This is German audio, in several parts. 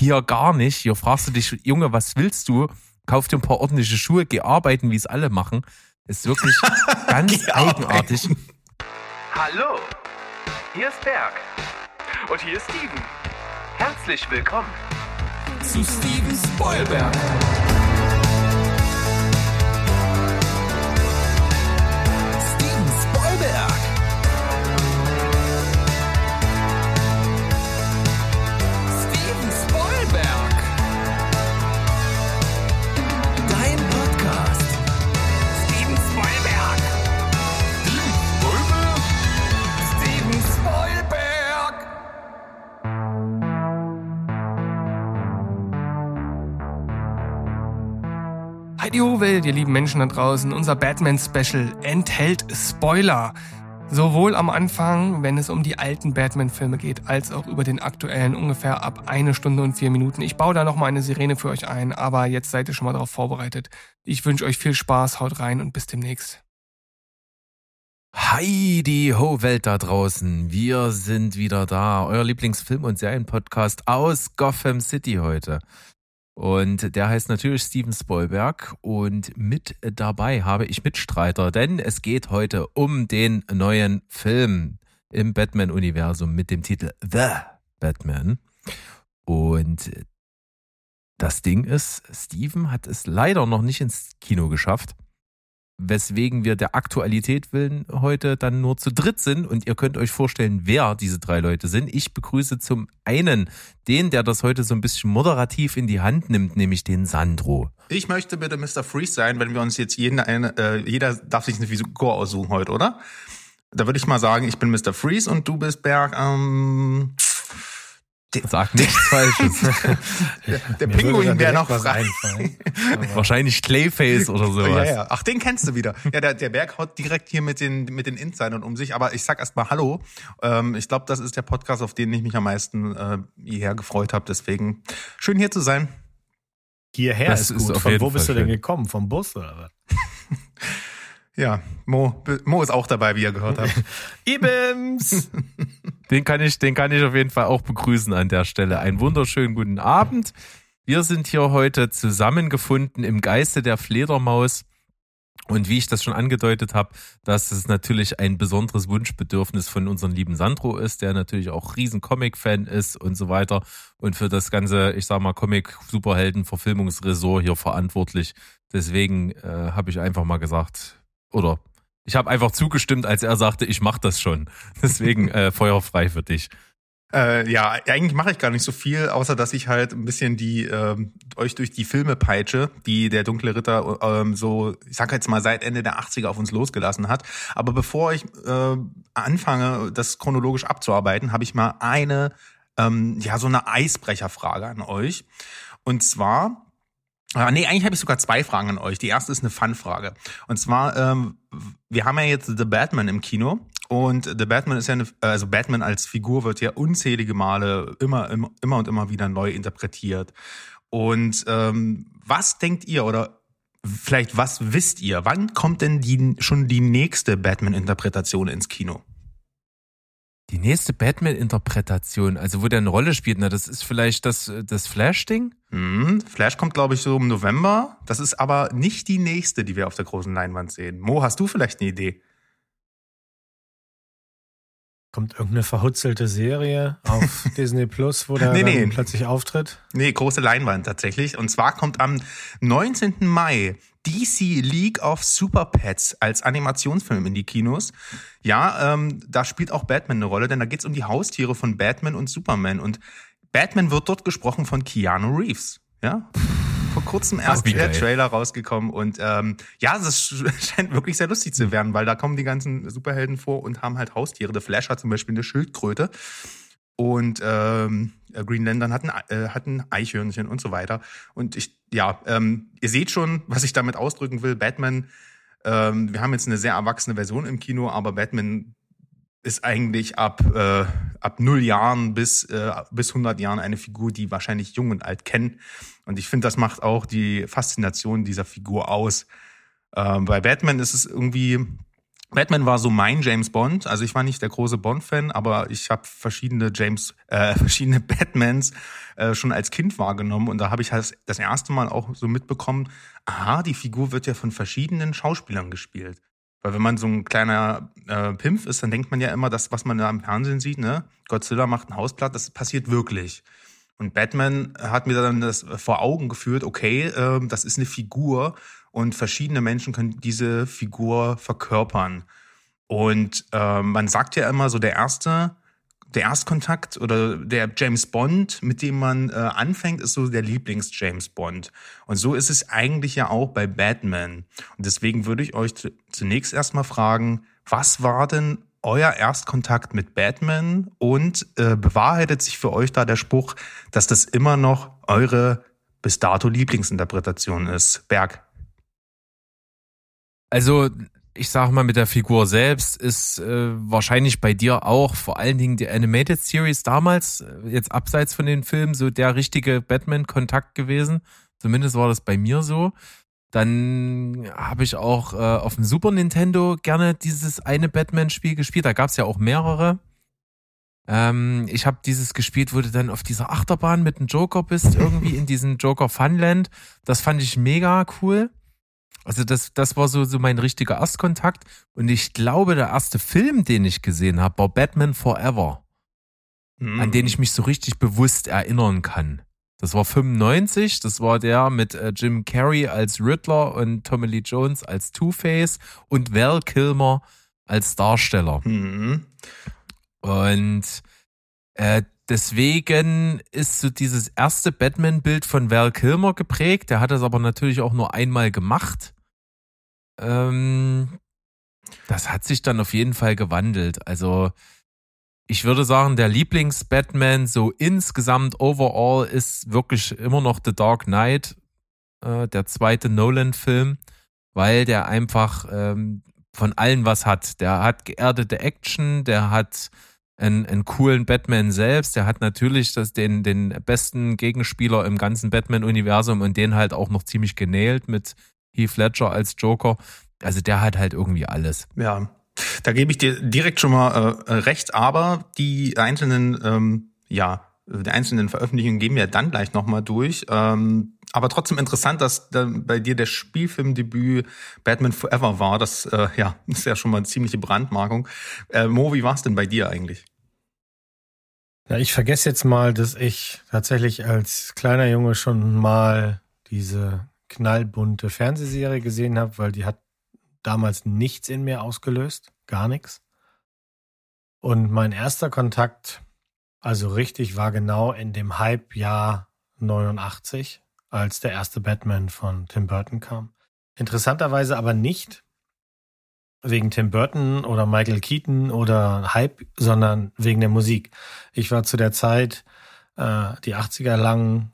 Hier gar nicht. Hier fragst du dich, Junge, was willst du? Kauf dir ein paar ordentliche Schuhe, geh arbeiten, wie es alle machen. Ist wirklich ganz eigenartig. Hallo, hier ist Berg. Und hier ist Steven. Herzlich willkommen zu Steven Spoilberg. Heidi ho Welt, ihr lieben Menschen da draußen. Unser Batman-Special enthält Spoiler. Sowohl am Anfang, wenn es um die alten Batman-Filme geht, als auch über den aktuellen ungefähr ab eine Stunde und vier Minuten. Ich baue da nochmal eine Sirene für euch ein, aber jetzt seid ihr schon mal darauf vorbereitet. Ich wünsche euch viel Spaß, haut rein und bis demnächst. Heidi ho Welt da draußen. Wir sind wieder da. Euer Lieblingsfilm- und Serienpodcast aus Gotham City heute. Und der heißt natürlich Steven Spielberg und mit dabei habe ich Mitstreiter, denn es geht heute um den neuen Film im Batman-Universum mit dem Titel The Batman. Und das Ding ist, Steven hat es leider noch nicht ins Kino geschafft, weswegen wir der Aktualität willen heute dann nur zu dritt sind und ihr könnt euch vorstellen, wer diese drei Leute sind. Ich begrüße zum einen den, der das heute so ein bisschen moderativ in die Hand nimmt, nämlich den Sandro. Ich möchte bitte Mr. Freeze sein, wenn wir uns jetzt jeden eine, äh, jeder darf sich eine Figur aussuchen heute, oder? Da würde ich mal sagen, ich bin Mr. Freeze und du bist Berg, ähm, Sag nichts Falsches. der, der Pinguin wäre noch frei. Wahrscheinlich Clayface oder sowas. Ja, ja. Ach, den kennst du wieder. Ja, der, der Berg haut direkt hier mit den, mit den Insidern um sich. Aber ich sag erst mal Hallo. Ähm, ich glaube, das ist der Podcast, auf den ich mich am meisten äh, hierher gefreut habe. Deswegen schön hier zu sein. Hierher Das ist ist gut. auf Von wo bist Fall du denn schön. gekommen? Vom Bus oder was? Ja, Mo, Mo ist auch dabei, wie ihr gehört habt. Ibims! Den kann ich, den kann ich auf jeden Fall auch begrüßen an der Stelle. Einen wunderschönen guten Abend. Wir sind hier heute zusammengefunden im Geiste der Fledermaus. Und wie ich das schon angedeutet habe, dass es natürlich ein besonderes Wunschbedürfnis von unserem lieben Sandro ist, der natürlich auch riesen Comic-Fan ist und so weiter und für das ganze, ich sag mal, Comic-Superhelden-Verfilmungsresort hier verantwortlich. Deswegen äh, habe ich einfach mal gesagt, oder ich habe einfach zugestimmt, als er sagte, ich mache das schon. Deswegen äh, feuerfrei für dich. Äh, ja, eigentlich mache ich gar nicht so viel, außer dass ich halt ein bisschen die ähm, euch durch die Filme peitsche, die der dunkle Ritter ähm, so, ich sag jetzt mal seit Ende der 80er auf uns losgelassen hat. Aber bevor ich äh, anfange, das chronologisch abzuarbeiten, habe ich mal eine, ähm, ja, so eine Eisbrecherfrage an euch. Und zwar Ah, nee, eigentlich habe ich sogar zwei Fragen an euch. Die erste ist eine Fun-Frage. Und zwar, ähm, wir haben ja jetzt The Batman im Kino. Und The Batman ist ja eine, also Batman als Figur wird ja unzählige Male immer, immer, immer und immer wieder neu interpretiert. Und ähm, was denkt ihr oder vielleicht was wisst ihr? Wann kommt denn die, schon die nächste Batman-Interpretation ins Kino? Die nächste Batman-Interpretation, also wo der eine Rolle spielt, na, das ist vielleicht das, das Flash-Ding? Hm, Flash kommt, glaube ich, so im November. Das ist aber nicht die nächste, die wir auf der großen Leinwand sehen. Mo, hast du vielleicht eine Idee? Kommt irgendeine verhutzelte Serie auf Disney Plus, wo der Nee, nee. plötzlich auftritt? Nee, große Leinwand tatsächlich. Und zwar kommt am 19. Mai DC League of Super Pets als Animationsfilm in die Kinos. Ja, ähm, da spielt auch Batman eine Rolle, denn da geht's um die Haustiere von Batman und Superman. Und Batman wird dort gesprochen von Keanu Reeves. Ja, vor kurzem erst der geil. Trailer rausgekommen und ähm, ja, das scheint wirklich sehr lustig zu werden, weil da kommen die ganzen Superhelden vor und haben halt Haustiere. Der Flash hat zum Beispiel eine Schildkröte und ähm, Green Lantern hat ein, äh, hat ein Eichhörnchen und so weiter. Und ich, ja, ähm, ihr seht schon, was ich damit ausdrücken will. Batman, ähm, wir haben jetzt eine sehr erwachsene Version im Kino, aber Batman ist eigentlich ab, äh, ab null Jahren bis, äh, bis 100 Jahren eine Figur, die wahrscheinlich jung und alt kennen. Und ich finde, das macht auch die Faszination dieser Figur aus. Ähm, bei Batman ist es irgendwie, Batman war so mein James Bond. Also ich war nicht der große Bond-Fan, aber ich habe verschiedene James, äh, verschiedene Batmans äh, schon als Kind wahrgenommen und da habe ich das erste Mal auch so mitbekommen, aha, die Figur wird ja von verschiedenen Schauspielern gespielt. Weil wenn man so ein kleiner äh, Pimpf ist, dann denkt man ja immer, das, was man da im Fernsehen sieht, ne, Godzilla macht ein Hausblatt, das passiert wirklich. Und Batman hat mir dann das vor Augen geführt, okay, äh, das ist eine Figur und verschiedene Menschen können diese Figur verkörpern. Und äh, man sagt ja immer so, der erste, der Erstkontakt oder der James Bond, mit dem man äh, anfängt, ist so der Lieblings-James Bond. Und so ist es eigentlich ja auch bei Batman. Und deswegen würde ich euch zunächst erstmal fragen, was war denn euer Erstkontakt mit Batman und äh, bewahrheitet sich für euch da der Spruch, dass das immer noch eure bis dato Lieblingsinterpretation ist? Berg. Also, ich sag mal, mit der Figur selbst ist äh, wahrscheinlich bei dir auch vor allen Dingen die Animated Series damals, äh, jetzt abseits von den Filmen, so der richtige Batman-Kontakt gewesen. Zumindest war das bei mir so. Dann habe ich auch äh, auf dem Super Nintendo gerne dieses eine Batman-Spiel gespielt. Da gab es ja auch mehrere. Ähm, ich habe dieses gespielt, wo du dann auf dieser Achterbahn mit dem Joker bist, irgendwie in diesem Joker Funland. Das fand ich mega cool. Also das, das war so, so mein richtiger Erstkontakt. Und ich glaube, der erste Film, den ich gesehen habe, war Batman Forever. Mhm. An den ich mich so richtig bewusst erinnern kann. Das war 95, das war der mit äh, Jim Carrey als Riddler und Tommy Lee Jones als Two-Face und Val Kilmer als Darsteller. Mhm. Und äh, deswegen ist so dieses erste Batman-Bild von Val Kilmer geprägt. Der hat das aber natürlich auch nur einmal gemacht. Ähm, das hat sich dann auf jeden Fall gewandelt. Also ich würde sagen, der Lieblings-Batman so insgesamt overall ist wirklich immer noch The Dark Knight, äh, der zweite Nolan-Film, weil der einfach ähm, von allen was hat. Der hat geerdete Action, der hat einen, einen coolen Batman selbst, der hat natürlich das, den, den besten Gegenspieler im ganzen Batman-Universum und den halt auch noch ziemlich genäht mit Heath Ledger als Joker. Also der hat halt irgendwie alles. Ja, da gebe ich dir direkt schon mal äh, recht, aber die einzelnen, ähm, ja, die einzelnen Veröffentlichungen gehen wir dann gleich nochmal durch. Ähm, aber trotzdem interessant, dass dann bei dir der Spielfilmdebüt Batman Forever war. Das äh, ja, ist ja schon mal eine ziemliche Brandmarkung. Äh, Mo, wie war es denn bei dir eigentlich? Ja, ich vergesse jetzt mal, dass ich tatsächlich als kleiner Junge schon mal diese knallbunte Fernsehserie gesehen habe, weil die hat damals nichts in mir ausgelöst, gar nichts. Und mein erster Kontakt, also richtig, war genau in dem Hype-Jahr 89, als der erste Batman von Tim Burton kam. Interessanterweise aber nicht wegen Tim Burton oder Michael Keaton oder Hype, sondern wegen der Musik. Ich war zu der Zeit äh, die 80er lang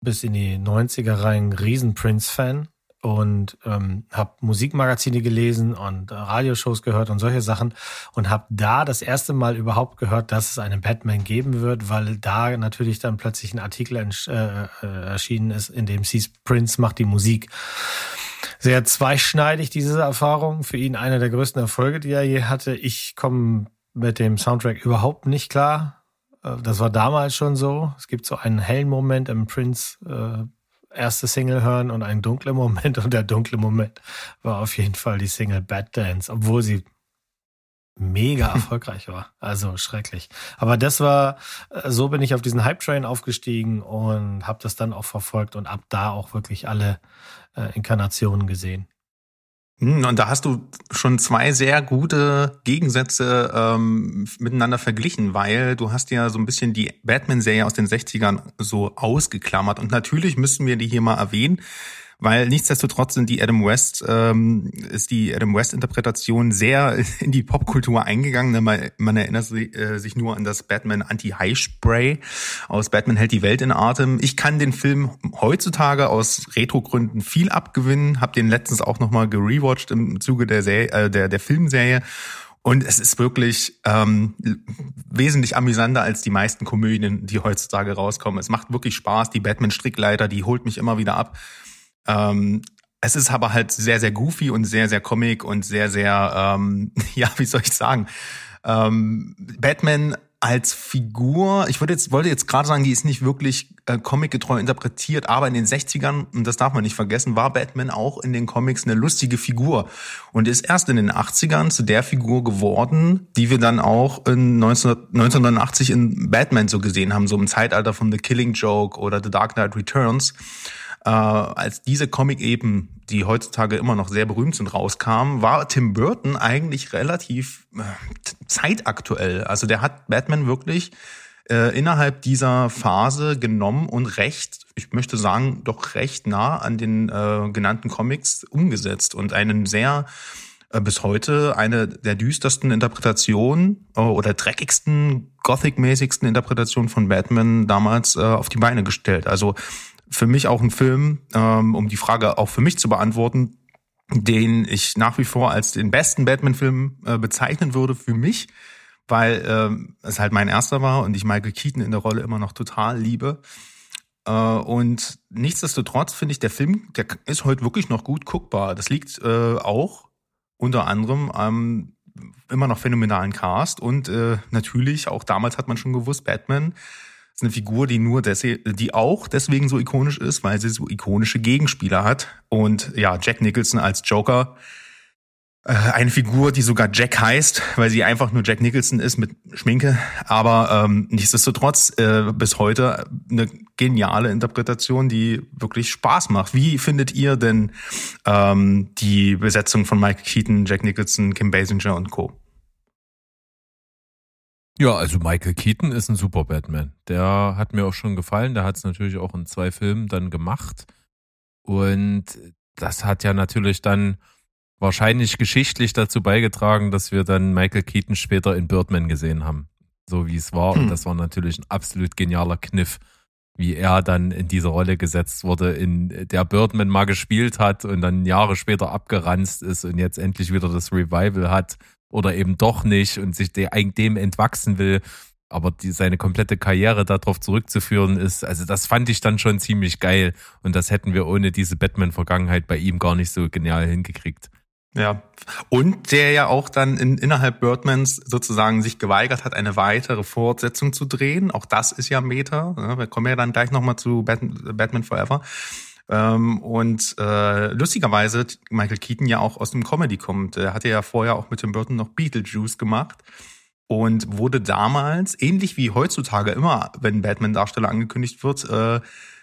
bis in die 90er rein riesen Prince-Fan und ähm, habe Musikmagazine gelesen und äh, Radioshows gehört und solche Sachen und habe da das erste Mal überhaupt gehört, dass es einen Batman geben wird, weil da natürlich dann plötzlich ein Artikel äh, äh, erschienen ist, in dem hieß, Prince macht die Musik. Sehr zweischneidig diese Erfahrung, für ihn einer der größten Erfolge, die er je hatte. Ich komme mit dem Soundtrack überhaupt nicht klar. Äh, das war damals schon so. Es gibt so einen hellen Moment im Prince äh, erste Single hören und einen dunklen Moment. Und der dunkle Moment war auf jeden Fall die Single Bad Dance, obwohl sie mega erfolgreich war. Also schrecklich. Aber das war, äh, so bin ich auf diesen Hype-Train aufgestiegen und habe das dann auch verfolgt und ab da auch wirklich alle äh, Inkarnationen gesehen. Hm, Und da hast du schon zwei sehr gute Gegensätze ähm, miteinander verglichen, weil du hast ja so ein bisschen die Batman-Serie aus den 60ern so ausgeklammert. Und natürlich müssen wir die hier mal erwähnen, weil nichtsdestotrotz sind die Adam West, ähm, ist die Adam West-Interpretation sehr in die Popkultur eingegangen. Man, man erinnert sich, äh, sich nur an das Batman Anti-High-Spray aus Batman hält die Welt in Atem. Ich kann den Film heutzutage aus Retro-Gründen viel abgewinnen, habe den letztens auch nochmal gerewatcht im Zuge der, Serie, äh, der, der Filmserie. Und es ist wirklich ähm, wesentlich amüsanter als die meisten Komödien, die heutzutage rauskommen. Es macht wirklich Spaß. Die Batman-Strickleiter, die holt mich immer wieder ab. Ähm, es ist aber halt sehr, sehr goofy und sehr, sehr comic und sehr, sehr, ähm, ja, wie soll ich sagen, ähm, Batman als Figur, ich würde jetzt, wollte jetzt gerade sagen, die ist nicht wirklich äh, comicgetreu interpretiert, aber in den 60ern, und das darf man nicht vergessen, war Batman auch in den Comics eine lustige Figur und ist erst in den 80ern zu der Figur geworden, die wir dann auch in 19, 1989 in Batman so gesehen haben, so im Zeitalter von The Killing Joke oder The Dark Knight Returns äh, als diese Comic eben, die heutzutage immer noch sehr berühmt sind, rauskamen, war Tim Burton eigentlich relativ äh, zeitaktuell. Also der hat Batman wirklich äh, innerhalb dieser Phase genommen und recht, ich möchte sagen, doch recht nah an den äh, genannten Comics umgesetzt und einen sehr äh, bis heute eine der düstersten Interpretationen äh, oder dreckigsten, gothic-mäßigsten Interpretationen von Batman damals äh, auf die Beine gestellt. Also für mich auch ein Film, ähm, um die Frage auch für mich zu beantworten, den ich nach wie vor als den besten Batman-Film äh, bezeichnen würde für mich, weil ähm, es halt mein erster war und ich Michael Keaton in der Rolle immer noch total liebe. Äh, und nichtsdestotrotz finde ich, der Film, der ist heute wirklich noch gut guckbar. Das liegt äh, auch unter anderem am immer noch phänomenalen Cast und äh, natürlich auch damals hat man schon gewusst, Batman ist eine Figur, die nur deswegen, die auch deswegen so ikonisch ist, weil sie so ikonische Gegenspieler hat. Und ja, Jack Nicholson als Joker, äh, eine Figur, die sogar Jack heißt, weil sie einfach nur Jack Nicholson ist mit Schminke. Aber ähm, nichtsdestotrotz äh, bis heute eine geniale Interpretation, die wirklich Spaß macht. Wie findet ihr denn ähm, die Besetzung von Michael Keaton, Jack Nicholson, Kim Basinger und Co.? Ja, also Michael Keaton ist ein super Batman. Der hat mir auch schon gefallen. Der hat es natürlich auch in zwei Filmen dann gemacht. Und das hat ja natürlich dann wahrscheinlich geschichtlich dazu beigetragen, dass wir dann Michael Keaton später in Birdman gesehen haben. So wie es war. Und hm. das war natürlich ein absolut genialer Kniff, wie er dann in diese Rolle gesetzt wurde, in der Birdman mal gespielt hat und dann Jahre später abgeranzt ist und jetzt endlich wieder das Revival hat oder eben doch nicht und sich dem entwachsen will. Aber die, seine komplette Karriere darauf zurückzuführen ist, also das fand ich dann schon ziemlich geil. Und das hätten wir ohne diese Batman-Vergangenheit bei ihm gar nicht so genial hingekriegt. Ja, und der ja auch dann in, innerhalb Birdmans sozusagen sich geweigert hat, eine weitere Fortsetzung zu drehen. Auch das ist ja Meta. Wir kommen ja dann gleich nochmal zu Batman, Batman Forever. Ähm, und äh, lustigerweise Michael Keaton ja auch aus dem Comedy kommt. Er hatte ja vorher auch mit Tim Burton noch Beetlejuice gemacht und wurde damals, ähnlich wie heutzutage immer, wenn Batman-Darsteller angekündigt wird, äh,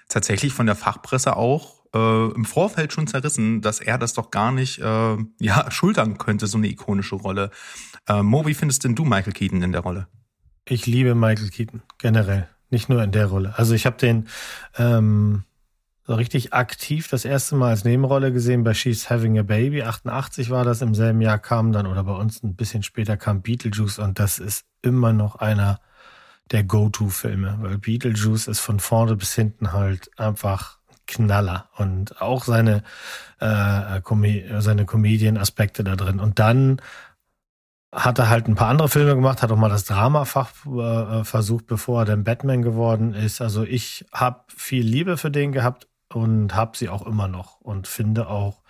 tatsächlich von der Fachpresse auch äh, im Vorfeld schon zerrissen, dass er das doch gar nicht äh, ja, schultern könnte, so eine ikonische Rolle. Äh, Mo, wie findest denn du Michael Keaton in der Rolle? Ich liebe Michael Keaton, generell. Nicht nur in der Rolle. Also ich habe den ähm, so richtig aktiv das erste Mal als Nebenrolle gesehen bei She's Having a Baby. 88 war das, im selben Jahr kam dann, oder bei uns ein bisschen später kam Beetlejuice und das ist immer noch einer der Go-To-Filme, weil Beetlejuice ist von vorne bis hinten halt einfach Knaller und auch seine, äh, seine Comedian-Aspekte da drin. Und dann hat er halt ein paar andere Filme gemacht, hat auch mal das Dramafach äh, versucht, bevor er dann Batman geworden ist. Also ich habe viel Liebe für den gehabt und habe sie auch immer noch und finde auch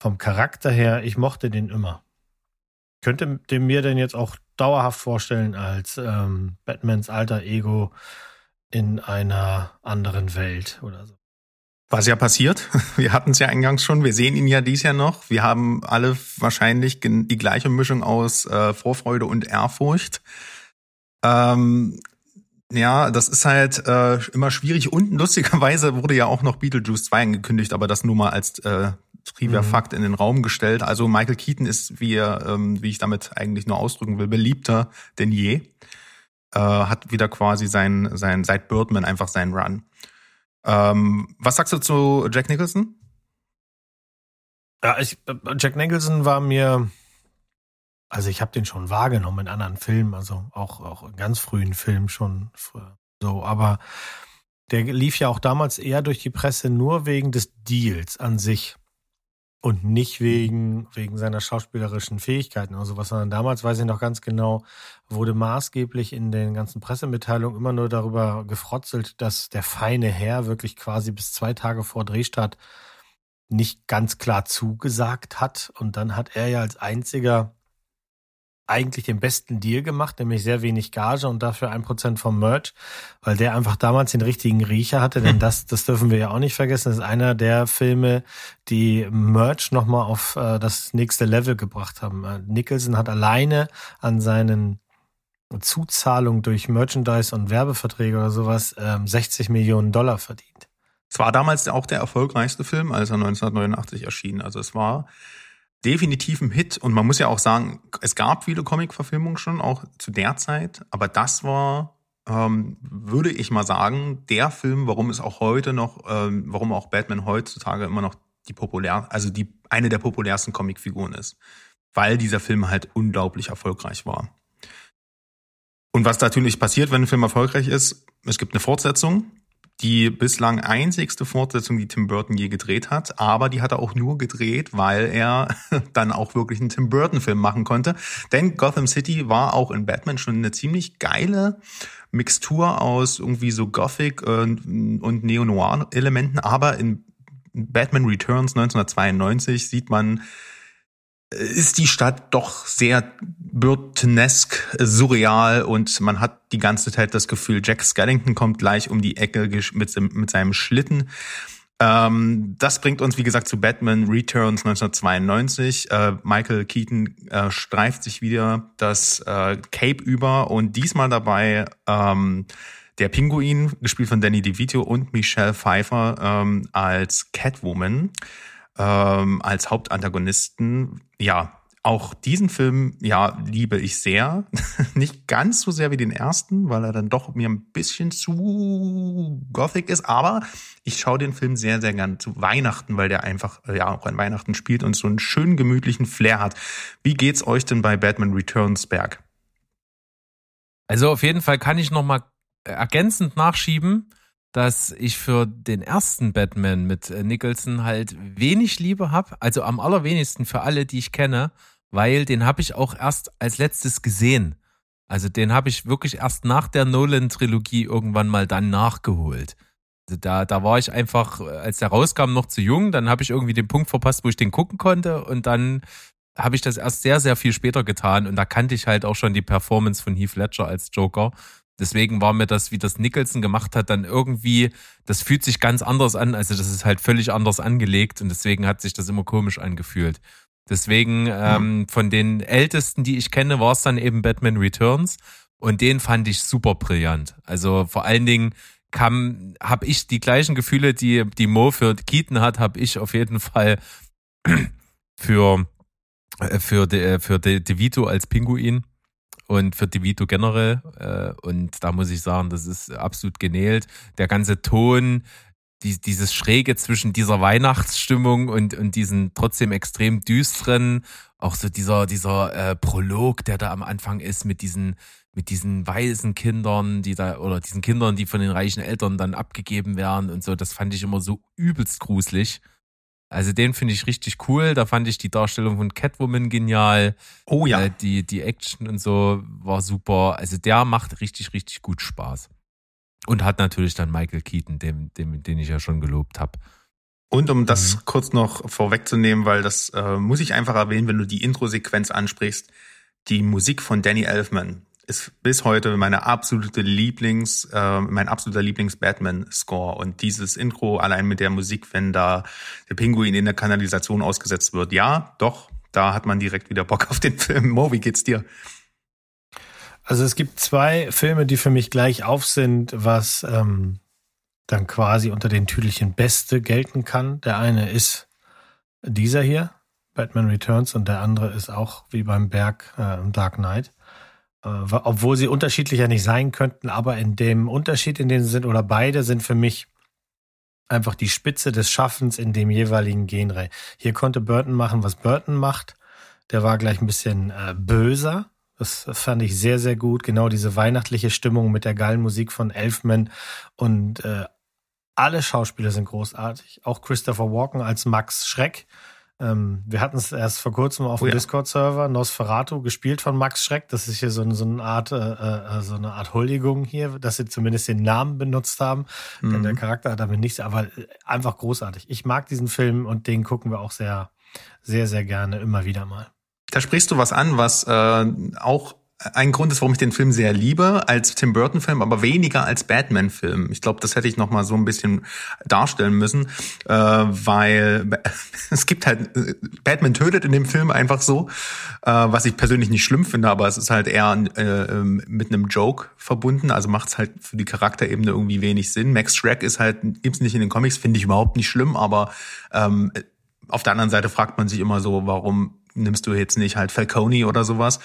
vom Charakter her, ich mochte den immer. Könnte den mir denn jetzt auch dauerhaft vorstellen als ähm, Batmans alter Ego in einer anderen Welt oder so. Was ja passiert, wir hatten es ja eingangs schon, wir sehen ihn ja dies Jahr noch. Wir haben alle wahrscheinlich die gleiche Mischung aus äh, Vorfreude und Ehrfurcht. Ähm, ja, das ist halt äh, immer schwierig. Und lustigerweise wurde ja auch noch Beetlejuice 2 angekündigt, aber das nur mal als äh, Trivia-Fakt mhm. in den Raum gestellt. Also Michael Keaton ist, wie, er, ähm, wie ich damit eigentlich nur ausdrücken will, beliebter denn je. Äh, hat wieder quasi sein, sein, seit Birdman einfach seinen Run. Ähm, was sagst du zu Jack Nicholson? Ja, ich, äh, Jack Nicholson war mir also ich habe den schon wahrgenommen in anderen Filmen, also auch, auch in ganz frühen Filmen schon so, aber der lief ja auch damals eher durch die Presse nur wegen des Deals an sich und nicht wegen, wegen seiner schauspielerischen Fähigkeiten oder sowas, sondern damals, weiß ich noch ganz genau, wurde maßgeblich in den ganzen Pressemitteilungen immer nur darüber gefrotzelt, dass der feine Herr wirklich quasi bis zwei Tage vor Drehstart nicht ganz klar zugesagt hat. Und dann hat er ja als einziger eigentlich den besten Deal gemacht, nämlich sehr wenig Gage und dafür ein Prozent vom Merch, weil der einfach damals den richtigen Riecher hatte, denn das, das dürfen wir ja auch nicht vergessen, das ist einer der Filme, die Merch nochmal auf äh, das nächste Level gebracht haben. Äh, Nicholson hat alleine an seinen Zuzahlungen durch Merchandise und Werbeverträge oder sowas ähm, 60 Millionen Dollar verdient. Es war damals auch der erfolgreichste Film, als er 1989 erschien. Also es war definitiv ein Hit. Und man muss ja auch sagen, es gab viele Comic-Verfilmungen schon, auch zu der Zeit. Aber das war, ähm, würde ich mal sagen, der Film, warum es auch heute noch, ähm, warum auch Batman heutzutage immer noch die populär, also die eine der populärsten Comicfiguren ist. Weil dieser Film halt unglaublich erfolgreich war. Und was natürlich passiert, wenn ein Film erfolgreich ist, es gibt eine Fortsetzung die bislang einzigste Fortsetzung, die Tim Burton je gedreht hat. Aber die hat er auch nur gedreht, weil er dann auch wirklich einen Tim Burton-Film machen konnte. Denn Gotham City war auch in Batman schon eine ziemlich geile Mixtur aus irgendwie so Gothic und Neo-Noir-Elementen. Aber in Batman Returns 1992 sieht man ist die Stadt doch sehr Burtonesk, surreal und man hat die ganze Zeit das Gefühl, Jack Skellington kommt gleich um die Ecke mit, mit seinem Schlitten. Ähm, das bringt uns, wie gesagt, zu Batman Returns 1992. Äh, Michael Keaton äh, streift sich wieder das äh, Cape über und diesmal dabei ähm, der Pinguin, gespielt von Danny DeVito und Michelle Pfeiffer ähm, als Catwoman ähm, als Hauptantagonisten. Ja, auch diesen Film, ja, liebe ich sehr. Nicht ganz so sehr wie den ersten, weil er dann doch mir ein bisschen zu gothic ist, aber ich schaue den Film sehr, sehr gern zu Weihnachten, weil der einfach, äh, ja, auch an Weihnachten spielt und so einen schönen gemütlichen Flair hat. Wie geht's euch denn bei Batman Returns, Berg? Also auf jeden Fall kann ich nochmal ergänzend nachschieben dass ich für den ersten Batman mit äh, Nicholson halt wenig Liebe habe, also am allerwenigsten für alle, die ich kenne, weil den habe ich auch erst als letztes gesehen. Also den habe ich wirklich erst nach der Nolan-Trilogie irgendwann mal dann nachgeholt. Also da, da war ich einfach, äh, als der rauskam, noch zu jung. Dann habe ich irgendwie den Punkt verpasst, wo ich den gucken konnte. Und dann habe ich das erst sehr, sehr viel später getan. Und da kannte ich halt auch schon die Performance von Heath Ledger als Joker. Deswegen war mir das, wie das Nicholson gemacht hat, dann irgendwie, das fühlt sich ganz anders an. Also das ist halt völlig anders angelegt und deswegen hat sich das immer komisch angefühlt. Deswegen ähm, mhm. von den ältesten, die ich kenne, war es dann eben Batman Returns und den fand ich super brillant. Also vor allen Dingen kam, habe ich die gleichen Gefühle, die die Mo für Keaton hat, habe ich auf jeden Fall für äh, für De, für De, DeVito als Pinguin und für DeVito generell. Äh, und da muss ich sagen, das ist absolut genäht. Der ganze Ton, die, dieses Schräge zwischen dieser Weihnachtsstimmung und, und diesen trotzdem extrem düsteren, auch so dieser, dieser äh, Prolog, der da am Anfang ist mit diesen, mit diesen weißen Kindern, die da, oder diesen Kindern, die von den reichen Eltern dann abgegeben werden und so, das fand ich immer so übelst gruselig. Also den finde ich richtig cool. Da fand ich die Darstellung von Catwoman genial. Oh ja. Äh, die, die Action und so war super. Also der macht richtig, richtig gut Spaß. Und hat natürlich dann Michael Keaton, dem, dem, den ich ja schon gelobt habe. Und um das mhm. kurz noch vorwegzunehmen, weil das äh, muss ich einfach erwähnen, wenn du die Intro-Sequenz ansprichst, die Musik von Danny Elfman ist bis heute meine absolute Lieblings, äh, mein absoluter Lieblings-Batman-Score. Und dieses Intro allein mit der Musik, wenn da der Pinguin in der Kanalisation ausgesetzt wird. Ja, doch, da hat man direkt wieder Bock auf den Film. Mo, wie geht's dir? Also es gibt zwei Filme, die für mich gleich auf sind, was ähm, dann quasi unter den Tüdelchen Beste gelten kann. Der eine ist dieser hier, Batman Returns, und der andere ist auch wie beim Berg äh, Dark Knight. Äh, obwohl sie unterschiedlicher nicht sein könnten, aber in dem Unterschied, in dem sie sind, oder beide sind für mich einfach die Spitze des Schaffens in dem jeweiligen Genre. Hier konnte Burton machen, was Burton macht. Der war gleich ein bisschen äh, böser. Das fand ich sehr, sehr gut. Genau diese weihnachtliche Stimmung mit der geilen Musik von Elfman. Und äh, alle Schauspieler sind großartig. Auch Christopher Walken als Max Schreck Ähm, wir hatten es erst vor kurzem auf Oh dem ja. Discord-Server, Nosferatu, gespielt von Max Schreck. Das ist hier so, eine- so eine Art, äh, äh, so eine Art Huldigung hier, dass sie zumindest den Namen benutzt haben. Denn der Charakter hat damit nichts, aber äh, einfach großartig. Ich mag diesen Film und den gucken wir auch sehr, sehr, sehr gerne immer wieder mal. Da sprichst du was an, was äh, auch ein Grund ist, warum ich den Film sehr liebe, als Tim Burton-Film, aber weniger als Batman-Film. Ich glaube, das hätte ich noch mal so ein bisschen darstellen müssen, äh, weil es gibt halt, äh, Batman tötet in dem Film einfach so, äh, was ich persönlich nicht schlimm finde, aber es ist halt eher äh, ähm, mit einem Joke verbunden, also macht es halt für die Charakterebene irgendwie wenig Sinn. Max Shrek ist halt, gibt's nicht in den Comics, finde ich überhaupt nicht schlimm, aber ähm, auf der anderen Seite fragt man sich immer so, warum nimmst du jetzt nicht halt Falcone oder sowas.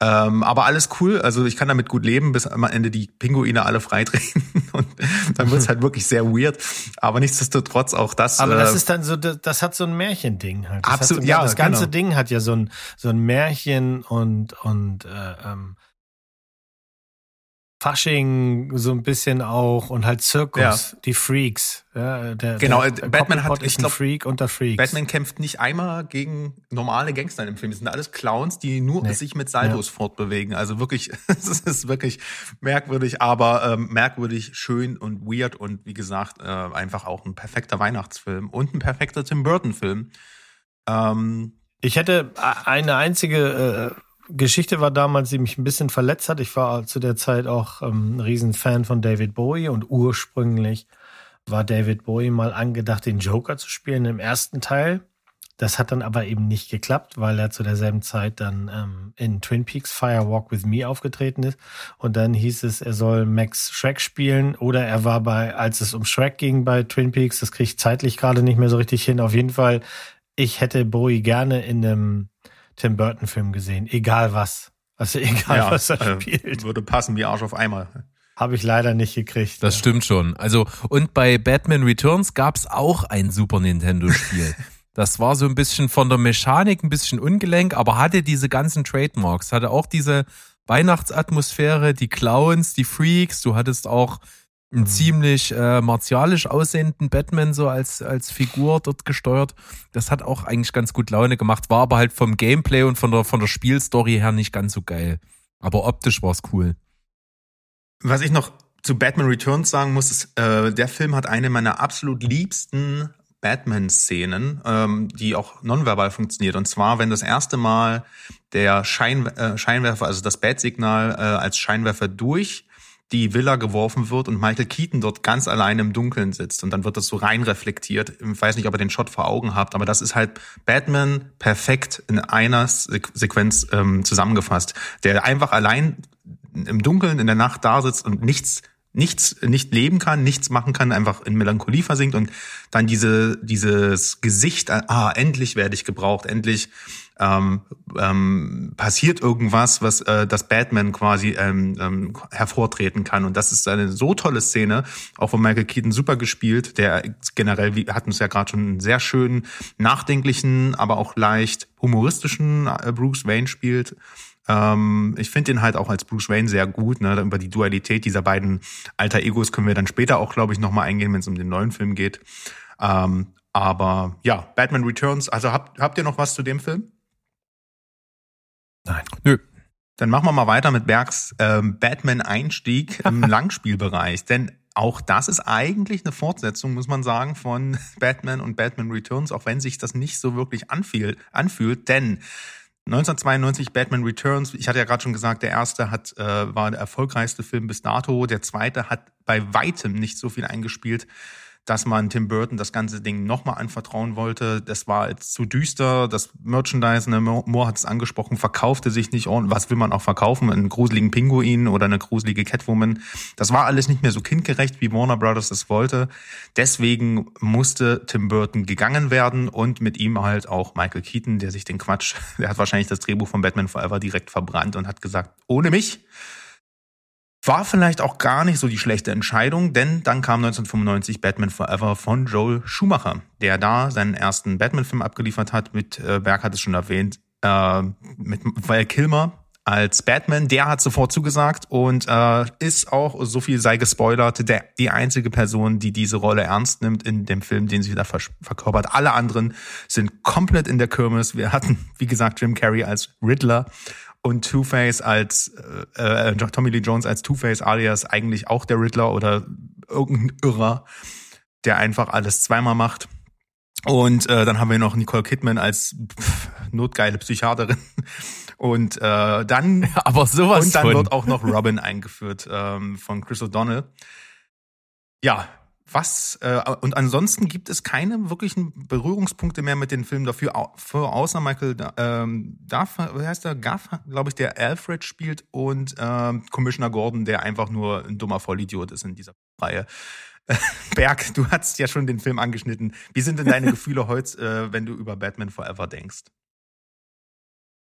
Ähm, aber alles cool, also ich kann damit gut leben, bis am Ende die Pinguine alle freidrehen und dann wird's halt wirklich sehr weird. Aber nichtsdestotrotz auch das. Aber das äh, ist dann so, das, das hat so ein Märchending halt. Das Absolut, so, ja, Das ganze genau. Ding hat ja so ein, so ein Märchen und, und äh, ähm, Fasching so ein bisschen auch und halt Zirkus, Ja. die Freaks. Ja, der, Genau, der, äh, Batman hat- ich ein glaub, Freak unter Freaks. Batman kämpft nicht einmal gegen normale Gangster im Film. Das sind alles Clowns, die nur Nee. sich mit Saltos fortbewegen. Also wirklich, es ist wirklich merkwürdig, aber ähm, merkwürdig schön und weird und wie gesagt, äh, einfach auch ein perfekter Weihnachtsfilm und ein perfekter Tim Burton-Film. Ähm, Ich hätte eine einzige äh, Geschichte war damals, die mich ein bisschen verletzt hat. Ich war zu der Zeit auch ähm, ein Riesenfan von David Bowie und ursprünglich war David Bowie mal angedacht, den Joker zu spielen im ersten Teil. Das hat dann aber eben nicht geklappt, weil er zu derselben Zeit dann ähm, in Twin Peaks Fire Walk with Me aufgetreten ist. Und dann hieß es, er soll Max Shrek spielen oder er war bei, als es um Shrek ging bei Twin Peaks, das kriege ich zeitlich gerade nicht mehr so richtig hin. Auf jeden Fall, ich hätte Bowie gerne in einem Tim Burton Film gesehen, egal was. Also egal, was er äh, spielt. würde passen wie Arsch auf Eimer. Habe ich leider nicht gekriegt. Das ja. stimmt schon. Also, und bei Batman Returns gab's auch ein Super Nintendo-Spiel. Das war so ein bisschen von der Mechanik ein bisschen ungelenk, aber hatte diese ganzen Trademarks, hatte auch diese Weihnachtsatmosphäre, die Clowns, die Freaks, du hattest auch einen ziemlich äh, martialisch aussehenden Batman so als, als Figur dort gesteuert. Das hat auch eigentlich ganz gut Laune gemacht, war aber halt vom Gameplay und von der, von der Spielstory her nicht ganz so geil. Aber optisch war's cool. Was ich noch zu Batman Returns sagen muss, ist, äh, der Film hat eine meiner absolut liebsten Batman-Szenen, ähm, die auch nonverbal funktioniert. Und zwar, wenn das erste Mal der Schein, äh, Scheinwerfer, also das Bat-Signal äh, als Scheinwerfer durch die Villa geworfen wird und Michael Keaton dort ganz alleine im Dunkeln sitzt und dann wird das so rein reflektiert. Ich weiß nicht, ob ihr den Shot vor Augen habt, aber das ist halt Batman perfekt in einer Se Sequenz ähm, zusammengefasst, der einfach allein im Dunkeln in der Nacht da sitzt und nichts nichts nicht leben kann, nichts machen kann, einfach in Melancholie versinkt und dann diese dieses Gesicht, ah endlich werde ich gebraucht, endlich ähm, ähm, passiert irgendwas, was äh, das Batman quasi ähm, ähm, hervortreten kann und das ist eine so tolle Szene, auch von Michael Keaton super gespielt, der generell, wir hatten es ja gerade schon einen sehr schönen, nachdenklichen, aber auch leicht humoristischen äh, Bruce Wayne spielt. Ähm, ich finde ihn halt auch als Bruce Wayne sehr gut. Ne? Über die Dualität dieser beiden alter Egos können wir dann später auch, glaube ich, nochmal eingehen, wenn es um den neuen Film geht. Ähm, aber ja, Batman Returns. Also habt, habt ihr noch was zu dem Film? Nein. Nö. Dann machen wir mal weiter mit Bergs ähm, Batman-Einstieg im Langspielbereich. Denn auch das ist eigentlich eine Fortsetzung, muss man sagen, von Batman und Batman Returns, auch wenn sich das nicht so wirklich anfiel, anfühlt. Denn 1992 Batman Returns, ich hatte ja gerade schon gesagt, der erste hat, äh, war der erfolgreichste Film bis dato. Der zweite hat bei weitem nicht so viel eingespielt, dass man Tim Burton das ganze Ding nochmal anvertrauen wollte. Das war jetzt zu düster. Das Merchandise, ne, Moore hat es angesprochen, verkaufte sich nicht ordentlich. Was will man auch verkaufen? Einen gruseligen Pinguin oder eine gruselige Catwoman. Das war alles nicht mehr so kindgerecht, wie Warner Brothers es wollte. Deswegen musste Tim Burton gegangen werden und mit ihm halt auch Michael Keaton, der sich den Quatsch, der hat wahrscheinlich das Drehbuch von Batman Forever direkt verbrannt und hat gesagt, ohne mich war vielleicht auch gar nicht so die schlechte Entscheidung, denn dann kam 1995 Batman Forever von Joel Schumacher, der da seinen ersten Batman-Film abgeliefert hat. Mit äh, Berg hat es schon erwähnt, äh, mit Val Kilmer als Batman. Der hat sofort zugesagt und äh, ist auch, so viel sei gespoilert, der, die einzige Person, die diese Rolle ernst nimmt in dem Film, den sie da verkörpert. Alle anderen sind komplett in der Kirmes. Wir hatten, wie gesagt, Jim Carrey als Riddler und Two-Face als äh, äh, Tommy Lee Jones als Two-Face alias eigentlich auch der Riddler oder irgendein Irrer, der einfach alles zweimal macht. Und äh, dann haben wir noch Nicole Kidman als pff, notgeile Psychiaterin. Und äh, dann Aber sowas und dann von. wird auch noch Robin eingeführt ähm, von Chris O'Donnell. Ja, was äh, und ansonsten gibt es keine wirklichen Berührungspunkte mehr mit den Filmen dafür, au- für, außer Michael ähm, wie heißt der? Gaff, glaube ich, der Alfred spielt und ähm, Commissioner Gordon, der einfach nur ein dummer Vollidiot ist in dieser Reihe. Berg, du hast ja schon den Film angeschnitten. Wie sind denn deine Gefühle heute, äh, wenn du über Batman Forever denkst?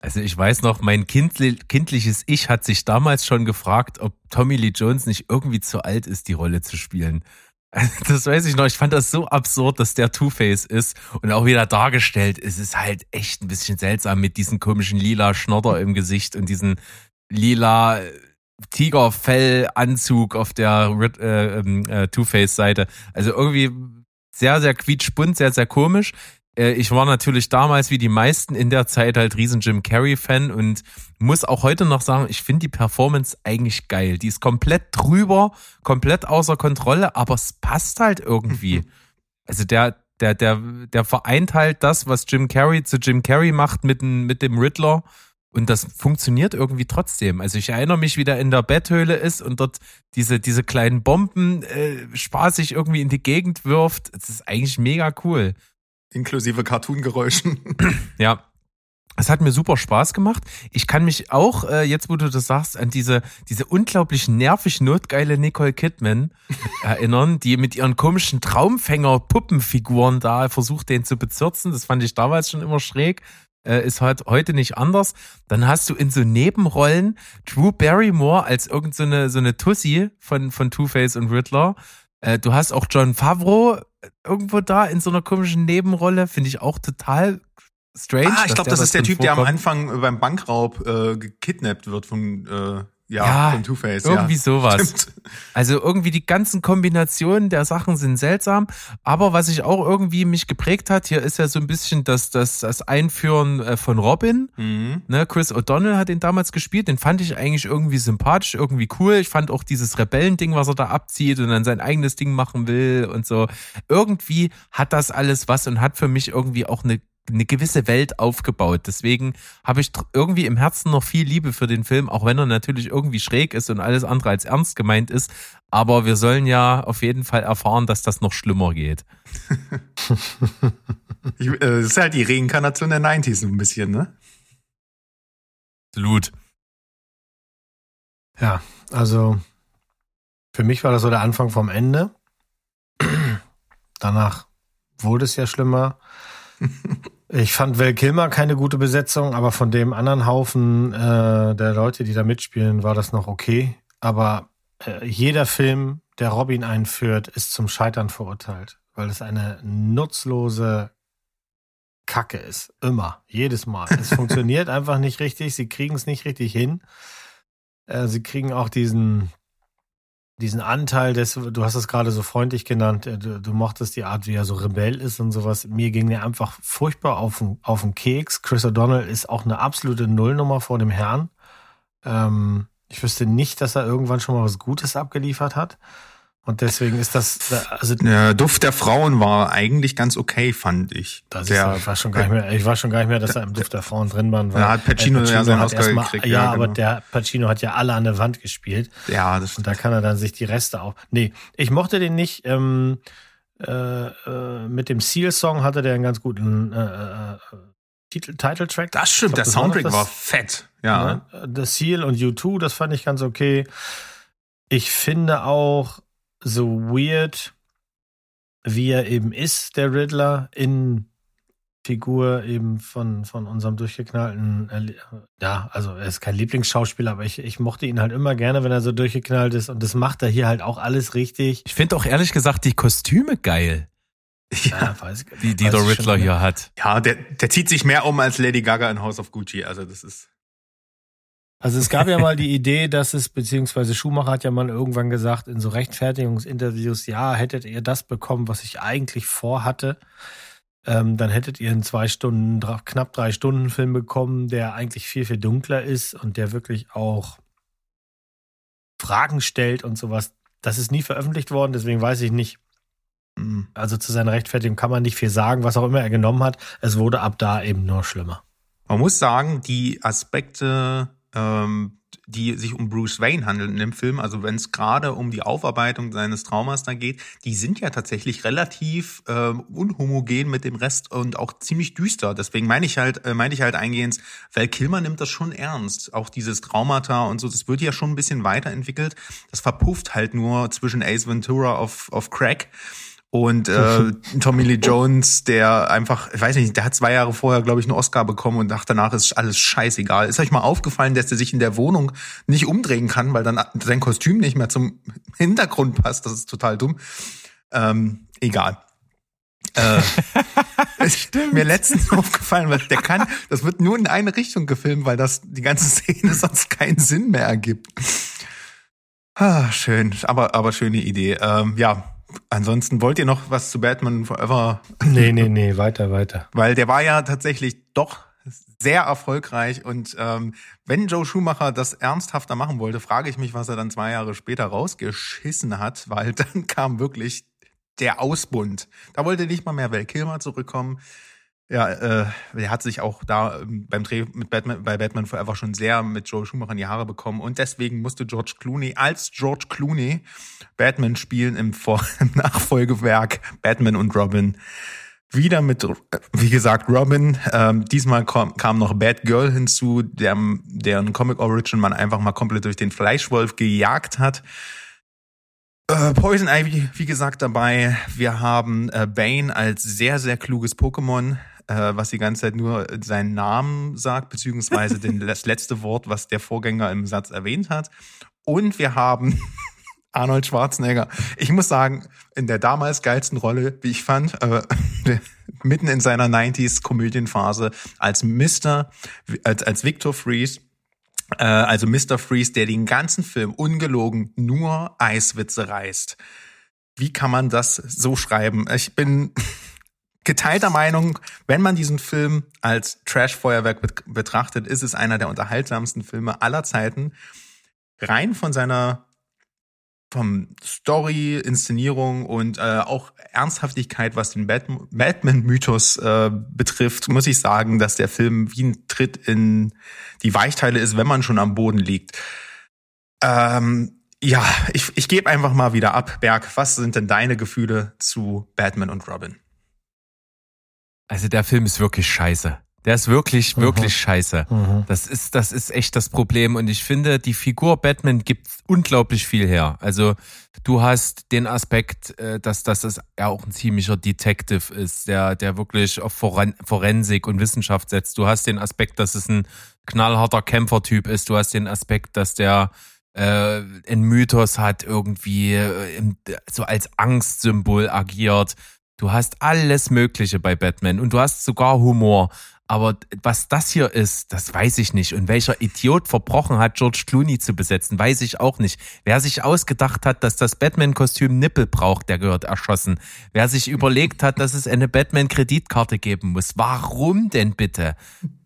Also ich weiß noch, mein kindli kindliches Ich hat sich damals schon gefragt, ob Tommy Lee Jones nicht irgendwie zu alt ist, die Rolle zu spielen. Das weiß ich noch. Ich fand das so absurd, dass der Two-Face ist und auch wieder dargestellt ist. Ist halt echt ein bisschen seltsam mit diesem komischen lila Schnodder im Gesicht und diesen lila äh, Tigerfellanzug auf der äh, ähm, äh, Two-Face-Seite. Also irgendwie sehr, sehr quietschbunt, sehr, sehr komisch. Äh, Ich war natürlich damals wie die meisten in der Zeit halt riesen Jim Carrey-Fan und muss auch heute noch sagen, ich finde die Performance eigentlich geil. Die ist komplett drüber, komplett außer Kontrolle, aber es passt halt irgendwie. Also der, der, der, der vereint halt das, was Jim Carrey zu Jim Carrey macht mit, dem- mit dem Riddler. Und das funktioniert irgendwie trotzdem. Also ich erinnere mich, wie der in der Betthöhle ist und dort diese, diese kleinen Bomben äh, spaßig irgendwie in die Gegend wirft. Das ist eigentlich mega cool. Inklusive Cartoon-Geräuschen. Ja. Es hat mir super Spaß gemacht. Ich kann mich auch, äh, jetzt wo du das sagst, an diese, diese unglaublich nervig notgeile Nicole Kidman erinnern, die mit ihren komischen Traumfänger-Puppenfiguren da versucht, den zu bezirzen. Das fand ich damals schon immer schräg. Äh, ist halt heute nicht anders. Dann hast du in so Nebenrollen Drew Barrymore als irgend so eine, so eine Tussi von, von Two-Face und Riddler. Äh, du hast auch John Favreau irgendwo da in so einer komischen Nebenrolle. Finde ich auch total strange. Ah, ich glaube, das ist der Typ, der am vorkommt. Anfang äh, beim Bankraub äh, gekidnappt wird von, äh, ja, Ja, von Two-Face. Irgendwie ja. sowas. Stimmt. Also irgendwie die ganzen Kombinationen der Sachen sind seltsam. Aber was sich auch irgendwie mich geprägt hat, hier ist ja so ein bisschen das, das, das Einführen äh, von Robin. Mhm. Ne, Chris O'Donnell hat den damals gespielt. Den fand ich eigentlich irgendwie sympathisch, irgendwie cool. Ich fand auch dieses Rebellending, was er da abzieht und dann sein eigenes Ding machen will und so. Irgendwie hat das alles was und hat für mich irgendwie auch eine eine gewisse Welt aufgebaut. Deswegen habe ich irgendwie im Herzen noch viel Liebe für den Film, auch wenn er natürlich irgendwie schräg ist und alles andere als ernst gemeint ist. Aber wir sollen ja auf jeden Fall erfahren, dass das noch schlimmer geht. Ich, äh, das ist halt die Reinkarnation der 90s so ein bisschen, ne? Absolut. Ja, also für mich war das so der Anfang vom Ende. Danach wurde es ja schlimmer. Ich fand Val Kilmer keine gute Besetzung, aber von dem anderen Haufen äh, der Leute, die da mitspielen, war das noch okay. Aber äh, jeder Film, der Robin einführt, ist zum Scheitern verurteilt, weil es eine nutzlose Kacke ist. Immer, jedes Mal. Es funktioniert einfach nicht richtig. Sie kriegen es nicht richtig hin. Äh, sie kriegen auch diesen diesen Anteil des, du hast es gerade so freundlich genannt, äh, du, du mochtest die Art, wie er so Rebell ist und sowas. Mir ging der einfach furchtbar auf den, auf den Keks. Chris O'Donnell ist auch eine absolute Nullnummer vor dem Herrn. Ähm, ich wüsste nicht, dass er irgendwann schon mal was Gutes abgeliefert hat. Und deswegen ist das, also Der Duft der Frauen war eigentlich ganz okay, fand ich. Das der, ist, ich weiß schon gar nicht mehr, ich weiß schon gar nicht mehr, dass er im Duft der Frauen drin war. weil Da hat Pacino ja seinen Oscar erstmal- gekriegt, Ja, ja, aber genau. der Pacino hat ja alle an der Wand gespielt. ja, das Und da kann er dann sich die Reste auch. Nee, ich mochte den nicht. Ähm, äh, äh, mit dem Seal-Song hatte der einen ganz guten äh, äh, Titel, Title-Track. das stimmt, der glaub, war noch Soundtrack das- war fett. Ja. Ne? The Seal und U2, das fand ich ganz okay. Ich finde auch so weird, wie er eben ist, der Riddler, in Figur eben von, von unserem durchgeknallten, ja, also er ist kein Lieblingsschauspieler, aber ich, ich mochte ihn halt immer gerne, wenn er so durchgeknallt ist und das macht er hier halt auch alles richtig. Ich finde auch ehrlich gesagt die Kostüme geil, Ja, weiß, die, die weiß der Riddler schon. hier hat. Ja, der, der zieht sich mehr um als Lady Gaga in House of Gucci. Also das ist. Also es gab ja mal die Idee, dass es, beziehungsweise Schumacher hat ja mal irgendwann gesagt in so Rechtfertigungsinterviews, ja, hättet ihr das bekommen, was ich eigentlich vorhatte, ähm, dann hättet ihr einen zwei Stunden, knapp drei Stunden Film bekommen, der eigentlich viel, viel dunkler ist und der wirklich auch Fragen stellt und sowas. Das ist nie veröffentlicht worden, deswegen weiß ich nicht. Hm. Also zu seiner Rechtfertigung kann man nicht viel sagen, was auch immer er genommen hat. Es wurde ab da eben nur schlimmer. Man muss sagen, die Aspekte, ähm, die sich um Bruce Wayne handeln in dem Film, also wenn es gerade um die Aufarbeitung seines Traumas da geht, die sind ja tatsächlich relativ ähm, unhomogen mit dem Rest und auch ziemlich düster. Deswegen meine ich halt, äh, meine ich halt eingehend, Val Kilmer nimmt das schon ernst. Auch dieses Traumata und so, das wird ja schon ein bisschen weiterentwickelt. Das verpufft halt nur zwischen Ace Ventura auf, auf Crack und äh, Tommy Lee Jones, der einfach, ich weiß nicht, der hat zwei Jahre vorher, glaube ich, einen Oscar bekommen und dachte, danach ist alles scheißegal. Ist euch mal aufgefallen, dass der sich in der Wohnung nicht umdrehen kann, weil dann sein Kostüm nicht mehr zum Hintergrund passt? Das ist total dumm. Ähm, egal. Äh, ist mir letztens aufgefallen, weil der kann, das wird nur in eine Richtung gefilmt, weil das die ganze Szene sonst keinen Sinn mehr ergibt. Ah, schön, aber aber schöne Idee. Ähm, ja, ansonsten wollt ihr noch was zu Batman Forever Nee, nee, nee, weiter, weiter. weil der war ja tatsächlich doch sehr erfolgreich und ähm, wenn Joe Schumacher das ernsthafter machen wollte, frage ich mich, was er dann zwei Jahre später rausgeschissen hat, weil dann kam wirklich der Ausbund. Da wollte nicht mal mehr Val Kilmer zurückkommen. Ja, äh, er hat sich auch da ähm, beim Dreh mit Batman, bei Batman Forever schon sehr mit Joel Schumacher in die Haare bekommen und deswegen musste George Clooney als George Clooney Batman spielen im, Vor Nachfolgewerk Batman und Robin. Wieder mit, äh, wie gesagt, Robin. Ähm, diesmal kam, kam noch Batgirl hinzu, der, deren Comic Origin man einfach mal komplett durch den Fleischwolf gejagt hat. Äh, Poison Ivy, wie gesagt, dabei. Wir haben äh, Bane als sehr, sehr kluges Pokémon, äh, was die ganze Zeit nur seinen Namen sagt, beziehungsweise den, das letzte Wort, was der Vorgänger im Satz erwähnt hat. Und wir haben Arnold Schwarzenegger. Ich muss sagen, in der damals geilsten Rolle, wie ich fand, äh, mitten in seiner 90s Komödienphase als Mr., als, als Victor Freeze, äh, also Mr. Freeze, der den ganzen Film ungelogen nur Eiswitze reißt. Wie kann man das so schreiben? Ich bin geteilter Meinung, wenn man diesen Film als Trash-Feuerwerk bet- betrachtet, ist es einer der unterhaltsamsten Filme aller Zeiten. Rein von seiner vom Story, Inszenierung und äh, auch Ernsthaftigkeit, was den Batman- Batman-Mythos äh, betrifft, muss ich sagen, dass der Film wie ein Tritt in die Weichteile ist, wenn man schon am Boden liegt. Ähm, ja, ich, ich gebe einfach mal wieder ab. Berg, was sind denn deine Gefühle zu Batman und Robin? Also der Film ist wirklich scheiße. Der ist wirklich, wirklich Mhm. scheiße. Mhm. Das ist, das ist echt das Problem. Und ich finde, die Figur Batman gibt unglaublich viel her. Also du hast den Aspekt, äh, dass, dass es ja auch ein ziemlicher Detective ist, der, der wirklich auf Foren Forensik und Wissenschaft setzt. Du hast den Aspekt, dass es ein knallharter Kämpfertyp ist. Du hast den Aspekt, dass der äh, ein Mythos hat, irgendwie äh, so als Angstsymbol agiert. Du hast alles Mögliche bei Batman und du hast sogar Humor. Aber was das hier ist, das weiß ich nicht. Und welcher Idiot verbrochen hat, George Clooney zu besetzen, weiß ich auch nicht. Wer sich ausgedacht hat, dass das Batman-Kostüm Nippel braucht, der gehört erschossen. Wer sich überlegt hat, dass es eine Batman-Kreditkarte geben muss. Warum denn bitte?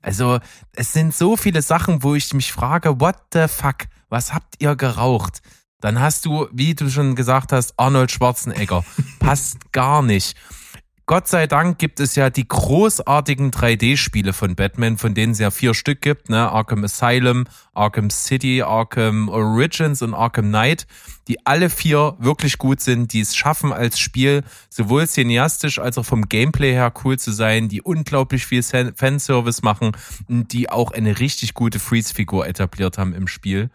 Also, es sind so viele Sachen, wo ich mich frage, what the fuck? Was habt ihr geraucht? Dann hast du, wie du schon gesagt hast, Arnold Schwarzenegger. Passt gar nicht. Gott sei Dank gibt es ja die großartigen 3D-Spiele von Batman, von denen es ja vier Stück gibt, ne? Arkham Asylum, Arkham City, Arkham Origins und Arkham Knight, die alle vier wirklich gut sind, die es schaffen als Spiel sowohl cineastisch als auch vom Gameplay her cool zu sein, die unglaublich viel Fan- Fanservice machen und die auch eine richtig gute Freeze-Figur etabliert haben im Spiel.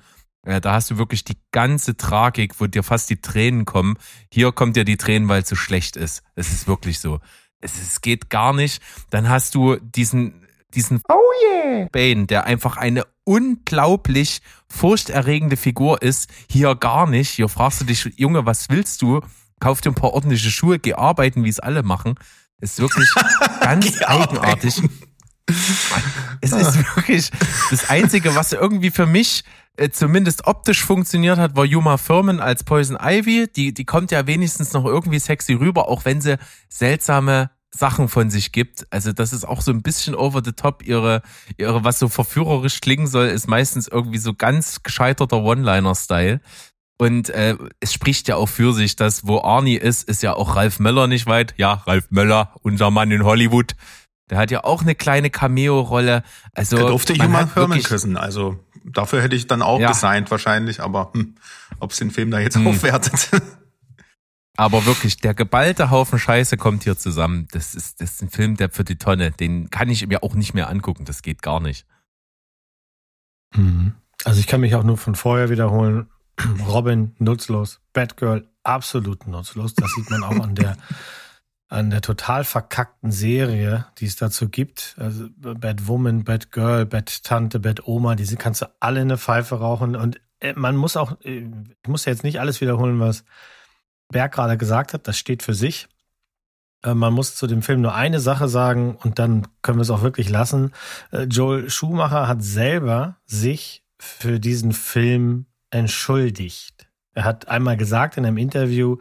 Ja, da hast du wirklich die ganze Tragik, wo dir fast die Tränen kommen. Hier kommt dir die Tränen, weil es so schlecht ist. Es ist wirklich so. Es, es geht gar nicht. Dann hast du diesen, diesen Bane, der einfach eine unglaublich furchterregende Figur ist. Hier gar nicht. Hier fragst du dich, Junge, was willst du? Kauf dir ein paar ordentliche Schuhe, geh arbeiten, wie es alle machen. Ist wirklich ganz eigenartig. Es ist wirklich das Einzige, was irgendwie für mich äh, zumindest optisch funktioniert hat, war Yuma Thurman als Poison Ivy. Die, die kommt ja wenigstens noch irgendwie sexy rüber, auch wenn sie seltsame Sachen von sich gibt. Also das ist auch so ein bisschen over the top. Ihre, ihre, was so verführerisch klingen soll, ist meistens irgendwie so ganz gescheiterter One-Liner-Style. Und äh, es spricht ja auch für sich, dass wo Arnie ist, ist ja auch Ralf Möller nicht weit. Ja, Ralf Möller, unser Mann in Hollywood. Der hat ja auch eine kleine Cameo-Rolle. Also Der durfte Juma wirklich- küssen. Also dafür hätte ich dann auch Ja. gesigned wahrscheinlich, aber hm, ob es den Film da jetzt Hm. aufwertet. Aber wirklich, der geballte Haufen Scheiße kommt hier zusammen. Das ist, das ist ein Film, der für die Tonne. Den kann ich mir auch nicht mehr angucken. Das geht gar nicht. Mhm. Also ich kann mich auch nur von vorher wiederholen. Robin nutzlos, Batgirl absolut nutzlos. Das sieht man auch an der an der total verkackten Serie, die es dazu gibt. Also Batwoman, Batgirl, Bat-Tante, Bat-Oma, diese kannst du alle in eine Pfeife rauchen. Und äh, man muss auch, äh, ich muss ja jetzt nicht alles wiederholen, was Berg gerade gesagt hat. Das steht für sich. Äh, Man muss zu dem Film nur eine Sache sagen und dann können wir es auch wirklich lassen. Joel Schumacher hat selber sich für diesen Film entschuldigt. Er hat einmal gesagt in einem Interview,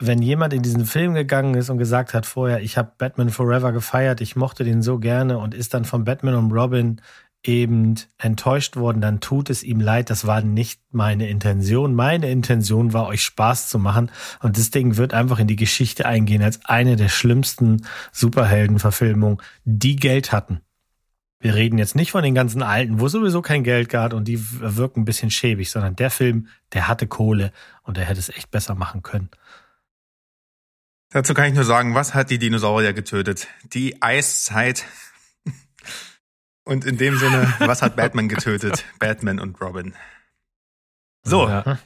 wenn jemand in diesen Film gegangen ist und gesagt hat vorher, ich habe Batman Forever gefeiert, ich mochte den so gerne und ist dann von Batman und Robin eben enttäuscht worden, dann tut es ihm leid. Das war nicht meine Intention. Meine Intention war, euch Spaß zu machen. Und das Ding wird einfach in die Geschichte eingehen als eine der schlimmsten Superheldenverfilmungen, die Geld hatten. Wir reden jetzt nicht von den ganzen alten, wo sowieso kein Geld gab und die wirken ein bisschen schäbig, sondern der Film, der hatte Kohle und der hätte es echt besser machen können. Dazu kann ich nur sagen, was hat die Dinosaurier getötet? Die Eiszeit. Und in dem Sinne, was hat Batman getötet? Batman und Robin. So, Ja.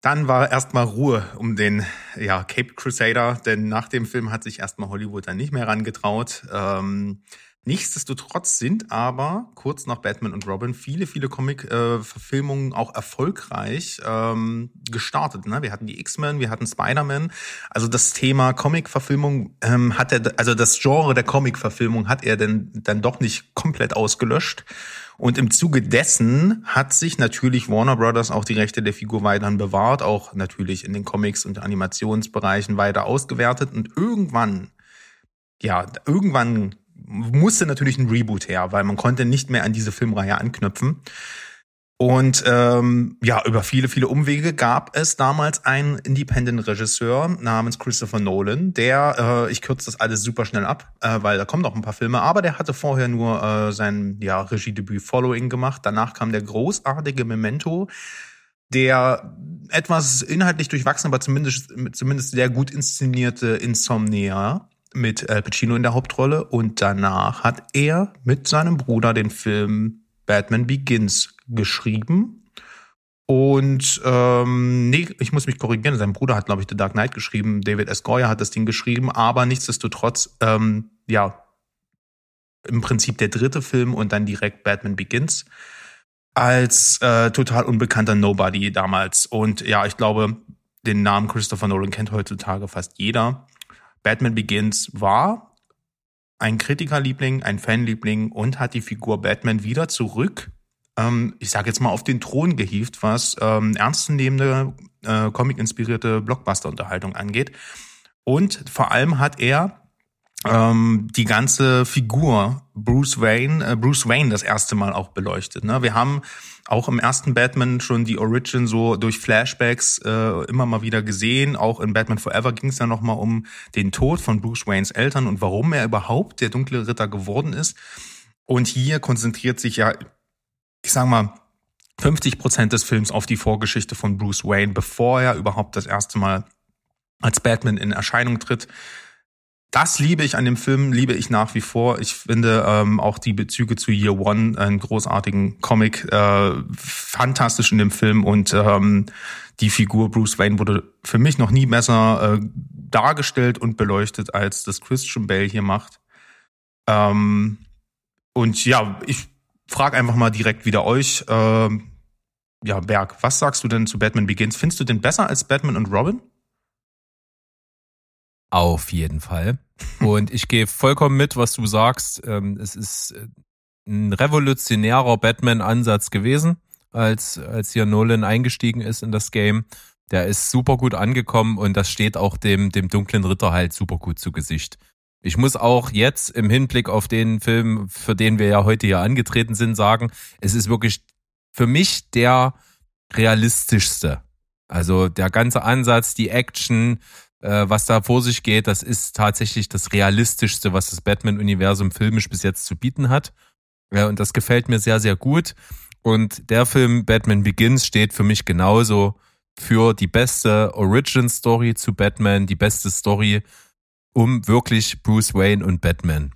dann war erstmal Ruhe um den ja, Cape Crusader, denn nach dem Film hat sich erstmal Hollywood dann nicht mehr rangetraut. Ähm, nichtsdestotrotz sind aber kurz nach Batman und Robin viele, viele Comic-Verfilmungen auch erfolgreich ähm, gestartet. Ne? Wir hatten die X-Men, wir hatten Spider-Man. Also das Thema Comic-Verfilmung ähm, hat er, also das Genre der Comic-Verfilmung hat er denn dann doch nicht komplett ausgelöscht. Und im Zuge dessen hat sich natürlich Warner Brothers auch die Rechte der Figur weiterhin bewahrt, auch natürlich in den Comics und Animationsbereichen weiter ausgewertet. Und irgendwann, ja, irgendwann musste natürlich ein Reboot her, weil man konnte nicht mehr an diese Filmreihe anknüpfen. Und ähm, ja, über viele, viele Umwege gab es damals einen Independent-Regisseur namens Christopher Nolan, der, äh, ich kürze das alles super schnell ab, äh, weil da kommen noch ein paar Filme, aber der hatte vorher nur äh, sein ja, Regiedebüt Following gemacht. Danach kam der großartige Memento, der etwas inhaltlich durchwachsen, aber zumindest, zumindest sehr gut inszenierte Insomnia mit Al Pacino in der Hauptrolle. Und danach hat er mit seinem Bruder den Film Batman Begins geschrieben. Und ähm, nee, ich muss mich korrigieren. Sein Bruder hat, glaube ich, The Dark Knight geschrieben. David S. Goyer hat das Ding geschrieben, aber nichtsdestotrotz, ähm, ja, im Prinzip der dritte Film und dann direkt Batman Begins als äh, total unbekannter Nobody damals. Und ja, ich glaube, den Namen Christopher Nolan kennt heutzutage fast jeder. Batman Begins war ein Kritikerliebling, ein Fanliebling und hat die Figur Batman wieder zurück, ähm, ich sage jetzt mal, auf den Thron gehievt, was ähm, ernstzunehmende, äh, comic-inspirierte Blockbuster-Unterhaltung angeht. Und vor allem hat er ähm, die ganze Figur Bruce Wayne, äh, Bruce Wayne das erste Mal auch beleuchtet. Ne? Wir haben auch im ersten Batman schon die Origin so durch Flashbacks äh, immer mal wieder gesehen. Auch in Batman Forever ging es ja noch mal um den Tod von Bruce Waynes Eltern und warum er überhaupt der dunkle Ritter geworden ist. Und hier konzentriert sich ja, ich sag mal, 50 Prozent des Films auf die Vorgeschichte von Bruce Wayne, bevor er überhaupt das erste Mal als Batman in Erscheinung tritt. Das liebe ich an dem Film, liebe ich nach wie vor. Ich finde ähm, auch die Bezüge zu Year One, einen großartigen Comic, äh, fantastisch in dem Film und ähm, die Figur Bruce Wayne wurde für mich noch nie besser äh, dargestellt und beleuchtet, als das Christian Bale hier macht. Ähm, und ja, ich frage einfach mal direkt wieder euch, ähm, ja, Berg, was sagst du denn zu Batman Begins? Findest du den besser als Batman und Robin? Auf jeden Fall. Und ich gehe vollkommen mit, was du sagst. Ähm, es ist äh, ein revolutionärer Batman-Ansatz gewesen, als, als hier Nolan eingestiegen ist in das Game. Der ist super gut angekommen und das steht auch dem, dem dunklen Ritter halt super gut zu Gesicht. Ich muss auch jetzt im Hinblick auf den Film, für den wir ja heute hier angetreten sind, sagen, es ist wirklich für mich der realistischste. Also der ganze Ansatz, die Action, äh, was da vor sich geht, das ist tatsächlich das realistischste, was das Batman-Universum filmisch bis jetzt zu bieten hat. Ja, und das gefällt mir sehr, sehr gut. Und der Film Batman Begins steht für mich genauso für die beste Origin Story zu Batman, die beste Story um wirklich Bruce Wayne und Batman.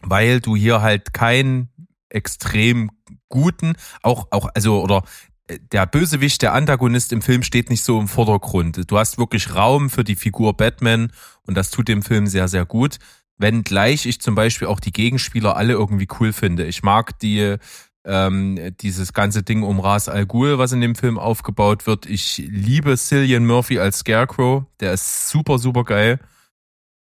Weil du hier halt keinen extrem guten, auch, auch, also, oder der Bösewicht, der Antagonist im Film steht nicht so im Vordergrund. Du hast wirklich Raum für die Figur Batman und das tut dem Film sehr, sehr gut. Wenngleich ich zum Beispiel auch die Gegenspieler alle irgendwie cool finde. Ich mag die, ähm, dieses ganze Ding um Ras Al Ghul, was in dem Film aufgebaut wird. Ich liebe Cillian Murphy als Scarecrow. Der ist super, super geil.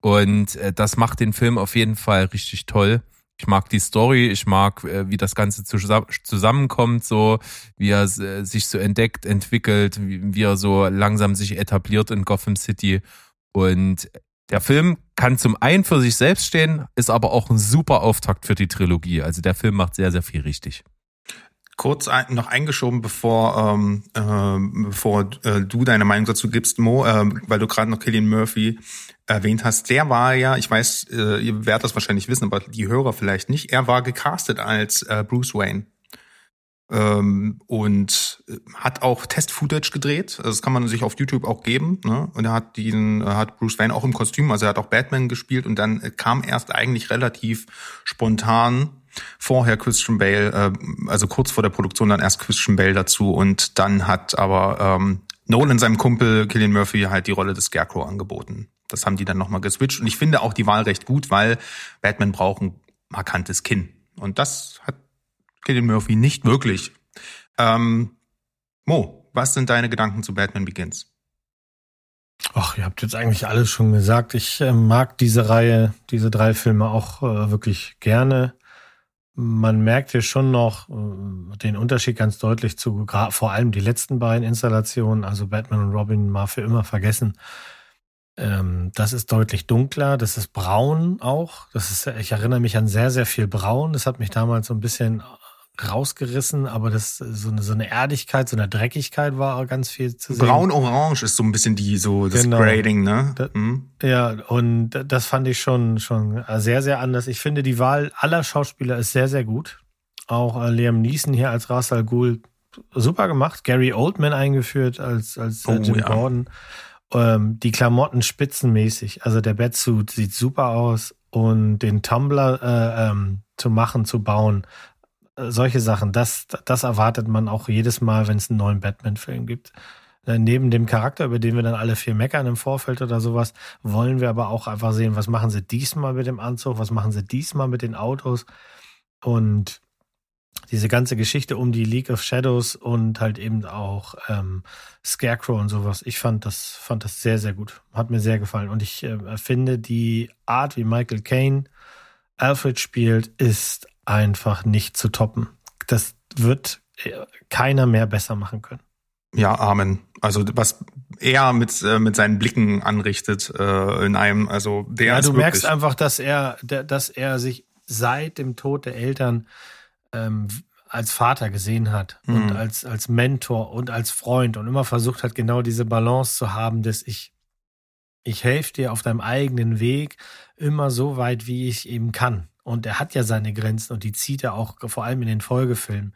Und äh, das macht den Film auf jeden Fall richtig toll. Ich mag die Story, ich mag, äh, wie das Ganze zusammenkommt, so wie er äh, sich so entdeckt, entwickelt, wie, er so langsam sich etabliert in Gotham City. Und der Film kann zum einen für sich selbst stehen, ist aber auch ein super Auftakt für die Trilogie. Also der Film macht sehr, sehr viel richtig. Kurz ein, noch eingeschoben, bevor ähm, äh, bevor äh, du deine Meinung dazu gibst, Mo, äh, weil du gerade noch Killian Murphy erwähnt hast. Der war ja, ich weiß, äh, ihr werdet das wahrscheinlich wissen, aber die Hörer vielleicht nicht. Er war gecastet als äh, Bruce Wayne ähm, und äh, hat auch Test-Footage gedreht. Also das kann man sich auf YouTube auch geben. Ne? Und er hat diesen, hat Bruce Wayne auch im Kostüm, also er hat auch Batman gespielt und dann kam erst eigentlich relativ spontan vorher Christian Bale, äh, also kurz vor der Produktion dann erst Christian Bale dazu und dann hat aber ähm, Nolan seinem Kumpel Killian Murphy halt die Rolle des Scarecrow angeboten. Das haben die dann nochmal geswitcht und ich finde auch die Wahl recht gut, weil Batman braucht ein markantes Kinn. Und das hat Killian Murphy nicht wirklich. Ähm, Mo, was sind deine Gedanken zu Batman Begins? Ach, ihr habt jetzt eigentlich alles schon gesagt. Ich äh, mag diese Reihe, diese drei Filme auch äh, wirklich gerne. Man merkt hier schon noch äh, den Unterschied ganz deutlich zu vor allem die letzten beiden Installationen, also Batman und Robin mal für immer vergessen. Ähm, das ist deutlich dunkler, das ist braun auch. Das ist, ich erinnere mich an sehr, sehr viel Braun. Das hat mich damals so ein bisschen rausgerissen, aber das so eine, so eine Erdigkeit, so eine Dreckigkeit war auch ganz viel zu sehen. Braun-Orange ist so ein bisschen die so das genau. Grading, ne? Da, mhm. Ja, und das fand ich schon schon sehr sehr anders. Ich finde die Wahl aller Schauspieler ist sehr sehr gut. Auch äh, Liam Neeson hier als Ras Al Ghul super gemacht. Gary Oldman eingeführt als als äh, oh, Jim ja. Gordon. Ähm, die Klamotten spitzenmäßig. Also der Batsuit sieht super aus und den Tumblr äh, ähm, zu machen, zu bauen, solche Sachen, das, das erwartet man auch jedes Mal, wenn es einen neuen Batman-Film gibt. Äh, neben dem Charakter, über den wir dann alle viel meckern im Vorfeld oder sowas, wollen wir aber auch einfach sehen, was machen sie diesmal mit dem Anzug, was machen sie diesmal mit den Autos und diese ganze Geschichte um die League of Shadows und halt eben auch ähm, Scarecrow und sowas. Ich fand das, fand das sehr, sehr gut. Hat mir sehr gefallen. Und ich äh, finde die Art, wie Michael Caine Alfred spielt, ist einfach nicht zu toppen. Das wird äh, keiner mehr besser machen können. Ja, Amen. Also was er mit äh, mit seinen Blicken anrichtet äh, in einem, also der ja, ist du merkst einfach, dass er, dass er sich seit dem Tod der Eltern ähm, als Vater gesehen hat mhm. und als als Mentor und als Freund und immer versucht hat, genau diese Balance zu haben, dass ich ich helfe dir auf deinem eigenen Weg immer so weit, wie ich eben kann. Und er hat ja seine Grenzen und die zieht er auch vor allem in den Folgefilmen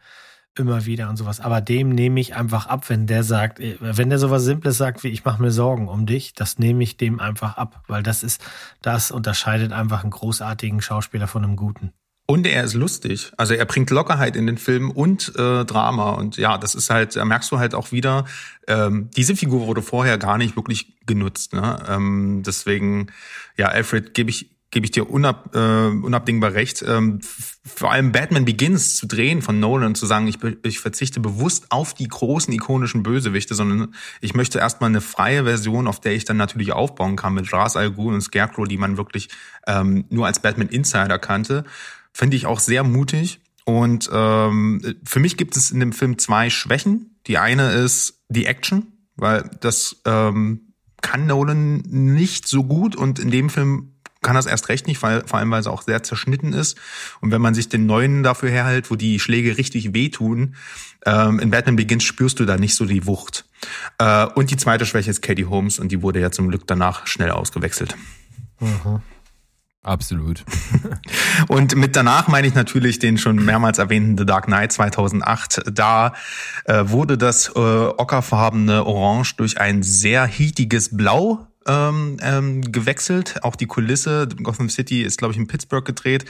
immer wieder und sowas. Aber dem nehme ich einfach ab, wenn der sagt, äh, wenn der sowas Simples sagt wie ich mache mir Sorgen um dich, das nehme ich dem einfach ab, weil das ist, das unterscheidet einfach einen großartigen Schauspieler von einem guten. Und er ist lustig. Also er bringt Lockerheit in den Film und äh, Drama. Und ja, das ist halt, da merkst du halt auch wieder, ähm, diese Figur wurde vorher gar nicht wirklich genutzt. Ne? Ähm, deswegen, ja, Alfred gebe ich gebe ich dir unab, äh, unabdingbar recht. Ähm, vor allem Batman Begins zu drehen von Nolan zu sagen, ich, ich verzichte bewusst auf die großen ikonischen Bösewichte, sondern ich möchte erstmal eine freie Version, auf der ich dann natürlich aufbauen kann mit Ra's al Ghul und Scarecrow, die man wirklich ähm, nur als Batman Insider kannte, finde ich auch sehr mutig. Und ähm, für mich gibt es in dem Film zwei Schwächen. Die eine ist die Action, weil das ähm, kann Nolan nicht so gut und in dem Film kann das erst recht nicht, weil, vor allem weil es auch sehr zerschnitten ist. Und wenn man sich den neuen dafür herhält, wo die Schläge richtig wehtun, ähm, in Batman Begins spürst du da nicht so die Wucht. Äh, und die zweite Schwäche ist Katie Holmes und die wurde ja zum Glück danach schnell ausgewechselt. Mhm. Absolut. Und mit danach meine ich natürlich den schon mehrmals erwähnten The Dark Knight 2008. Da äh, wurde das äh, ockerfarbene Orange durch ein sehr heatiges Blau ähm, ähm, gewechselt. Auch die Kulisse, Gotham City ist, glaube ich, in Pittsburgh gedreht.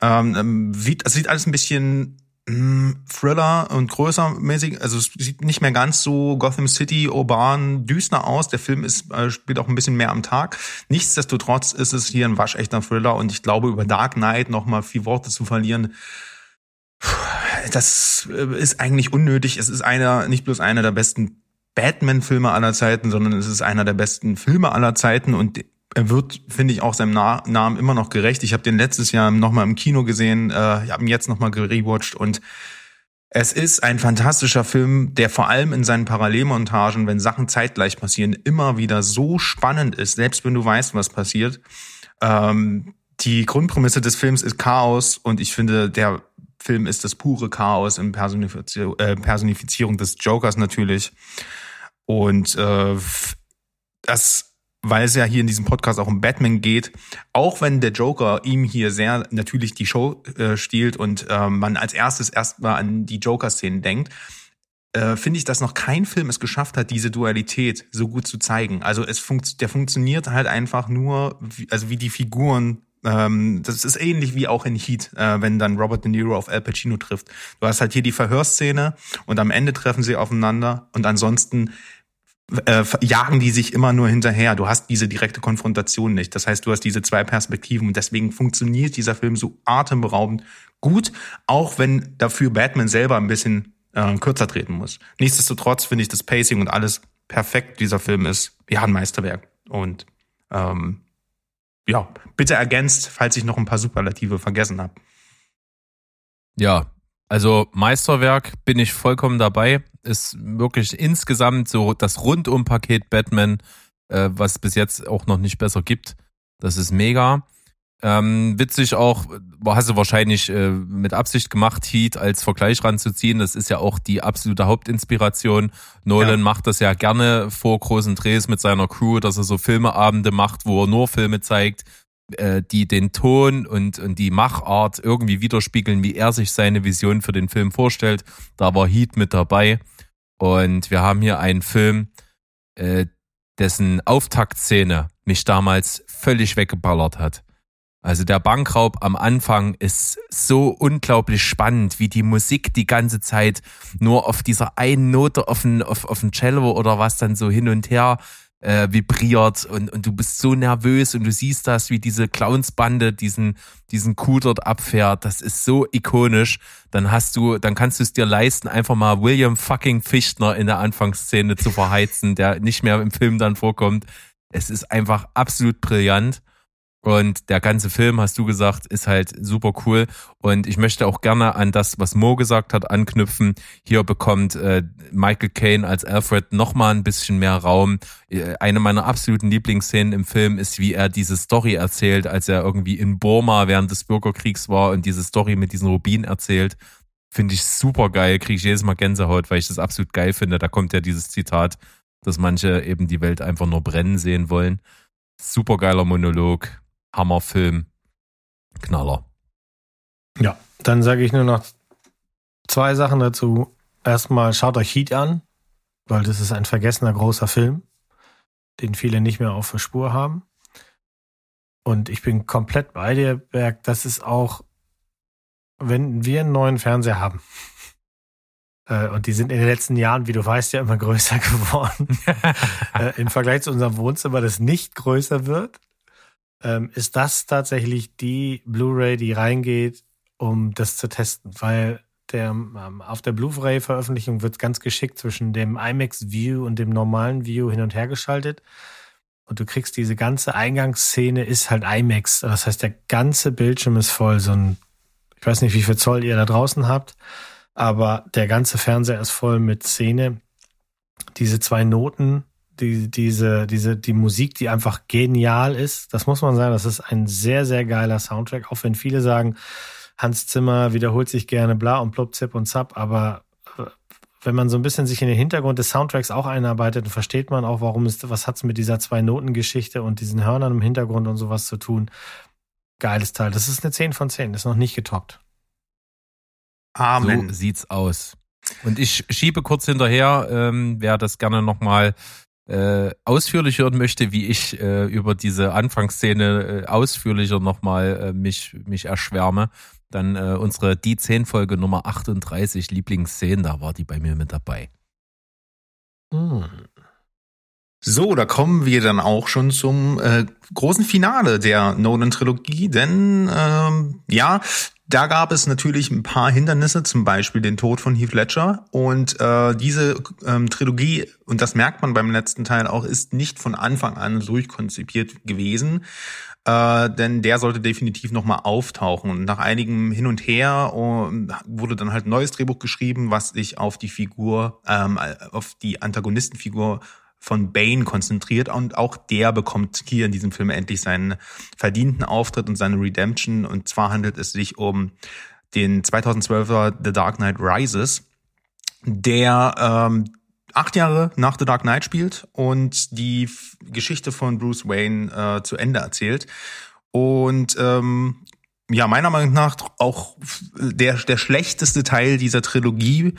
Ähm, ähm sieht, also sieht alles ein bisschen mh, Thriller und größer mäßig. Also es sieht nicht mehr ganz so Gotham City urban düster aus. Der Film ist äh, spielt auch ein bisschen mehr am Tag. Nichtsdestotrotz ist es hier ein waschechter Thriller und ich glaube über Dark Knight noch mal vier Worte zu verlieren. Das äh, ist eigentlich unnötig. Es ist einer, nicht bloß einer der besten Batman-Filme aller Zeiten, sondern es ist einer der besten Filme aller Zeiten und er wird, finde ich, auch seinem Na Namen immer noch gerecht. Ich habe den letztes Jahr nochmal im Kino gesehen, äh, ich habe ihn jetzt nochmal gerewatcht und es ist ein fantastischer Film, der vor allem in seinen Parallelmontagen, wenn Sachen zeitgleich passieren, immer wieder so spannend ist, selbst wenn du weißt, was passiert. Ähm, die Grundprämisse des Films ist Chaos und ich finde, der Film ist das pure Chaos in Personifizier äh, Personifizierung des Jokers natürlich. Und äh, das, weil es ja hier in diesem Podcast auch um Batman geht, auch wenn der Joker ihm hier sehr natürlich die Show äh, stiehlt und äh, man als erstes erstmal an die Joker-Szenen denkt, äh, finde ich, dass noch kein Film es geschafft hat, diese Dualität so gut zu zeigen. Also es funkt, der funktioniert halt einfach nur, wie, also wie die Figuren ähm, das ist ähnlich wie auch in Heat, äh, wenn dann Robert De Niro auf Al Pacino trifft. Du hast halt hier die Verhörszene und am Ende treffen sie aufeinander und ansonsten äh, jagen die sich immer nur hinterher. Du hast diese direkte Konfrontation nicht. Das heißt, du hast diese zwei Perspektiven und deswegen funktioniert dieser Film so atemberaubend gut, auch wenn dafür Batman selber ein bisschen äh, kürzer treten muss. Nichtsdestotrotz finde ich das Pacing und alles perfekt. Dieser Film ist ja ein Meisterwerk und ähm, ja, bitte ergänzt, falls ich noch ein paar Superlative vergessen habe. Ja, also Meisterwerk bin ich vollkommen dabei. Ist wirklich insgesamt so das Rundum-Paket Batman, äh, was bis jetzt auch noch nicht besser gibt. Das ist mega. Ähm, witzig auch, hast du wahrscheinlich äh, mit Absicht gemacht, Heat als Vergleich ranzuziehen. Das ist ja auch die absolute Hauptinspiration. Nolan ja. macht das ja gerne vor großen Drehs mit seiner Crew, dass er so Filmeabende macht, wo er nur Filme zeigt, äh, die den Ton und, und die Machart irgendwie widerspiegeln, wie er sich seine Vision für den Film vorstellt. Da war Heat mit dabei. Und wir haben hier einen Film, äh, dessen Auftaktszene mich damals völlig weggeballert hat. Also der Bankraub am Anfang ist so unglaublich spannend, wie die Musik die ganze Zeit nur auf dieser einen Note auf dem, auf, auf dem Cello oder was dann so hin und her äh, vibriert und, und du bist so nervös und du siehst das, wie diese Clownsbande diesen, diesen Kuh dort abfährt. Das ist so ikonisch. Dann hast du, dann kannst du es dir leisten, einfach mal William fucking Fichtner in der Anfangsszene zu verheizen, der nicht mehr im Film dann vorkommt. Es ist einfach absolut brillant. Und der ganze Film, hast du gesagt, ist halt super cool. Und ich möchte auch gerne an das, was Mo gesagt hat, anknüpfen. Hier bekommt äh, Michael Caine als Alfred nochmal ein bisschen mehr Raum. Äh, eine meiner absoluten Lieblingsszenen im Film ist, wie er diese Story erzählt, als er irgendwie in Burma während des Bürgerkriegs war und diese Story mit diesen Rubinen erzählt. Finde ich super geil, kriege ich jedes Mal Gänsehaut, weil ich das absolut geil finde. Da kommt ja dieses Zitat, dass manche eben die Welt einfach nur brennen sehen wollen. Super geiler Monolog Hammerfilm, Knaller. Ja, dann sage ich nur noch zwei Sachen dazu. Erstmal schaut euch Heat an, weil das ist ein vergessener großer Film, den viele nicht mehr auf der Spur haben. Und ich bin komplett bei dir, Berg. Das ist auch, wenn wir einen neuen Fernseher haben, äh, und die sind in den letzten Jahren, wie du weißt, ja immer größer geworden, äh, im Vergleich zu unserem Wohnzimmer, das nicht größer wird, ähm, ist das tatsächlich die Blu-ray, die reingeht, um das zu testen, weil der, ähm, auf der Blu-ray-Veröffentlichung wird ganz geschickt zwischen dem IMAX-View und dem normalen View hin und her geschaltet. Und du kriegst diese ganze Eingangsszene ist halt IMAX. Das heißt, der ganze Bildschirm ist voll. So ein, ich weiß nicht, wie viel Zoll ihr da draußen habt, aber der ganze Fernseher ist voll mit Szene. Diese zwei Noten, die, diese, diese, die Musik, die einfach genial ist. Das muss man sagen. Das ist ein sehr, sehr geiler Soundtrack. Auch wenn viele sagen, Hans Zimmer wiederholt sich gerne bla und plopp, zip und zap, aber äh, wenn man so ein bisschen sich in den Hintergrund des Soundtracks auch einarbeitet, dann versteht man auch, warum es, was hat's mit dieser Zwei-Noten-Geschichte und diesen Hörnern im Hintergrund und sowas zu tun. Geiles Teil. Das ist eine 10 von 10, ist noch nicht getoppt. Amen. So sieht's aus. Und ich schiebe kurz hinterher, ähm, wer das gerne nochmal äh, ausführlich hören möchte, wie ich äh, über diese Anfangsszene äh, ausführlicher nochmal äh, mich, mich erschwärme, dann äh, unsere Die 10 Folge Nummer 38 Lieblingsszenen, da war die bei mir mit dabei. Hm. So, da kommen wir dann auch schon zum äh, großen Finale der Nolan-Trilogie, denn ähm, ja, da gab es natürlich ein paar Hindernisse, zum Beispiel den Tod von Heath Ledger. Und äh, diese ähm, Trilogie, und das merkt man beim letzten Teil auch, ist nicht von Anfang an durchkonzipiert gewesen. Äh, denn der sollte definitiv nochmal auftauchen. Und nach einigem Hin und Her uh, wurde dann halt ein neues Drehbuch geschrieben, was sich auf die Figur, ähm, auf die Antagonistenfigur von Bane konzentriert und auch der bekommt hier in diesem Film endlich seinen verdienten Auftritt und seine Redemption. Und zwar handelt es sich um den 2012er The Dark Knight Rises, der ähm, acht Jahre nach The Dark Knight spielt und die Geschichte von Bruce Wayne äh, zu Ende erzählt. Und ähm, ja, meiner Meinung nach auch der, der schlechteste Teil dieser Trilogie,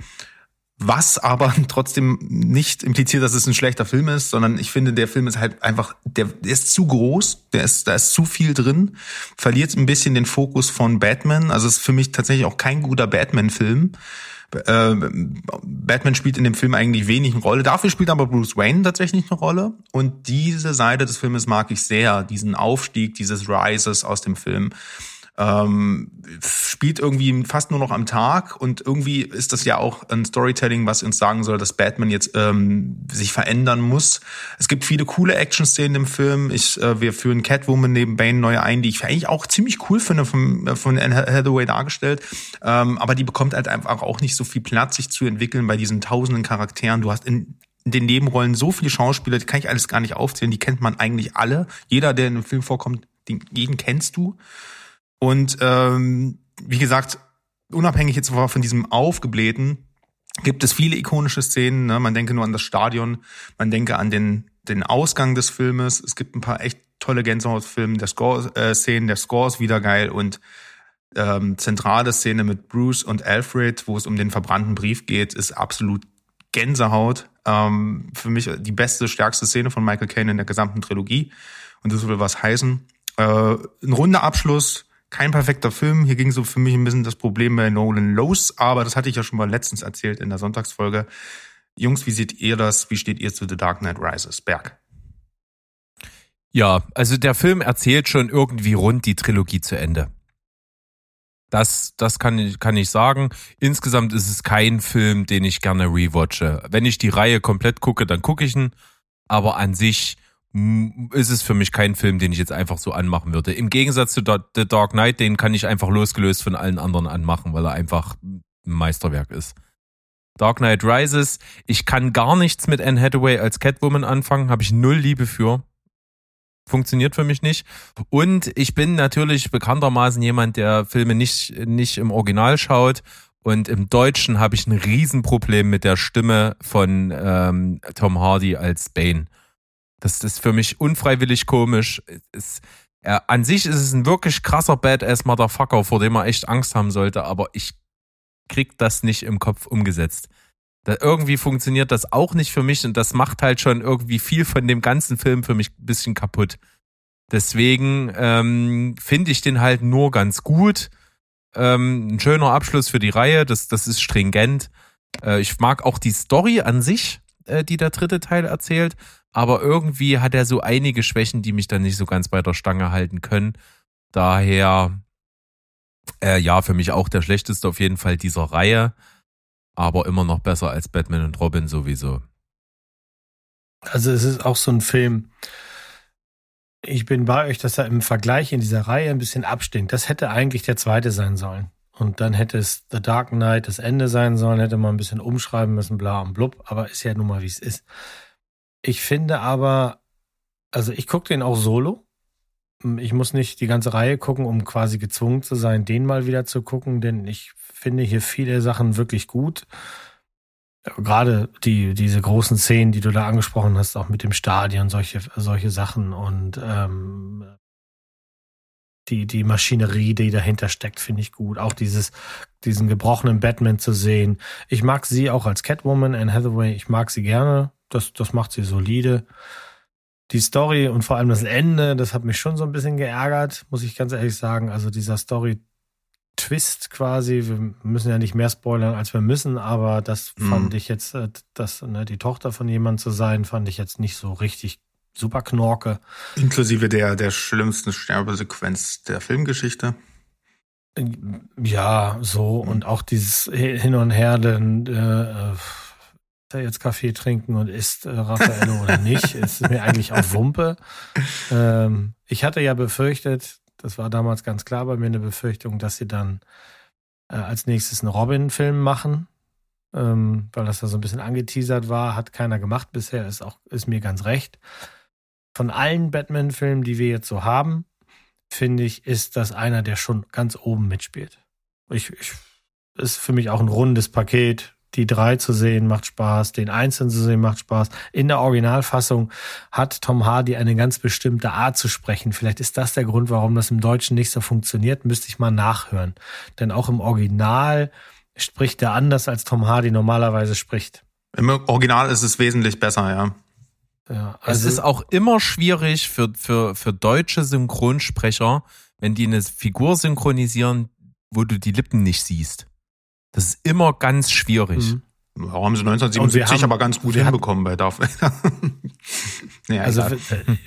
was aber trotzdem nicht impliziert, dass es ein schlechter Film ist, sondern ich finde, der Film ist halt einfach, der, der ist zu groß, der ist, da ist zu viel drin, verliert ein bisschen den Fokus von Batman. Also ist für mich tatsächlich auch kein guter Batman-Film. Äh, Batman spielt in dem Film eigentlich wenig eine Rolle. Dafür spielt aber Bruce Wayne tatsächlich eine Rolle. Und diese Seite des Filmes mag ich sehr, diesen Aufstieg dieses Rises aus dem Film ähm, spielt irgendwie fast nur noch am Tag und irgendwie ist das ja auch ein Storytelling, was uns sagen soll, dass Batman jetzt ähm, sich verändern muss. Es gibt viele coole Action-Szenen im Film. Ich, äh, wir führen Catwoman neben Bane neu ein, die ich eigentlich auch ziemlich cool finde von, äh, von Anne Hathaway dargestellt. Ähm, aber die bekommt halt einfach auch nicht so viel Platz, sich zu entwickeln bei diesen tausenden Charakteren. Du hast in in den Nebenrollen so viele Schauspieler, die kann ich alles gar nicht aufzählen, die kennt man eigentlich alle. Jeder, der in einem Film vorkommt, den, jeden kennst du. Und ähm, wie gesagt, unabhängig jetzt von diesem Aufgeblähten, gibt es viele ikonische Szenen. Ne? Man denke nur an das Stadion, man denke an den, den Ausgang des Filmes. Es gibt ein paar echt tolle Gänsehautfilme, der Score, äh, Szenen, der Score ist wieder geil und ähm, zentrale Szene mit Bruce und Alfred, wo es um den verbrannten Brief geht, ist absolut Gänsehaut. Ähm, für mich die beste, stärkste Szene von Michael Caine in der gesamten Trilogie. Und das will was heißen. Äh, ein runder Abschluss, kein perfekter Film. Hier ging so für mich ein bisschen das Problem bei Nolan los, aber das hatte ich ja schon mal letztens erzählt in der Sonntagsfolge. Jungs, wie seht ihr das? Wie steht ihr zu The Dark Knight Rises? Berg. Ja, also der Film erzählt schon irgendwie rund die Trilogie zu Ende. Das, das kann ich, kann ich sagen. Insgesamt ist es kein Film, den ich gerne rewatche. Wenn ich die Reihe komplett gucke, dann gucke ich ihn. Aber an sich ist es für mich kein Film, den ich jetzt einfach so anmachen würde. Im Gegensatz zu The Dark Knight, den kann ich einfach losgelöst von allen anderen anmachen, weil er einfach ein Meisterwerk ist. Dark Knight Rises, ich kann gar nichts mit Anne Hathaway als Catwoman anfangen, habe ich null Liebe für. Funktioniert für mich nicht. Und ich bin natürlich bekanntermaßen jemand, der Filme nicht, nicht im Original schaut. Und im Deutschen habe ich ein Riesenproblem mit der Stimme von ähm, Tom Hardy als Bane. Das ist für mich unfreiwillig komisch. Es, äh, an sich ist es ein wirklich krasser Badass-Motherfucker, vor dem man echt Angst haben sollte, aber ich krieg das nicht im Kopf umgesetzt. Da irgendwie funktioniert das auch nicht für mich und das macht halt schon irgendwie viel von dem ganzen Film für mich ein bisschen kaputt. Deswegen ähm, finde ich den halt nur ganz gut. Ähm, ein schöner Abschluss für die Reihe, das, das ist stringent. Äh, ich mag auch die Story an sich, äh, die der dritte Teil erzählt aber irgendwie hat er so einige Schwächen, die mich dann nicht so ganz bei der Stange halten können. Daher, äh, ja, für mich auch der schlechteste auf jeden Fall dieser Reihe, aber immer noch besser als Batman und Robin sowieso. Also es ist auch so ein Film. Ich bin bei euch, dass er im Vergleich in dieser Reihe ein bisschen abstinkt. Das hätte eigentlich der zweite sein sollen. Und dann hätte es The Dark Knight das Ende sein sollen, hätte man ein bisschen umschreiben müssen, bla und blub. Aber ist ja nun mal, wie es ist. Ich finde aber, also ich gucke den auch solo. Ich muss nicht die ganze Reihe gucken, um quasi gezwungen zu sein, den mal wieder zu gucken, denn ich finde hier viele Sachen wirklich gut. Gerade die, diese großen Szenen, die du da angesprochen hast, auch mit dem Stadion, solche, solche Sachen und ähm, die, die Maschinerie, die dahinter steckt, finde ich gut. Auch dieses, diesen gebrochenen Batman zu sehen. Ich mag sie auch als Catwoman, Anne Hathaway, ich mag sie gerne. Das, das macht sie solide. Die Story und vor allem das Ende, das hat mich schon so ein bisschen geärgert, muss ich ganz ehrlich sagen. Also dieser Story-Twist quasi, wir müssen ja nicht mehr spoilern, als wir müssen, aber das Mhm. fand ich jetzt, äh, das, ne, die Tochter von jemand zu sein, fand ich jetzt nicht so richtig super knorke. Inklusive der, der schlimmsten Sterbesequenz der Filmgeschichte. Ja, so und auch dieses Hin und Her, denn äh, ist er jetzt Kaffee trinken und isst äh, Raffaello oder nicht, ist mir eigentlich auch Wumpe. Ähm, ich hatte ja befürchtet, das war damals ganz klar bei mir eine Befürchtung, dass sie dann äh, als nächstes einen Robin-Film machen, ähm, weil das da so ein bisschen angeteasert war, hat keiner gemacht bisher, ist auch ist mir ganz recht. Von allen Batman-Filmen, die wir jetzt so haben, finde ich, ist das einer, der schon ganz oben mitspielt. Ich, ich ist für mich auch ein rundes Paket. Die drei zu sehen macht Spaß, den einzelnen zu sehen macht Spaß. In der Originalfassung hat Tom Hardy eine ganz bestimmte Art zu sprechen. Vielleicht ist das der Grund, warum das im Deutschen nicht so funktioniert. Müsste ich mal nachhören. Denn auch im Original spricht er anders, als Tom Hardy normalerweise spricht. Im Original ist es wesentlich besser, ja. Ja, es also ist auch immer schwierig für, für, für deutsche Synchronsprecher, wenn die eine Figur synchronisieren, wo du die Lippen nicht siehst. Das ist immer ganz schwierig. Mhm. Haben sie Und wir 1977 haben- aber ganz gut wir hatten- hinbekommen bei Darth Vader. ja, Also äh,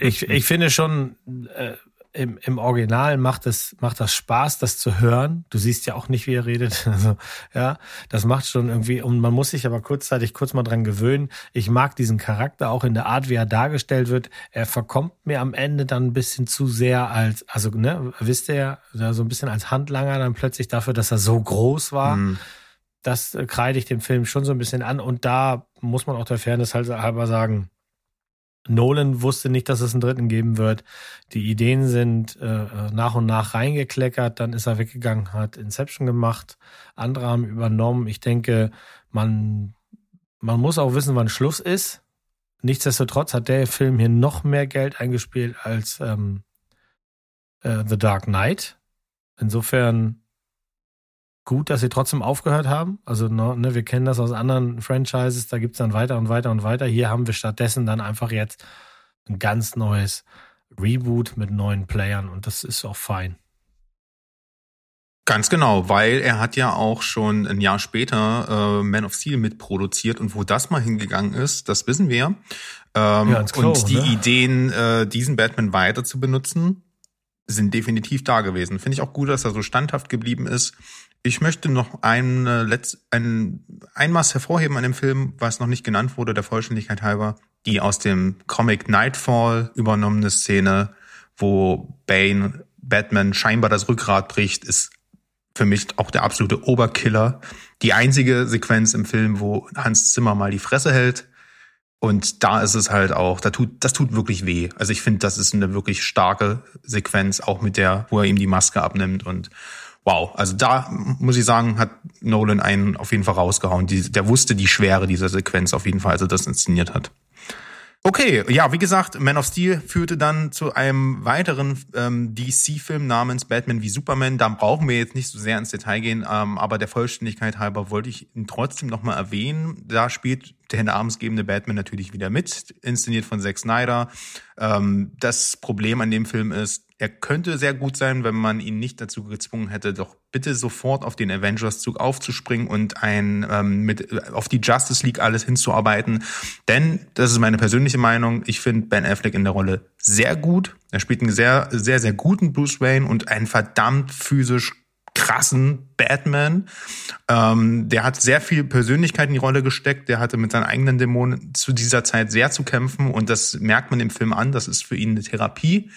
ich, ich finde schon, äh, im, im Original macht es macht das Spaß, das zu hören. Du siehst ja auch nicht, wie er redet. Also, ja, das macht schon irgendwie, und man muss sich aber kurzzeitig kurz mal dran gewöhnen. Ich mag diesen Charakter auch in der Art, wie er dargestellt wird. Er verkommt mir am Ende dann ein bisschen zu sehr als, also, ne, wisst ihr, ja, so ein bisschen als Handlanger dann plötzlich dafür, dass er so groß war Hm. das äh, kreide ich dem Film schon so ein bisschen an. Und da muss man auch der Fairness halt halber sagen, Nolan wusste nicht, dass es einen dritten geben wird. Die Ideen sind äh, äh, nach und nach reingekleckert, dann ist er weggegangen, hat Inception gemacht, andere haben übernommen. Ich denke, man, man muss auch wissen, wann Schluss ist. Nichtsdestotrotz hat der Film hier noch mehr Geld eingespielt als ähm, äh, The Dark Knight. Insofern gut, dass sie trotzdem aufgehört haben. Also ne, ne, wir kennen das aus anderen Franchises, da gibt's dann weiter und weiter und weiter. Hier haben wir stattdessen dann einfach jetzt ein ganz neues Reboot mit neuen Playern und das ist auch fein. Ganz genau, weil er hat ja auch schon ein Jahr später äh, Man of Steel mitproduziert und wo das mal hingegangen ist, das wissen wir. Ähm, Ja, Klo, und die ne? Ideen, äh, diesen Batman weiter zu benutzen, sind definitiv da gewesen. Finde ich auch gut, dass er so standhaft geblieben ist. Ich möchte noch ein, äh, ein, ein Maß hervorheben an dem Film, was noch nicht genannt wurde, der Vollständigkeit halber. Die aus dem Comic Nightfall übernommene Szene, wo Bane Batman scheinbar das Rückgrat bricht, ist für mich auch der absolute Oberkiller. Die einzige Sequenz im Film, wo Hans Zimmer mal die Fresse hält. Und da ist es halt auch, da tut, das tut wirklich weh. Also ich finde, das ist eine wirklich starke Sequenz, auch mit der, wo er ihm die Maske abnimmt und wow. Also da muss ich sagen, hat Nolan einen auf jeden Fall rausgehauen. Die, der wusste die Schwere dieser Sequenz auf jeden Fall, als er das inszeniert hat. Okay, ja, wie gesagt, Man of Steel führte dann zu einem weiteren ähm, DC-Film namens Batman wie Superman. Da brauchen wir jetzt nicht so sehr ins Detail gehen, ähm, aber der Vollständigkeit halber wollte ich ihn trotzdem nochmal erwähnen. Da spielt der namensgebende Batman natürlich wieder mit, inszeniert von Zack Snyder. Ähm, das Problem an dem Film ist, er könnte sehr gut sein, wenn man ihn nicht dazu gezwungen hätte, doch bitte sofort auf den Avengers-Zug aufzuspringen und ein ähm, mit äh, auf die Justice League alles hinzuarbeiten. Denn, das ist meine persönliche Meinung, ich finde Ben Affleck in der Rolle sehr gut. Er spielt einen sehr, sehr, sehr guten Bruce Wayne und einen verdammt physisch krassen Batman. Ähm, der hat sehr viel Persönlichkeit in die Rolle gesteckt. Der hatte mit seinen eigenen Dämonen zu dieser Zeit sehr zu kämpfen und das merkt man im Film an. Das ist für ihn eine Therapie.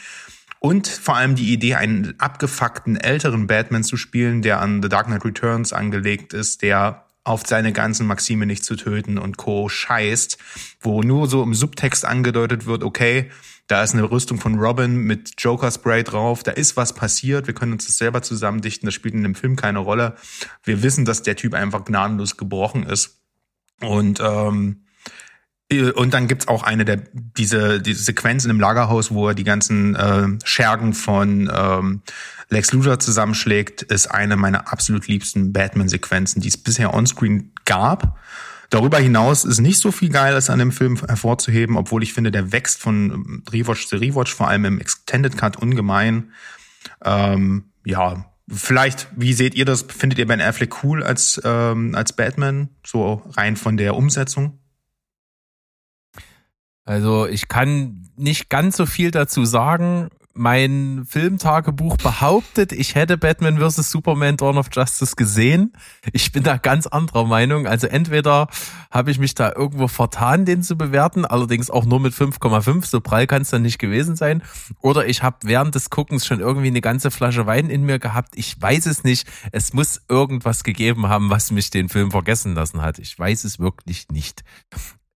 Und vor allem die Idee, einen abgefuckten älteren Batman zu spielen, der an The Dark Knight Returns angelegt ist, der auf seine ganzen Maxime nicht zu töten und Co. scheißt, wo nur so im Subtext angedeutet wird, okay, da ist eine Rüstung von Robin mit Joker Spray drauf, da ist was passiert, wir können uns das selber zusammendichten, das spielt in dem Film keine Rolle. Wir wissen, dass der Typ einfach gnadenlos gebrochen ist. Und ähm, und dann gibt's auch eine der diese diese Sequenz in dem Lagerhaus, wo er die ganzen äh, Schergen von ähm, Lex Luthor zusammenschlägt, ist eine meiner absolut liebsten Batman-Sequenzen, die es bisher onscreen gab. Darüber hinaus ist nicht so viel Geiles an dem Film hervorzuheben, obwohl ich finde, der wächst von Rewatch zu Rewatch, vor allem im Extended Cut ungemein. Ähm, ja, vielleicht, wie seht ihr das? Findet ihr Ben Affleck cool als ähm, als Batman, so rein von der Umsetzung? Also ich kann nicht ganz so viel dazu sagen. Mein Filmtagebuch behauptet, ich hätte Batman vs. Superman Dawn of Justice gesehen. Ich bin da ganz anderer Meinung. Also entweder habe ich mich da irgendwo vertan, den zu bewerten, allerdings auch nur mit 5,5, so prall kann es dann nicht gewesen sein. Oder ich habe während des Guckens schon irgendwie eine ganze Flasche Wein in mir gehabt. Ich weiß es nicht. Es muss irgendwas gegeben haben, was mich den Film vergessen lassen hat. Ich weiß es wirklich nicht.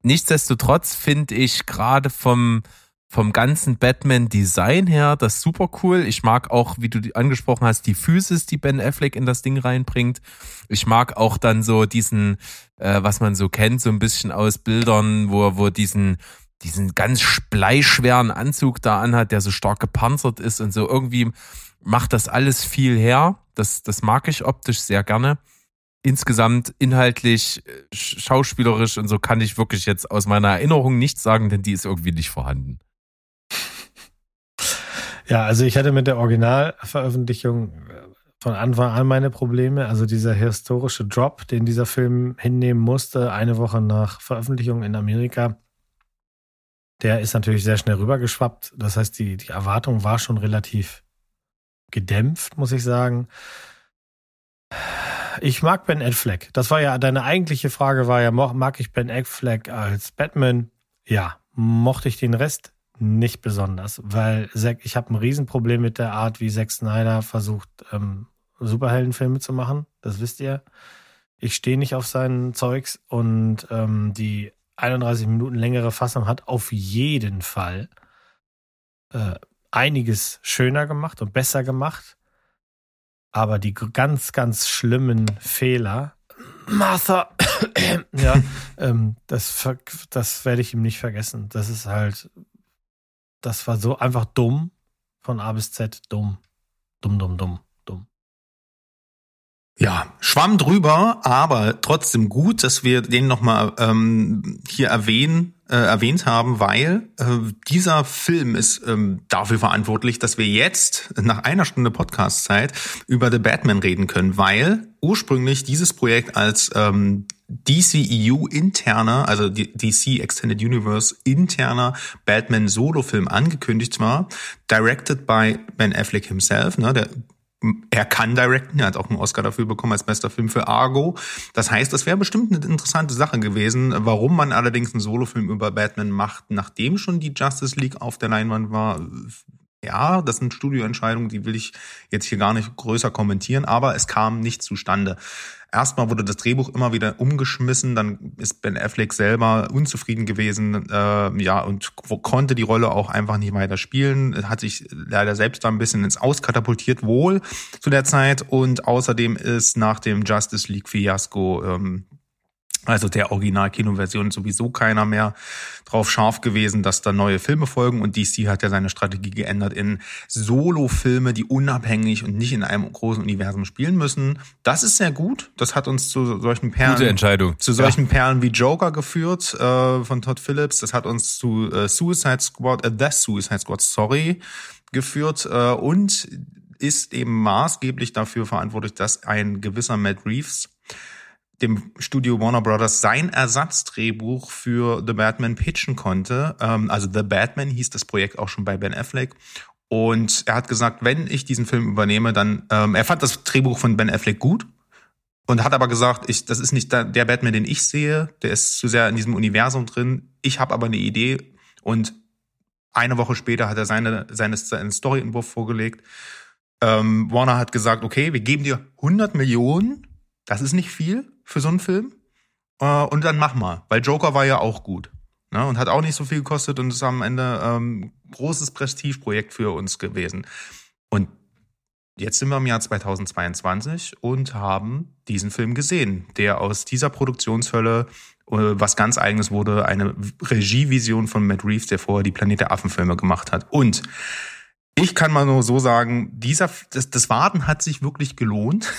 Nichtsdestotrotz finde ich gerade vom, vom ganzen Batman-Design her das super cool. Ich mag auch, wie du angesprochen hast, die Physis, die Ben Affleck in das Ding reinbringt. Ich mag auch dann so diesen, äh, was man so kennt, so ein bisschen aus Bildern, wo, wo diesen, diesen ganz bleischweren Anzug da anhat, der so stark gepanzert ist und so irgendwie macht das alles viel her. Das, das mag ich optisch sehr gerne insgesamt inhaltlich, äh, schauspielerisch und so kann ich wirklich jetzt aus meiner Erinnerung nichts sagen, denn die ist irgendwie nicht vorhanden. Ja, also ich hatte mit der Originalveröffentlichung äh, von Anfang an meine Probleme. Also dieser historische Drop, den dieser Film hinnehmen musste, eine Woche nach Veröffentlichung in Amerika, der ist natürlich sehr schnell rübergeschwappt. Das heißt, die, die Erwartung war schon relativ gedämpft, muss ich sagen. Ich mag Ben Affleck. Das war ja deine eigentliche Frage war ja, mag ich Ben Affleck als Batman? Ja. Mochte ich den Rest? Nicht besonders, weil ich habe ein Riesenproblem mit der Art, wie Zack Snyder versucht, ähm, Superheldenfilme zu machen. Das wisst ihr. Ich stehe nicht auf seinen Zeugs und ähm, die 31 Minuten längere Fassung hat auf jeden Fall äh, einiges schöner gemacht und besser gemacht. Aber die ganz, ganz schlimmen Fehler, Martha, ja, ähm, das, das werde ich ihm nicht vergessen. Das ist halt, das war so einfach dumm, von A bis Z, dumm, dumm, dumm, dumm, dumm. Ja, schwamm drüber, aber trotzdem gut, dass wir den nochmal ähm, hier erwähnen, äh, erwähnt haben, weil äh, dieser Film ist ähm, dafür verantwortlich, dass wir jetzt nach einer Stunde Podcastzeit über The Batman reden können, weil ursprünglich dieses Projekt als ähm, DCEU interner, also DC Extended Universe interner Batman Solo-Film angekündigt war, directed by Ben Affleck himself, ne, der er kann directen, er hat auch einen Oscar dafür bekommen als bester Film für Argo. Das heißt, das wäre bestimmt eine interessante Sache gewesen. Warum man allerdings einen Solofilm über Batman macht, nachdem schon die Justice League auf der Leinwand war, ja, das sind Studioentscheidungen, die will ich jetzt hier gar nicht größer kommentieren, aber es kam nicht zustande. Erstmal wurde das Drehbuch immer wieder umgeschmissen, dann ist Ben Affleck selber unzufrieden gewesen, äh, ja, und konnte die Rolle auch einfach nicht weiter spielen, hat sich leider selbst da ein bisschen ins Auskatapultiert wohl zu der Zeit und außerdem ist nach dem Justice League Fiasco ähm, also der Original-Kinoversion sowieso keiner mehr drauf scharf gewesen, dass da neue Filme folgen und DC hat ja seine Strategie geändert in Solo-Filme, die unabhängig und nicht in einem großen Universum spielen müssen. Das ist sehr gut. Das hat uns zu solchen Perlen, Gute Entscheidung. zu solchen ja. Perlen wie Joker geführt äh, von Todd Phillips. Das hat uns zu äh, Suicide Squad, äh, The Suicide Squad, sorry, geführt äh, und ist eben maßgeblich dafür verantwortlich, dass ein gewisser Matt Reeves dem Studio Warner Brothers sein Ersatzdrehbuch für The Batman pitchen konnte. Ähm, also The Batman hieß das Projekt auch schon bei Ben Affleck. Und er hat gesagt, wenn ich diesen Film übernehme, dann, ähm, er fand das Drehbuch von Ben Affleck gut und hat aber gesagt, ich, das ist nicht der, Batman, den ich sehe, der ist zu sehr in diesem Universum drin. Ich habe aber eine Idee und eine Woche später hat er seine, seine, seinen Storyentwurf vorgelegt. Ähm, Warner hat gesagt, okay, wir geben dir 100 Millionen, das ist nicht viel für so einen Film, äh, und dann mach mal, weil Joker war ja auch gut ne, und hat auch nicht so viel gekostet und ist am Ende ähm, großes Prestigeprojekt für uns gewesen. Und jetzt sind wir im Jahr 2022 und haben diesen Film gesehen, der aus dieser Produktionshölle äh, was ganz eigenes wurde, eine Regievision von Matt Reeves, der vorher die Planet der Affen-Filme gemacht hat. Und ich kann mal nur so sagen, dieser, das, das Warten hat sich wirklich gelohnt.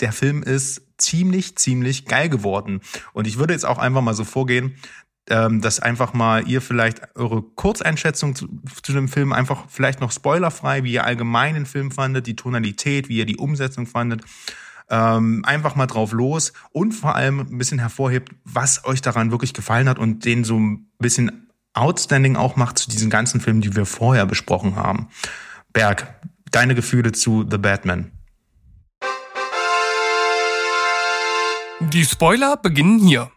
Der Film ist ziemlich, ziemlich geil geworden. Und ich würde jetzt auch einfach mal so vorgehen, ähm, dass einfach mal ihr vielleicht eure Kurzeinschätzung zu, zu dem Film einfach vielleicht noch spoilerfrei, wie ihr allgemein den Film fandet, die Tonalität, wie ihr die Umsetzung fandet. Ähm, einfach mal drauf los und vor allem ein bisschen hervorhebt, was euch daran wirklich gefallen hat und den so ein bisschen outstanding auch macht zu diesen ganzen Filmen, die wir vorher besprochen haben. Berg, deine Gefühle zu The Batman. Die Spoiler beginnen hier.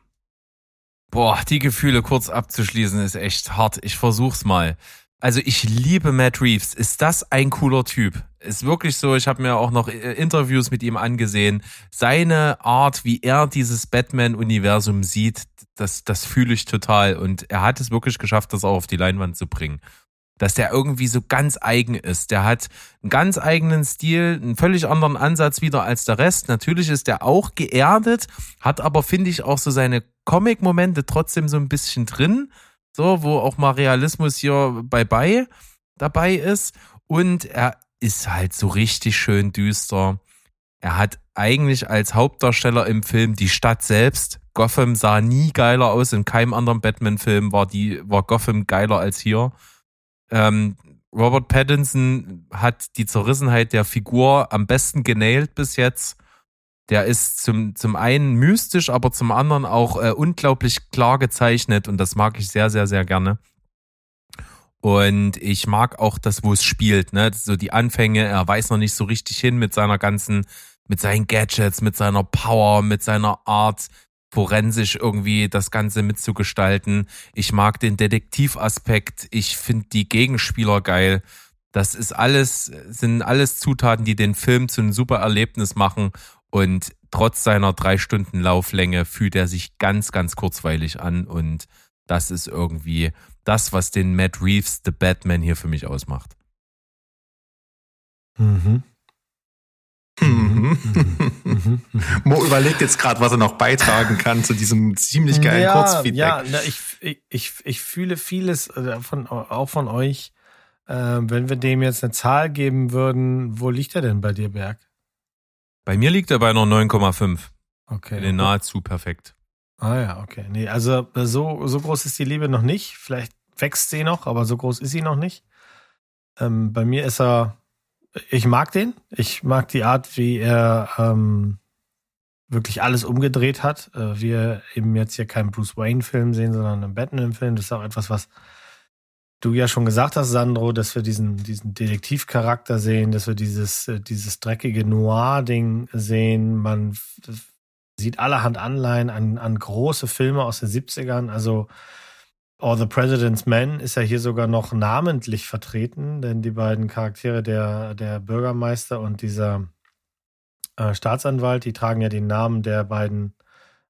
Boah, die Gefühle kurz abzuschließen ist echt hart. Ich versuch's mal. Also ich liebe Matt Reeves. Ist das ein cooler Typ? Ist wirklich so. Ich habe mir auch noch äh, Interviews mit ihm angesehen. Seine Art, wie er dieses Batman-Universum sieht, das, das fühle ich total. Und er hat es wirklich geschafft, das auch auf die Leinwand zu bringen dass der irgendwie so ganz eigen ist. Der hat einen ganz eigenen Stil, einen völlig anderen Ansatz wieder als der Rest. Natürlich ist der auch geerdet, hat aber, finde ich, auch so seine Comic-Momente trotzdem so ein bisschen drin. So, wo auch mal Realismus hier bei bei dabei ist. Und er ist halt so richtig schön düster. Er hat eigentlich als Hauptdarsteller im Film die Stadt selbst. Gotham sah nie geiler aus. In keinem anderen Batman-Film war die, war Gotham geiler als hier. Ähm, Robert Pattinson hat die Zerrissenheit der Figur am besten genailt bis jetzt. Der ist zum, zum einen mystisch, aber zum anderen auch äh, unglaublich klar gezeichnet und das mag ich sehr, sehr, sehr gerne. Und ich mag auch das, wo es spielt, ne? So die Anfänge, er weiß noch nicht so richtig hin mit seiner ganzen, mit seinen Gadgets, mit seiner Power, mit seiner Art, forensisch irgendwie das Ganze mitzugestalten. Ich mag den Detektivaspekt. Ich finde die Gegenspieler geil. Das ist alles, sind alles Zutaten, die den Film zu einem super Erlebnis machen. Und trotz seiner drei Stunden Lauflänge fühlt er sich ganz, ganz kurzweilig an. Und das ist irgendwie das, was den Matt Reeves, The Batman hier für mich ausmacht. Mhm. Mhm. Mo überlegt jetzt gerade, was er noch beitragen kann zu diesem ziemlich geilen ja, Kurzfeedback. Ja, na, ich, ich, ich fühle vieles äh, von, auch von euch. Äh, wenn wir dem jetzt eine Zahl geben würden, wo liegt er denn bei dir, Berg? Bei mir liegt er bei einer 9,5. Okay. In nahezu perfekt. Ah ja, okay. Nee, also so, so groß ist die Liebe noch nicht. Vielleicht wächst sie noch, aber so groß ist sie noch nicht. Ähm, bei mir ist er ich mag den. Ich mag die Art, wie er ähm, wirklich alles umgedreht hat. Äh, wir eben jetzt hier keinen Bruce Wayne-Film sehen, sondern einen Batman-Film. Das ist auch etwas, was du ja schon gesagt hast, Sandro, dass wir diesen, diesen Detektivcharakter sehen, dass wir dieses, äh, dieses dreckige Noir-Ding sehen. Man sieht allerhand Anleihen an, an große Filme aus den 70ern. Also Or the President's Man ist ja hier sogar noch namentlich vertreten, denn die beiden Charaktere, der, der Bürgermeister und dieser äh, Staatsanwalt, die tragen ja den Namen der beiden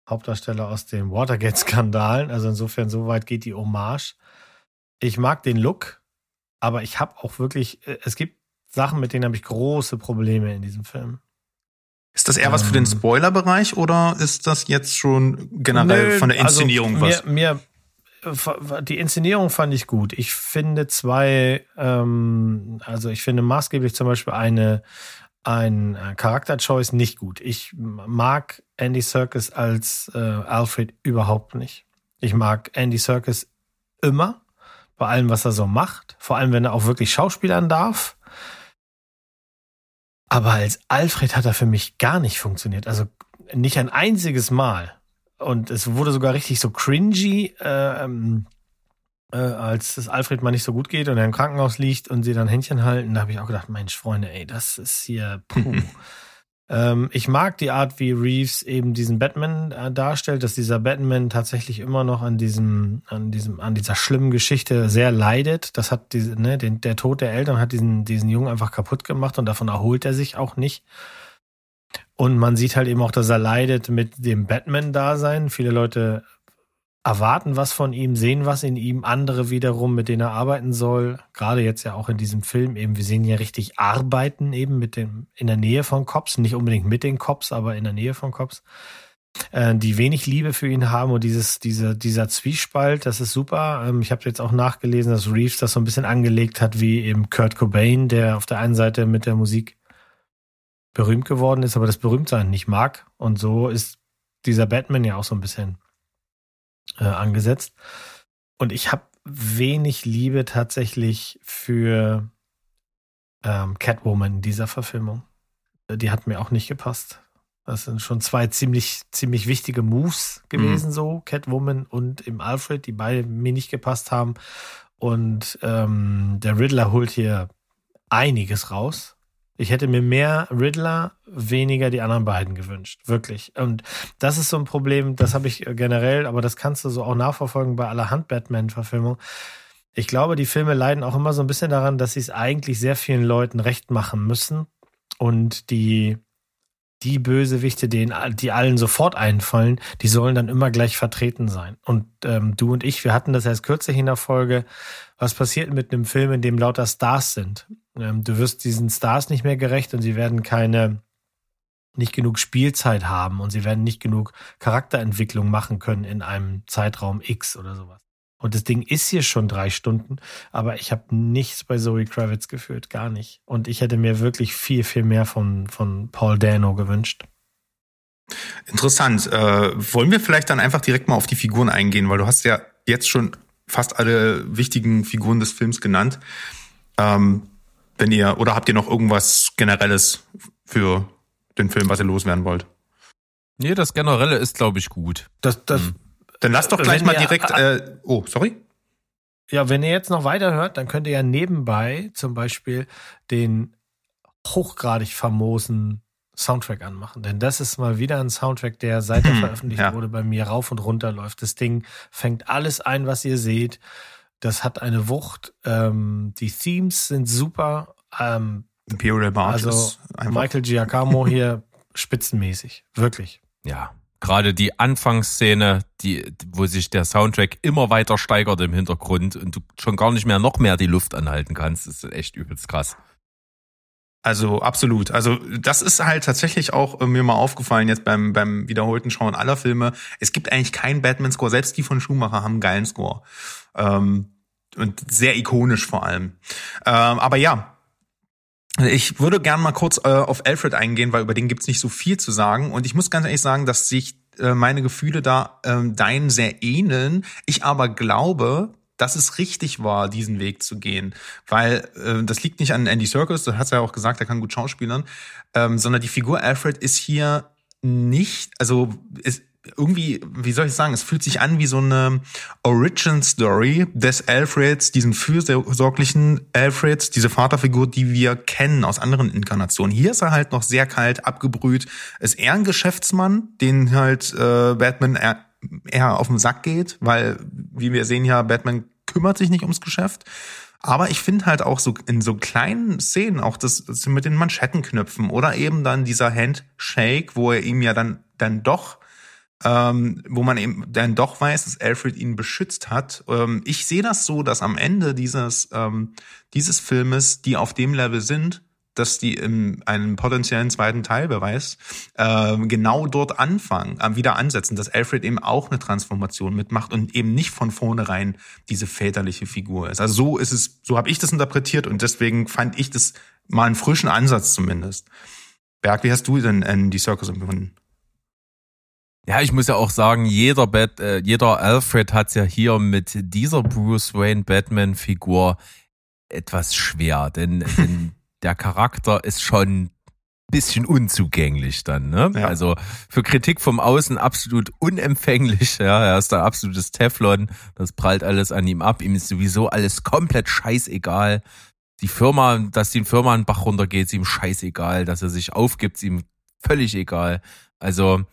Hauptdarsteller aus den Watergate-Skandalen. Also insofern, so weit geht die Hommage. Ich mag den Look, aber ich habe auch wirklich, äh, es gibt Sachen, mit denen habe ich große Probleme in diesem Film. Ist das eher was für den Ähm. Spoilerbereich oder ist das jetzt schon generell Nö, von der Inszenierung also was? Mir, mir, die Inszenierung fand ich gut. Ich finde zwei, ähm, also ich finde maßgeblich zum Beispiel eine ein Charakterchoice nicht gut. Ich mag Andy Serkis als äh, Alfred überhaupt nicht. Ich mag Andy Serkis immer. bei allem, was er so macht. Vor allem, wenn er auch wirklich Schauspielern darf. Aber als Alfred hat er für mich gar nicht funktioniert. Also nicht ein einziges Mal. Und es wurde sogar richtig so cringy, äh, ähm, äh, als es Alfred mal nicht so gut geht und er im Krankenhaus liegt und sie dann Händchen halten. Da habe ich auch gedacht, Mensch, Freunde, ey, das ist hier puh. ähm, ich mag die Art, wie Reeves eben diesen Batman äh, darstellt, dass dieser Batman tatsächlich immer noch an diesem, an diesem, an dieser schlimmen Geschichte sehr leidet. Das hat diese, ne, den, der Tod der Eltern hat diesen, diesen Jungen einfach kaputt gemacht und davon erholt er sich auch nicht. Und man sieht halt eben auch, dass er leidet mit dem Batman-Dasein. Viele Leute erwarten was von ihm, sehen was in ihm, andere wiederum, mit denen er arbeiten soll. Gerade jetzt ja auch in diesem Film eben, wir sehen ja richtig arbeiten eben mit dem, in der Nähe von Cops, nicht unbedingt mit den Cops, aber in der Nähe von Cops, äh, die wenig Liebe für ihn haben und dieses, diese, dieser Zwiespalt, das ist super. Ähm, ich habe jetzt auch nachgelesen, dass Reeves das so ein bisschen angelegt hat, wie eben Kurt Cobain, der auf der einen Seite mit der Musik berühmt geworden ist, aber das Berühmtsein nicht mag. Und so ist dieser Batman ja auch so ein bisschen äh, angesetzt. Und ich habe wenig Liebe tatsächlich für ähm, Catwoman in dieser Verfilmung. Die hat mir auch nicht gepasst. Das sind schon zwei ziemlich, ziemlich wichtige Moves gewesen, mhm. so Catwoman und im Alfred, die beide mir nicht gepasst haben. Und ähm, der Riddler holt hier einiges raus. Ich hätte mir mehr Riddler, weniger die anderen beiden gewünscht. Wirklich. Und das ist so ein Problem, das habe ich generell, aber das kannst du so auch nachverfolgen bei allerhand Batman-Verfilmungen. Ich glaube, die Filme leiden auch immer so ein bisschen daran, dass sie es eigentlich sehr vielen Leuten recht machen müssen und die die Bösewichte, denen, die allen sofort einfallen, die sollen dann immer gleich vertreten sein. Und ähm, du und ich, wir hatten das erst kürzlich in der Folge. Was passiert mit einem Film, in dem lauter Stars sind? Ähm, du wirst diesen Stars nicht mehr gerecht und sie werden keine, nicht genug Spielzeit haben und sie werden nicht genug Charakterentwicklung machen können in einem Zeitraum X oder sowas. Und das Ding ist hier schon drei Stunden, aber ich habe nichts bei Zoe Kravitz gefühlt, gar nicht. Und ich hätte mir wirklich viel, viel mehr von, von Paul Dano gewünscht. Interessant. Äh, wollen wir vielleicht dann einfach direkt mal auf die Figuren eingehen, weil du hast ja jetzt schon fast alle wichtigen Figuren des Films genannt. Ähm, wenn ihr, oder habt ihr noch irgendwas Generelles für den Film, was ihr loswerden wollt? Nee, das Generelle ist, glaube ich, gut. Das, das, hm. Dann lass doch gleich mal direkt. Äh, oh, sorry. Ja, wenn ihr jetzt noch weiterhört, dann könnt ihr ja nebenbei zum Beispiel den hochgradig famosen Soundtrack anmachen. Denn das ist mal wieder ein Soundtrack, der seit er hm, veröffentlicht ja. wurde bei mir rauf und runter läuft. Das Ding fängt alles ein, was ihr seht. Das hat eine Wucht. Ähm, die Themes sind super. Ähm, Imperial March also Michael Giacomo hier spitzenmäßig. Wirklich. Ja, gerade die Anfangsszene, die, wo sich der Soundtrack immer weiter steigert im Hintergrund und du schon gar nicht mehr noch mehr die Luft anhalten kannst, ist echt übelst krass. Also absolut. Also das ist halt tatsächlich auch äh, mir mal aufgefallen jetzt beim beim wiederholten Schauen aller Filme. Es gibt eigentlich keinen Batman-Score. Selbst die von Schumacher haben einen geilen Score ähm, und sehr ikonisch vor allem. Ähm, aber ja, ich würde gern mal kurz äh, auf Alfred eingehen, weil über den gibt's nicht so viel zu sagen. Und ich muss ganz ehrlich sagen, dass sich äh, meine Gefühle da äh, deinen sehr ähneln. Ich aber glaube, dass es richtig war, diesen Weg zu gehen. Weil äh, das liegt nicht an Andy Serkis, du hast ja auch gesagt, er kann gut schauspielern, ähm, sondern die Figur Alfred ist hier nicht, also ist, irgendwie, wie soll ich sagen, es fühlt sich an wie so eine Origin Story des Alfreds, diesen fürsorglichen Alfreds, diese Vaterfigur, die wir kennen aus anderen Inkarnationen. Hier ist er halt noch sehr kalt, abgebrüht, ist eher ein Geschäftsmann, den halt äh, Batman eher auf den Sack geht, weil, wie wir sehen ja, Batman kümmert sich nicht ums Geschäft. Aber ich finde halt auch so in so kleinen Szenen, auch das, das mit den Manschettenknöpfen oder eben dann dieser Handshake, wo er ihm ja dann, dann doch ähm, wo man eben dann doch weiß, dass Alfred ihn beschützt hat. Ähm, ich sehe das so, dass am Ende dieses, ähm, dieses Filmes, die auf dem Level sind, dass die in einem potenziellen zweiten Teil beweist, äh, genau dort anfangen, äh, wieder ansetzen, dass Alfred eben auch eine Transformation mitmacht und eben nicht von vornherein diese väterliche Figur ist. Also so ist es, so habe ich das interpretiert und deswegen fand ich das mal einen frischen Ansatz zumindest. Berg, wie hast du denn äh, die Circus empfunden? Ja, ich muss ja auch sagen, jeder, Bat, äh, jeder Alfred hat's ja hier mit dieser Bruce Wayne Batman-Figur etwas schwer, denn, denn der Charakter ist schon bisschen unzugänglich dann, ne? Ja. Also für Kritik vom Außen absolut unempfänglich, ja, er ist da absolutes Teflon, das prallt alles an ihm ab, ihm ist sowieso alles komplett scheißegal. Die Firma, dass die Firma einen Bach runtergeht, ist ihm scheißegal, dass er sich aufgibt, ist ihm völlig egal. Also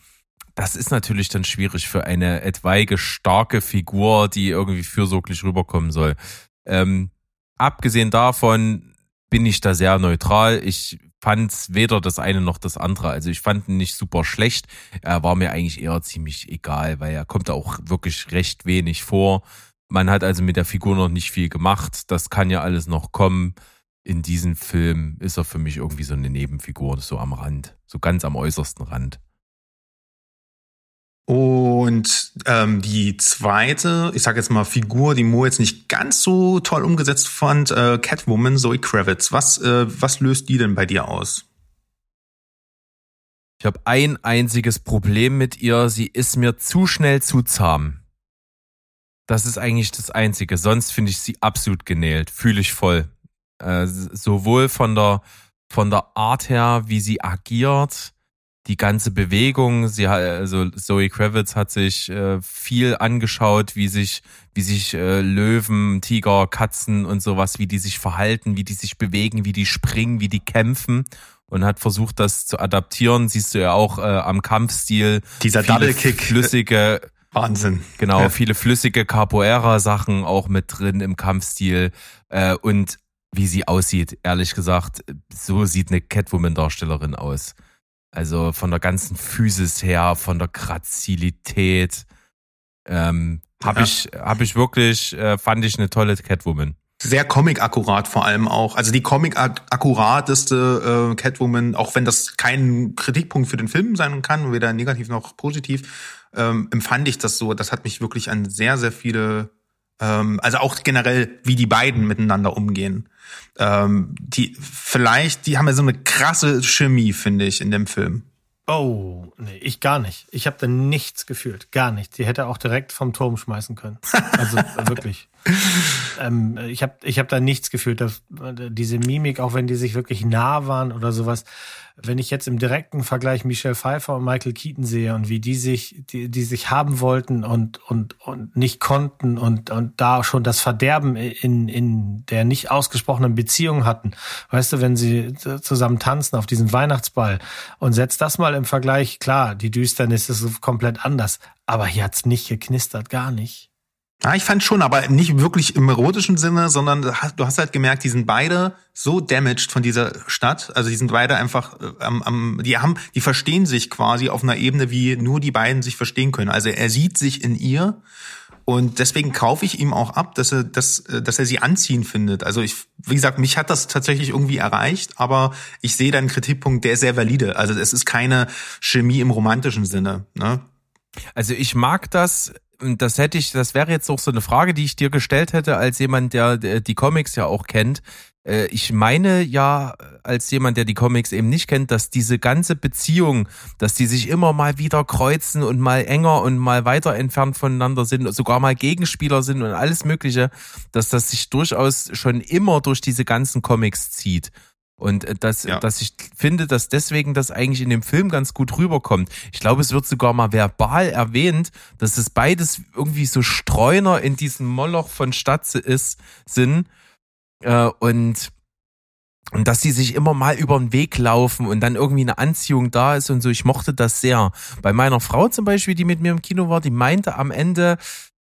das ist natürlich dann schwierig für eine etwaige starke Figur, die irgendwie fürsorglich rüberkommen soll. Ähm, abgesehen davon bin ich da sehr neutral. Ich fand weder das eine noch das andere. Also ich fand ihn nicht super schlecht. Er war mir eigentlich eher ziemlich egal, weil er kommt auch wirklich recht wenig vor. Man hat also mit der Figur noch nicht viel gemacht. Das kann ja alles noch kommen. In diesem Film ist er für mich irgendwie so eine Nebenfigur, so am Rand, so ganz am äußersten Rand. Und ähm, die zweite, ich sag jetzt mal Figur, die Mo jetzt nicht ganz so toll umgesetzt fand, äh, Catwoman, Zoe Kravitz. Was, äh, was löst die denn bei dir aus? Ich habe ein einziges Problem mit ihr. Sie ist mir zu schnell zu zahm. Das ist eigentlich das Einzige. Sonst finde ich sie absolut genäht. Fühle ich voll. Äh, sowohl von der, von der Art her, wie sie agiert, die ganze Bewegung. Sie hat, also Zoe Kravitz hat sich äh, viel angeschaut, wie sich, wie sich äh, Löwen, Tiger, Katzen und sowas, wie die sich verhalten, wie die sich bewegen, wie die springen, wie die kämpfen und hat versucht, das zu adaptieren. Siehst du ja auch äh, am Kampfstil. Dieser Double Kick. Flüssige, Wahnsinn. Genau, Ja. viele flüssige Capoeira-Sachen auch mit drin im Kampfstil. Äh, und wie sie aussieht, ehrlich gesagt, so sieht eine Catwoman-Darstellerin aus. Also von der ganzen Physis her, von der Grazilität. Ähm, habe Ja. ich, hab ich wirklich, äh, fand ich eine tolle Catwoman. Sehr comic-akkurat vor allem auch. Also die comic-akkurateste äh, Catwoman, auch wenn das kein Kritikpunkt für den Film sein kann, weder negativ noch positiv, ähm, empfand ich das so. Das hat mich wirklich an sehr, sehr viele, ähm, also auch generell, wie die beiden miteinander umgehen. Ähm, die vielleicht, die haben ja so eine krasse Chemie, finde ich, in dem Film. Oh, nee, ich gar nicht. Ich habe da nichts gefühlt. Gar nichts. Die hätte auch direkt vom Turm schmeißen können. Also wirklich. ähm, ich habe ich hab da nichts gefühlt. Das, diese Mimik, auch wenn die sich wirklich nah waren oder sowas. Wenn ich jetzt im direkten Vergleich Michelle Pfeiffer und Michael Keaton sehe und wie die sich, die, die sich haben wollten und, und, und nicht konnten und, und da schon das Verderben in, in der nicht ausgesprochenen Beziehung hatten. Weißt du, wenn sie zusammen tanzen auf diesem Weihnachtsball und setzt das mal im Vergleich, klar, die Düsternis ist komplett anders. Aber hier hat's nicht geknistert, gar nicht. Ja, ich fand schon, aber nicht wirklich im erotischen Sinne, sondern du hast- halt gemerkt, die sind beide so damaged von dieser Stadt. Also die sind beide einfach äh, am, am, die haben, die verstehen sich quasi auf einer Ebene, wie nur die beiden sich verstehen können. Also er sieht sich in ihr und deswegen kaufe ich ihm auch ab, dass er, dass, äh, dass er sie anziehen findet. Also ich, wie gesagt, mich hat das tatsächlich irgendwie erreicht, aber ich sehe da einen Kritikpunkt, der ist sehr valide. Also es ist keine Chemie im romantischen Sinne. Ne? Also ich mag das, das hätte ich, das wäre jetzt auch so eine Frage, die ich dir gestellt hätte, als jemand, der die Comics ja auch kennt. Äh, Ich meine ja, als jemand, der die Comics eben nicht kennt, dass diese ganze Beziehung, dass die sich immer mal wieder kreuzen und mal enger und mal weiter entfernt voneinander sind, sogar mal Gegenspieler sind und alles Mögliche, dass das sich durchaus schon immer durch diese ganzen Comics zieht. Und äh, dass, Ja. dass ich finde, dass deswegen das eigentlich in dem Film ganz gut rüberkommt. Ich glaube, es wird sogar mal verbal erwähnt, dass es beides irgendwie so Streuner in diesem Moloch von Stadt ist, sind. Äh, und, und dass die sich immer mal über den Weg laufen und dann irgendwie eine Anziehung da ist und so. Ich mochte das sehr. Bei meiner Frau zum Beispiel, die mit mir im Kino war, die meinte am Ende,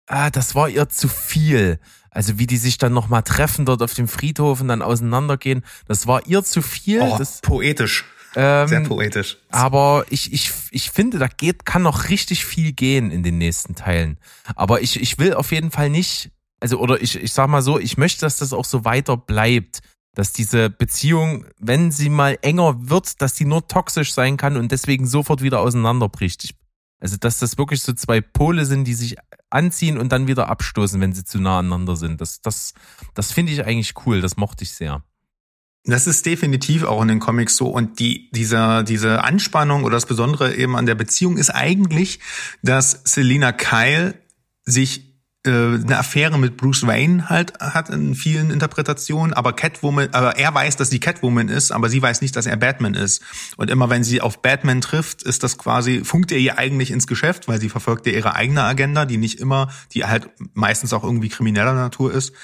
ah, das war ihr zu viel. Also wie die sich dann nochmal treffen dort auf dem Friedhof und dann auseinandergehen, das war ihr zu viel. Oh, das, poetisch. ähm, Sehr poetisch. aber ich, ich, ich finde, da geht, kann noch richtig viel gehen in den nächsten Teilen. Aber ich, ich will auf jeden Fall nicht, also, oder ich, ich sag mal so, ich möchte, dass das auch so weiter bleibt. Dass diese Beziehung, wenn sie mal enger wird, dass die nur toxisch sein kann und deswegen sofort wieder auseinanderbricht. Ich, also, dass das wirklich so zwei Pole sind, die sich anziehen und dann wieder abstoßen, wenn sie zu nah aneinander sind. Das, das, das finde ich eigentlich cool. Das mochte ich sehr. Das ist definitiv auch in den Comics so. Und die, dieser, diese Anspannung oder das Besondere eben an der Beziehung ist eigentlich, dass Selina Kyle sich eine Affäre mit Bruce Wayne halt hat in vielen Interpretationen, aber Catwoman, aber er weiß, dass sie Catwoman ist, aber sie weiß nicht, dass er Batman ist. Und immer wenn sie auf Batman trifft, ist das quasi, funkt er ihr eigentlich ins Geschäft, weil sie verfolgt ja ihre eigene Agenda, die nicht immer, die halt meistens auch irgendwie krimineller Natur ist.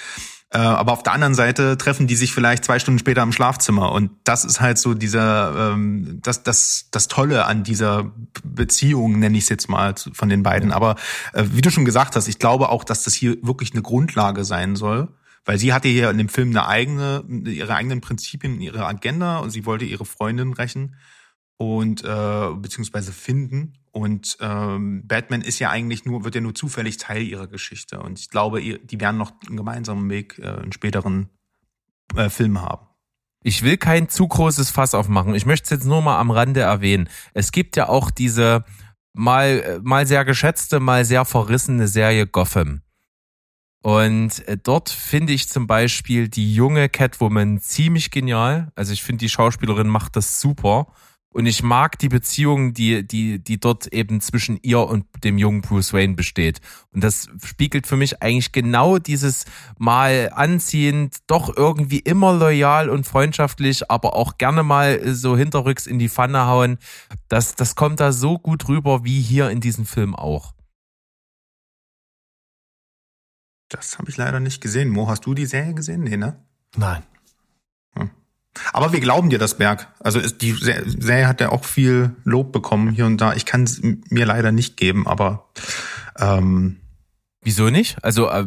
Äh, aber auf der anderen Seite treffen die sich vielleicht zwei Stunden später im Schlafzimmer. Und das ist halt so dieser, ähm, das, das, das Tolle an dieser Beziehung, nenne ich es jetzt mal, von den beiden. Aber äh, wie du schon gesagt hast, ich glaube auch, dass das hier wirklich eine Grundlage sein soll. Weil sie hatte hier in dem Film eine eigene, ihre eigenen Prinzipien, ihre Agenda und sie wollte ihre Freundin rächen und äh, beziehungsweise finden. Und ähm, Batman ist ja eigentlich nur, wird ja nur zufällig Teil ihrer Geschichte. Und ich glaube, die werden noch einen gemeinsamen Weg äh, in späteren äh, Filmen haben. Ich will kein zu großes Fass aufmachen. Ich möchte es jetzt nur mal am Rande erwähnen. Es gibt ja auch diese mal, äh, mal sehr geschätzte, mal sehr verrissene Serie Gotham. Und äh, dort finde ich zum Beispiel die junge Catwoman ziemlich genial. Also ich finde, die Schauspielerin macht das super. Und ich mag die Beziehung, die, die, die dort eben zwischen ihr und dem jungen Bruce Wayne besteht. Und das spiegelt für mich eigentlich genau dieses mal anziehend, doch irgendwie immer loyal und freundschaftlich, aber auch gerne mal so hinterrücks in die Pfanne hauen. Das, das kommt da so gut rüber wie hier in diesem Film auch. Das habe ich leider nicht gesehen. Mo, hast du die Serie gesehen? Nee, ne? Nein. Aber wir glauben dir das, Berg. Also ist, die Se- Serie hat ja auch viel Lob bekommen hier und da. Ich kann es mir leider nicht geben, aber ähm, Wieso nicht? Also äh,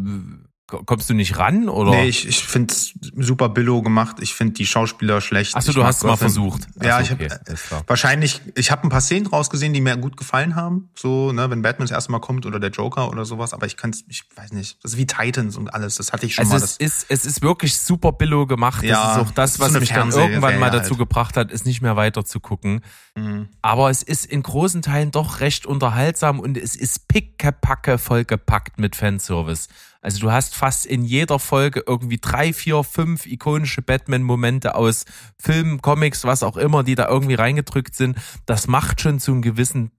kommst du nicht ran oder? nee, ich, ich finde es super billo gemacht. Ich finde die Schauspieler schlecht. Achso, du hast es mal versucht. Ja, Ach ich so, habe okay, klar. wahrscheinlich, ich habe ein paar Szenen rausgesehen, die mir gut gefallen haben. So, ne, wenn Batman das erste Mal kommt oder der Joker oder sowas. Aber ich kann es, ich weiß nicht. Das ist wie Titans und alles. Das hatte ich schon Also mal. es ist, es ist wirklich super billo gemacht. Ja, das ist auch das, so was eine mich dann Fernsehserie irgendwann mal dazu halt. gebracht hat, ist nicht mehr weiter zu gucken. Mhm. Aber es ist in großen Teilen doch recht unterhaltsam und es ist pickepacke vollgepackt mit Fanservice. Also du hast fast in jeder Folge irgendwie drei, vier, fünf ikonische Batman-Momente aus Filmen, Comics, was auch immer, die da irgendwie reingedrückt sind. Das macht schon zu einem gewissen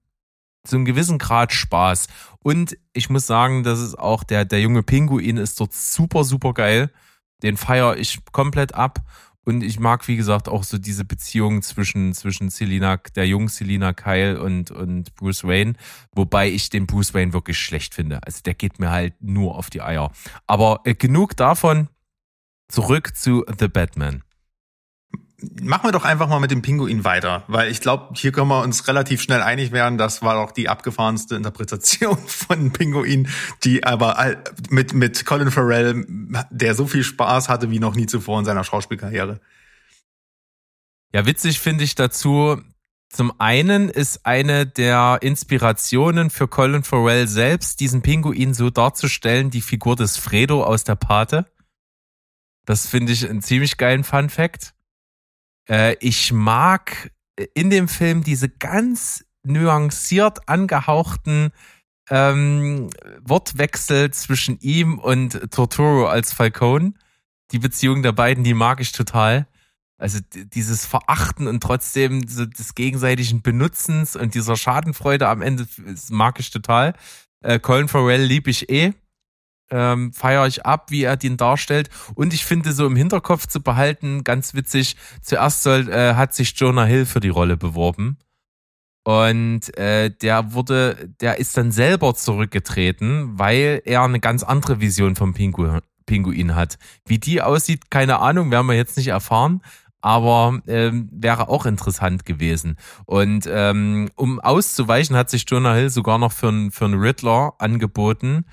zu einem gewissen Grad Spaß. Und ich muss sagen, das ist auch der, der junge Pinguin ist dort super, super geil. Den feiere ich komplett ab. Und ich mag, wie gesagt, auch so diese Beziehung zwischen, zwischen Selina, der jungen Selina Kyle und, und Bruce Wayne. Wobei ich den Bruce Wayne wirklich schlecht finde. Also der geht mir halt nur auf die Eier. Aber äh, genug davon. Zurück zu The Batman. Machen wir doch einfach mal mit dem Pinguin weiter, weil ich glaube, hier können wir uns relativ schnell einig werden. Das war doch die abgefahrenste Interpretation von Pinguin, die aber mit, mit Colin Farrell, der so viel Spaß hatte wie noch nie zuvor in seiner Schauspielkarriere. Ja, witzig finde ich dazu. Zum einen ist eine der Inspirationen für Colin Farrell selbst, diesen Pinguin so darzustellen, die Figur des Fredo aus der Pate. Das finde ich einen ziemlich geilen Fun Fact. Äh, ich mag in dem Film diese ganz nuanciert angehauchten ähm, Wortwechsel zwischen ihm und Torturo als Falcone. Die Beziehung der beiden, die mag ich total. Also dieses Verachten und trotzdem so des gegenseitigen Benutzens und dieser Schadenfreude am Ende mag ich total. Äh, Colin Farrell lieb ich eh. Ähm, feiere ich ab, wie er den darstellt. Und ich finde so im Hinterkopf zu behalten, ganz witzig, zuerst soll, äh, hat sich Jonah Hill für die Rolle beworben. Und äh, der wurde, der ist dann selber zurückgetreten, weil er eine ganz andere Vision vom Pingu Pinguin hat. Wie die aussieht, keine Ahnung, werden wir jetzt nicht erfahren. Aber ähm, wäre auch interessant gewesen. Und ähm, um auszuweichen, hat sich Jonah Hill sogar noch für einen für einen Riddler angeboten.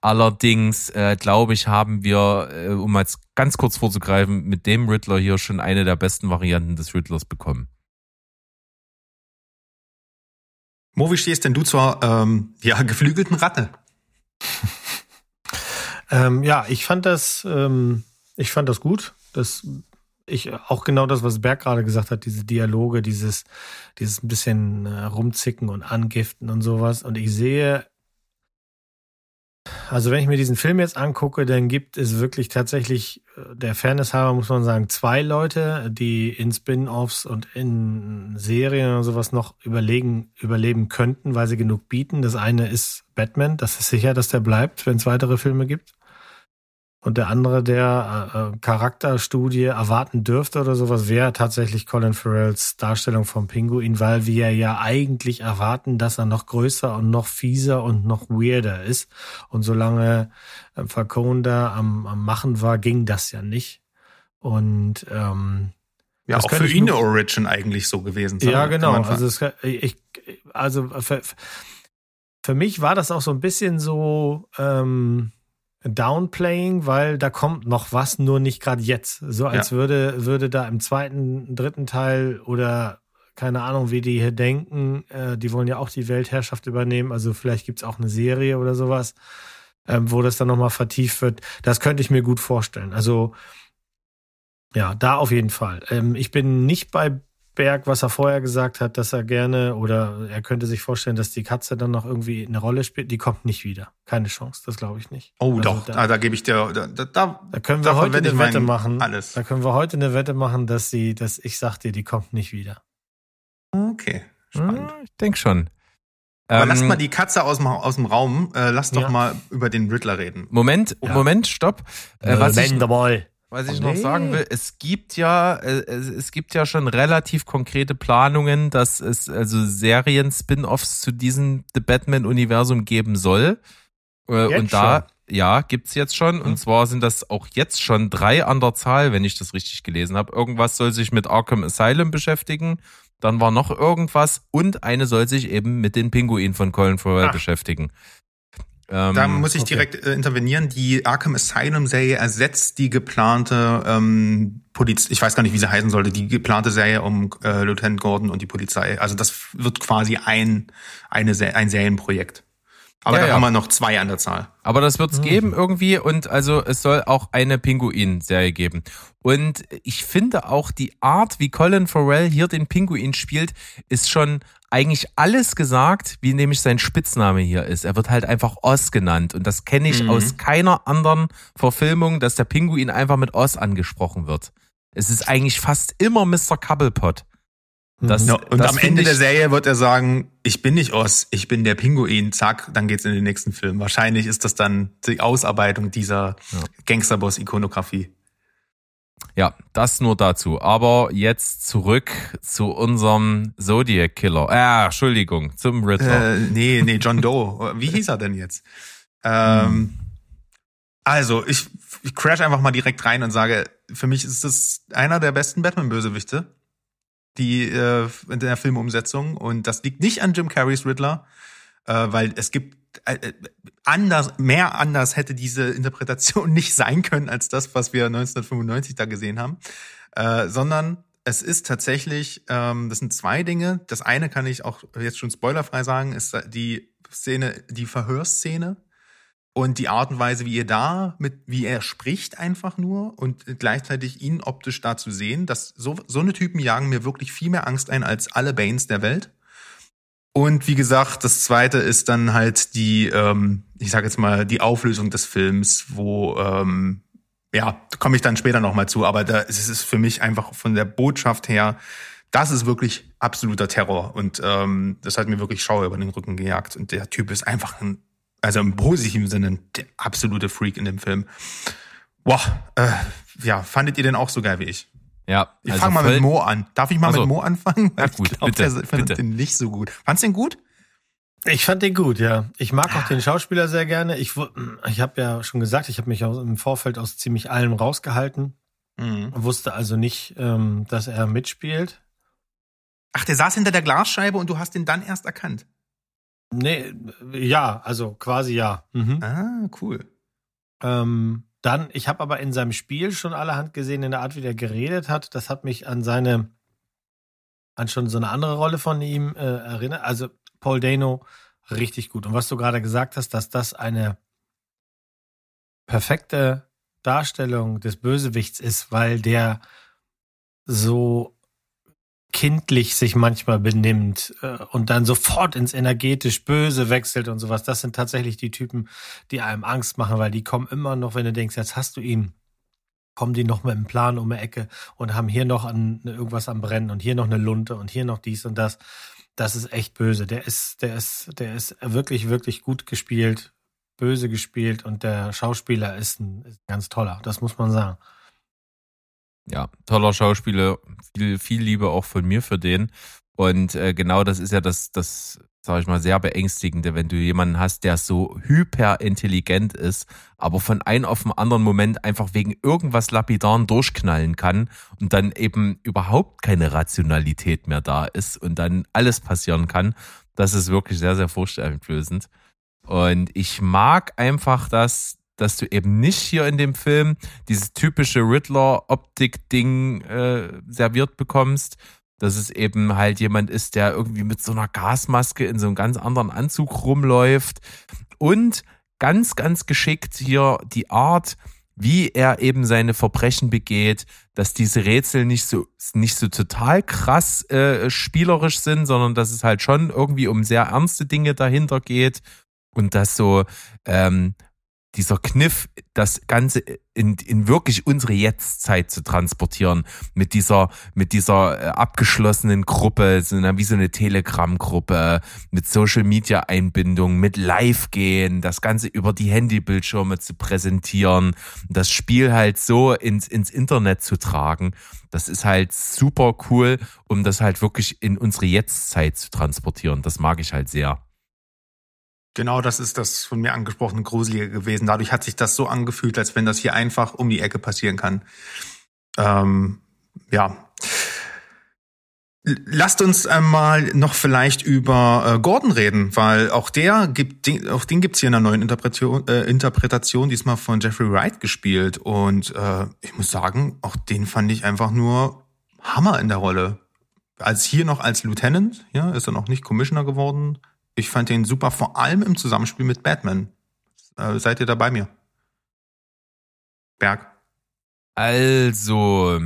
Allerdings, äh, glaube ich, haben wir, äh, um jetzt ganz kurz vorzugreifen, mit dem Riddler hier schon eine der besten Varianten des Riddlers bekommen. Mo, wie stehst denn du zur ähm, ja, geflügelten Ratte? Ähm, ja, ich fand das, ähm, ich fand das gut. Das, ich auch genau das, was Berg gerade gesagt hat, diese Dialoge, dieses, dieses ein bisschen äh, rumzicken und angiften und sowas. Und ich sehe also wenn ich mir diesen Film jetzt angucke, dann gibt es wirklich tatsächlich, äh, der Fairness halber muss man sagen, zwei Leute, die in Spin-offs und in Serien und sowas noch überlegen, überleben könnten, weil sie genug bieten. Das eine ist Batman, das ist sicher, dass der bleibt, wenn es weitere Filme gibt und der andere, der äh, äh, Charakterstudie erwarten dürfte oder sowas, wäre tatsächlich Colin Farrells Darstellung vom Pinguin, weil wir ja eigentlich erwarten, dass er noch größer und noch fieser und noch weirder ist. Und solange äh, Falcone da am, am Machen war, ging das ja nicht. Und ähm, Ja, auch für ihn eine Origin eigentlich so gewesen. ja, kann genau. Also, es, ich, also für, für mich war das auch so ein bisschen so ähm, Downplaying, weil da kommt noch was, nur nicht gerade jetzt. So als würde, würde da im zweiten, dritten Teil oder keine Ahnung, wie die hier denken, äh, die wollen ja auch die Weltherrschaft übernehmen. Also vielleicht gibt's auch eine Serie oder sowas, ähm, wo das dann nochmal vertieft wird. Das könnte ich mir gut vorstellen. Also ja, da auf jeden Fall. Ähm, ich bin nicht bei Berg, was er vorher gesagt hat, dass er gerne oder er könnte sich vorstellen, dass die Katze dann noch irgendwie eine Rolle spielt. Die kommt nicht wieder. Keine Chance, das glaube ich nicht. Oh, Also doch, Da, da, da gebe ich dir, da, da, da, da können wir heute eine Wette machen. alles. Da können wir heute eine Wette machen, dass sie, dass ich sag dir, die kommt nicht wieder. Okay, spannend. Hm, ich denke schon. Aber Ähm, lasst mal die Katze aus dem, aus dem Raum. Äh, lasst doch Ja. mal über den Riddler reden. Moment, Ja. Moment, stopp. Äh, was ich. Was ich Oh, noch nee. sagen will, es gibt ja, äh, es, es gibt ja schon relativ konkrete Planungen, dass es also Serien-Spin-Offs zu diesem The Batman-Universum geben soll. Äh, Jetzt und da, schon? ja, gibt's jetzt schon. Hm. Und zwar sind das auch jetzt schon drei an der Zahl, wenn ich das richtig gelesen habe. Irgendwas soll sich mit Arkham Asylum beschäftigen. Dann war noch irgendwas und eine soll sich eben mit den Pinguinen von Colin Farrell Ah. beschäftigen. Ähm, Da muss ich okay. direkt äh, intervenieren. Die Arkham Asylum Serie ersetzt die geplante ähm, Poliz ich weiß gar nicht, wie sie heißen sollte, die geplante Serie um äh, Lieutenant Gordon und die Polizei. Also das wird quasi ein eine ein Serienprojekt. Aber Ja, da ja. haben wir noch zwei an der Zahl. Aber das wird's Mhm. geben irgendwie und also es soll auch eine Pinguin-Serie geben. Und ich finde auch die Art, wie Colin Farrell hier den Pinguin spielt, ist schon eigentlich alles gesagt, wie nämlich sein Spitzname hier ist. Er wird halt einfach Oz genannt und das kenne ich Mhm. aus keiner anderen Verfilmung, dass der Pinguin einfach mit Oz angesprochen wird. Es ist eigentlich fast immer Mr. Cobblepot. Das, Ja, und am Ende ich, der Serie wird er sagen, ich bin nicht Oz, ich bin der Pinguin. Zack, dann geht's in den nächsten Film. Wahrscheinlich ist das dann die Ausarbeitung dieser Ja. Gangsterboss-Ikonografie. Ja, das nur dazu. Aber jetzt zurück zu unserem Zodiac Killer. Äh, Entschuldigung, zum Ritter. Äh, nee, nee, John Doe. Wie hieß er denn jetzt? Ähm, also, ich, ich crash einfach mal direkt rein und sage, für mich ist das einer der besten Batman-Bösewichte, die äh, in der Filmumsetzung. Und das liegt nicht an Jim Carreys Riddler, äh, weil es gibt äh, äh, anders, mehr anders hätte diese Interpretation nicht sein können als das, was wir 1995 da gesehen haben, äh, sondern es ist tatsächlich, ähm, das sind zwei Dinge. Das eine kann ich auch jetzt schon spoilerfrei sagen, ist die Szene, die Verhörszene und die Art und Weise, wie er da mit, wie er spricht einfach nur und gleichzeitig ihn optisch da zu sehen, dass so, so eine Typen jagen mir wirklich viel mehr Angst ein als alle Banes der Welt. Und wie gesagt, das zweite ist dann halt die, ähm, ich sage jetzt mal, die Auflösung des Films, wo, ähm, ja, komme ich dann später nochmal zu, aber da ist es für mich einfach von der Botschaft her, das ist wirklich absoluter Terror. Und ähm, das hat mir wirklich Schauer über den Rücken gejagt. Und der Typ ist einfach ein, also im positiven Sinne, der absolute Freak in dem Film. Boah, äh, ja, fandet ihr den auch so geil wie ich? ja, Ich also fange mal mit Mo an. Darf ich mal Ach so. mit Mo anfangen? Ja, Ich gut, glaub, bitte, der findet bitte. den nicht so gut. Fandst du den gut? Ich fand den gut, ja. Ich mag auch den Schauspieler sehr gerne. Ich, ich habe ja schon gesagt, ich habe mich aus, im Vorfeld aus ziemlich allem rausgehalten. Mhm. Wusste also nicht, ähm, dass er mitspielt. Ach, der saß hinter der Glasscheibe und du hast ihn dann erst erkannt. Nee, ja, also quasi ja. Mhm. Ah, cool. Ähm, dann, ich habe aber in seinem Spiel schon allerhand gesehen, in der Art, wie der geredet hat. Das hat mich an seine, an schon so eine andere Rolle von ihm äh, erinnert. Also Paul Dano richtig gut. Und was du gerade gesagt hast, dass das eine perfekte Darstellung des Bösewichts ist, weil der so kindlich sich manchmal benimmt äh, und dann sofort ins energetisch Böse wechselt und sowas. Das sind tatsächlich die Typen, die einem Angst machen, weil die kommen immer noch, wenn du denkst, jetzt hast du ihn, kommen die noch mit einem Plan um die Ecke und haben hier noch an, irgendwas am Brennen und hier noch eine Lunte und hier noch dies und das. Das ist echt böse. Der ist, der ist, der ist wirklich, wirklich gut gespielt, böse gespielt und der Schauspieler ist ein, ist ein ganz toller. Das muss man sagen. Ja, toller Schauspieler, viel, viel Liebe auch von mir für den. Und äh, genau das ist ja das, das, sag ich mal, sehr beängstigende, wenn du jemanden hast, der so hyperintelligent ist, aber von einem auf den anderen Moment einfach wegen irgendwas lapidaren durchknallen kann und dann eben überhaupt keine Rationalität mehr da ist und dann alles passieren kann. Das ist wirklich sehr, sehr furchteinflößend. Und ich mag einfach das, dass du eben nicht hier in dem Film dieses typische Riddler-Optik-Ding äh, serviert bekommst, dass es eben halt jemand ist, der irgendwie mit so einer Gasmaske in so einem ganz anderen Anzug rumläuft und ganz, ganz geschickt hier die Art, wie er eben seine Verbrechen begeht, dass diese Rätsel nicht so nicht so total krass äh, spielerisch sind, sondern dass es halt schon irgendwie um sehr ernste Dinge dahinter geht und dass so ähm, dieser Kniff, das Ganze in, in wirklich unsere Jetztzeit zu transportieren, mit dieser, mit dieser äh, abgeschlossenen Gruppe, so eine, wie so eine Telegram-Gruppe, mit Social Media Einbindung, mit Live-Gehen, das Ganze über die Handybildschirme zu präsentieren, das Spiel halt so ins, ins Internet zu tragen. Das ist halt super cool, um das halt wirklich in unsere Jetztzeit zu transportieren. Das mag ich halt sehr. Genau, das ist das von mir angesprochene Gruselige gewesen. Dadurch hat sich das so angefühlt, als wenn das hier einfach um die Ecke passieren kann. Ähm, ja. Lasst uns einmal noch vielleicht über äh, Gordon reden, weil auch der gibt, auch den gibt's hier in einer neuen Interpretation, äh, Interpretation, diesmal von Jeffrey Wright gespielt. Und äh, ich muss sagen, auch den fand ich einfach nur Hammer in der Rolle. Als hier noch als Lieutenant, ja, ist er noch nicht Commissioner geworden, ich fand den super, vor allem im Zusammenspiel mit Batman. Äh, seid ihr da bei mir? Berg. Also,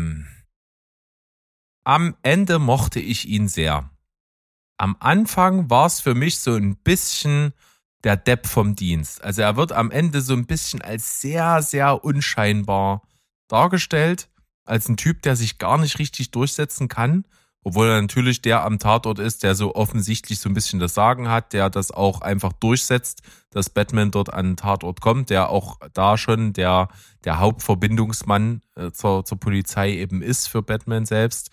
am Ende mochte ich ihn sehr. Am Anfang war es für mich so ein bisschen der Depp vom Dienst. Also er wird am Ende so ein bisschen als sehr, sehr unscheinbar dargestellt, als ein Typ, der sich gar nicht richtig durchsetzen kann obwohl er natürlich der am Tatort ist, der so offensichtlich so ein bisschen das Sagen hat, der das auch einfach durchsetzt, dass Batman dort an den Tatort kommt, der auch da schon der, der Hauptverbindungsmann äh, zur, zur Polizei eben ist für Batman selbst.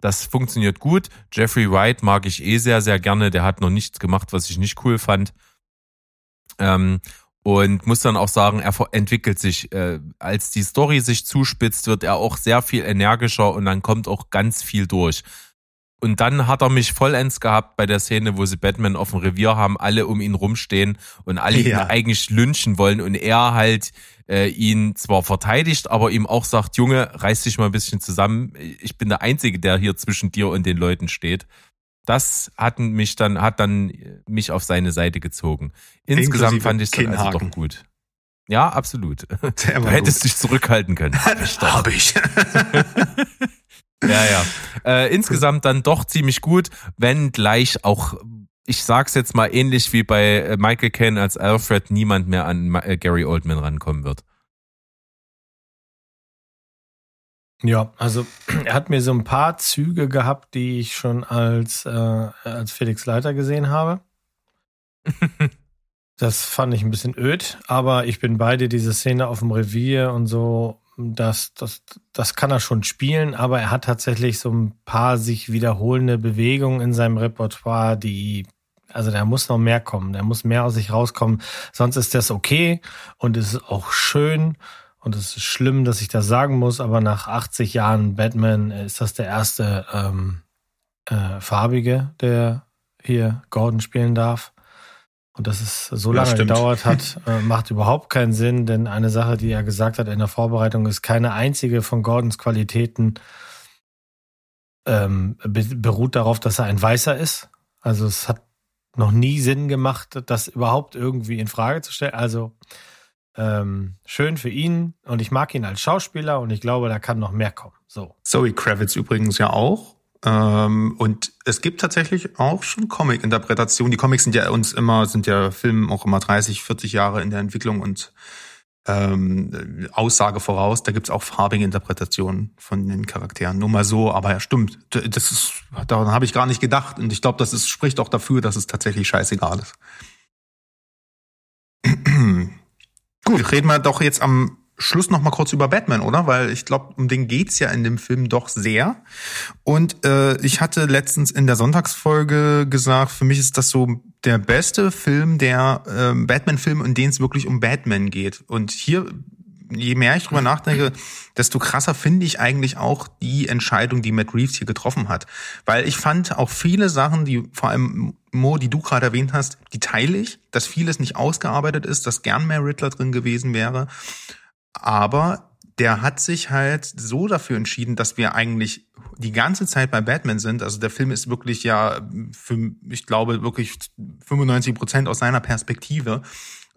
Das funktioniert gut. Jeffrey Wright mag ich eh sehr, sehr gerne. Der hat noch nichts gemacht, was ich nicht cool fand. Ähm, und muss dann auch sagen, er entwickelt sich, äh, als die Story sich zuspitzt, wird er auch sehr viel energischer und dann kommt auch ganz viel durch. Und dann hat er mich vollends gehabt bei der Szene, wo sie Batman auf dem Revier haben, alle um ihn rumstehen und alle ja. ihn eigentlich lynchen wollen und er halt äh, ihn zwar verteidigt, aber ihm auch sagt, Junge, reiß dich mal ein bisschen zusammen. Ich bin der Einzige, der hier zwischen dir und den Leuten steht. Das hat mich dann, hat dann mich auf seine Seite gezogen. Insgesamt Inklusive fand ich es dann also doch gut. Ja, absolut. Du hättest gut. dich zurückhalten können. Hab ich. Doch. Hab ich. Ja, ja. Äh, insgesamt dann doch ziemlich gut, wenn gleich auch, ich sag's jetzt mal ähnlich wie bei Michael Caine als Alfred, niemand mehr an äh, Gary Oldman rankommen wird. Ja, also er hat mir so ein paar Züge gehabt, die ich schon als, äh, als Felix Leiter gesehen habe. das fand ich ein bisschen öd, aber ich bin beide diese Szene auf dem Revier und so das, das, das kann er schon spielen, aber er hat tatsächlich so ein paar sich wiederholende Bewegungen in seinem Repertoire, die, also der muss noch mehr kommen, der muss mehr aus sich rauskommen, sonst ist das okay und es ist auch schön und es ist schlimm, dass ich das sagen muss, aber nach 80 Jahren Batman ist das der erste ähm, äh, farbige, der hier Gordon spielen darf. Und dass es so lange ja, gedauert hat, äh, macht überhaupt keinen Sinn, denn eine Sache, die er gesagt hat in der Vorbereitung, ist keine einzige von Gordons Qualitäten ähm, beruht darauf, dass er ein Weißer ist. Also es hat noch nie Sinn gemacht, das überhaupt irgendwie in Frage zu stellen. Also ähm, schön für ihn und ich mag ihn als Schauspieler und ich glaube, da kann noch mehr kommen. So. Zoe Kravitz übrigens ja auch. Ähm, und es gibt tatsächlich auch schon Comic-Interpretationen. Die Comics sind ja uns immer, sind ja Filmen auch immer 30, 40 Jahre in der Entwicklung und ähm, Aussage voraus. Da gibt's auch farbige Interpretationen von den Charakteren. Nur mal so, aber ja, stimmt. Das ist, daran habe ich gar nicht gedacht. Und ich glaube, das ist, spricht auch dafür, dass es tatsächlich scheißegal ist. Gut, reden wir doch jetzt am Schluss noch mal kurz über Batman, oder? Weil ich glaube, um den geht's ja in dem Film doch sehr. Und äh, ich hatte letztens in der Sonntagsfolge gesagt, für mich ist das so der beste Film, der äh, Batman-Film, in dem es wirklich um Batman geht. Und hier, je mehr ich drüber nachdenke, desto krasser finde ich eigentlich auch die Entscheidung, die Matt Reeves hier getroffen hat. Weil ich fand auch viele Sachen, die vor allem Mo, die du gerade erwähnt hast, die teile ich, dass vieles nicht ausgearbeitet ist, dass gern mehr Riddler drin gewesen wäre. Aber der hat sich halt so dafür entschieden, dass wir eigentlich die ganze Zeit bei Batman sind. Also der Film ist wirklich ja, für, ich glaube, wirklich 95 Prozent aus seiner Perspektive.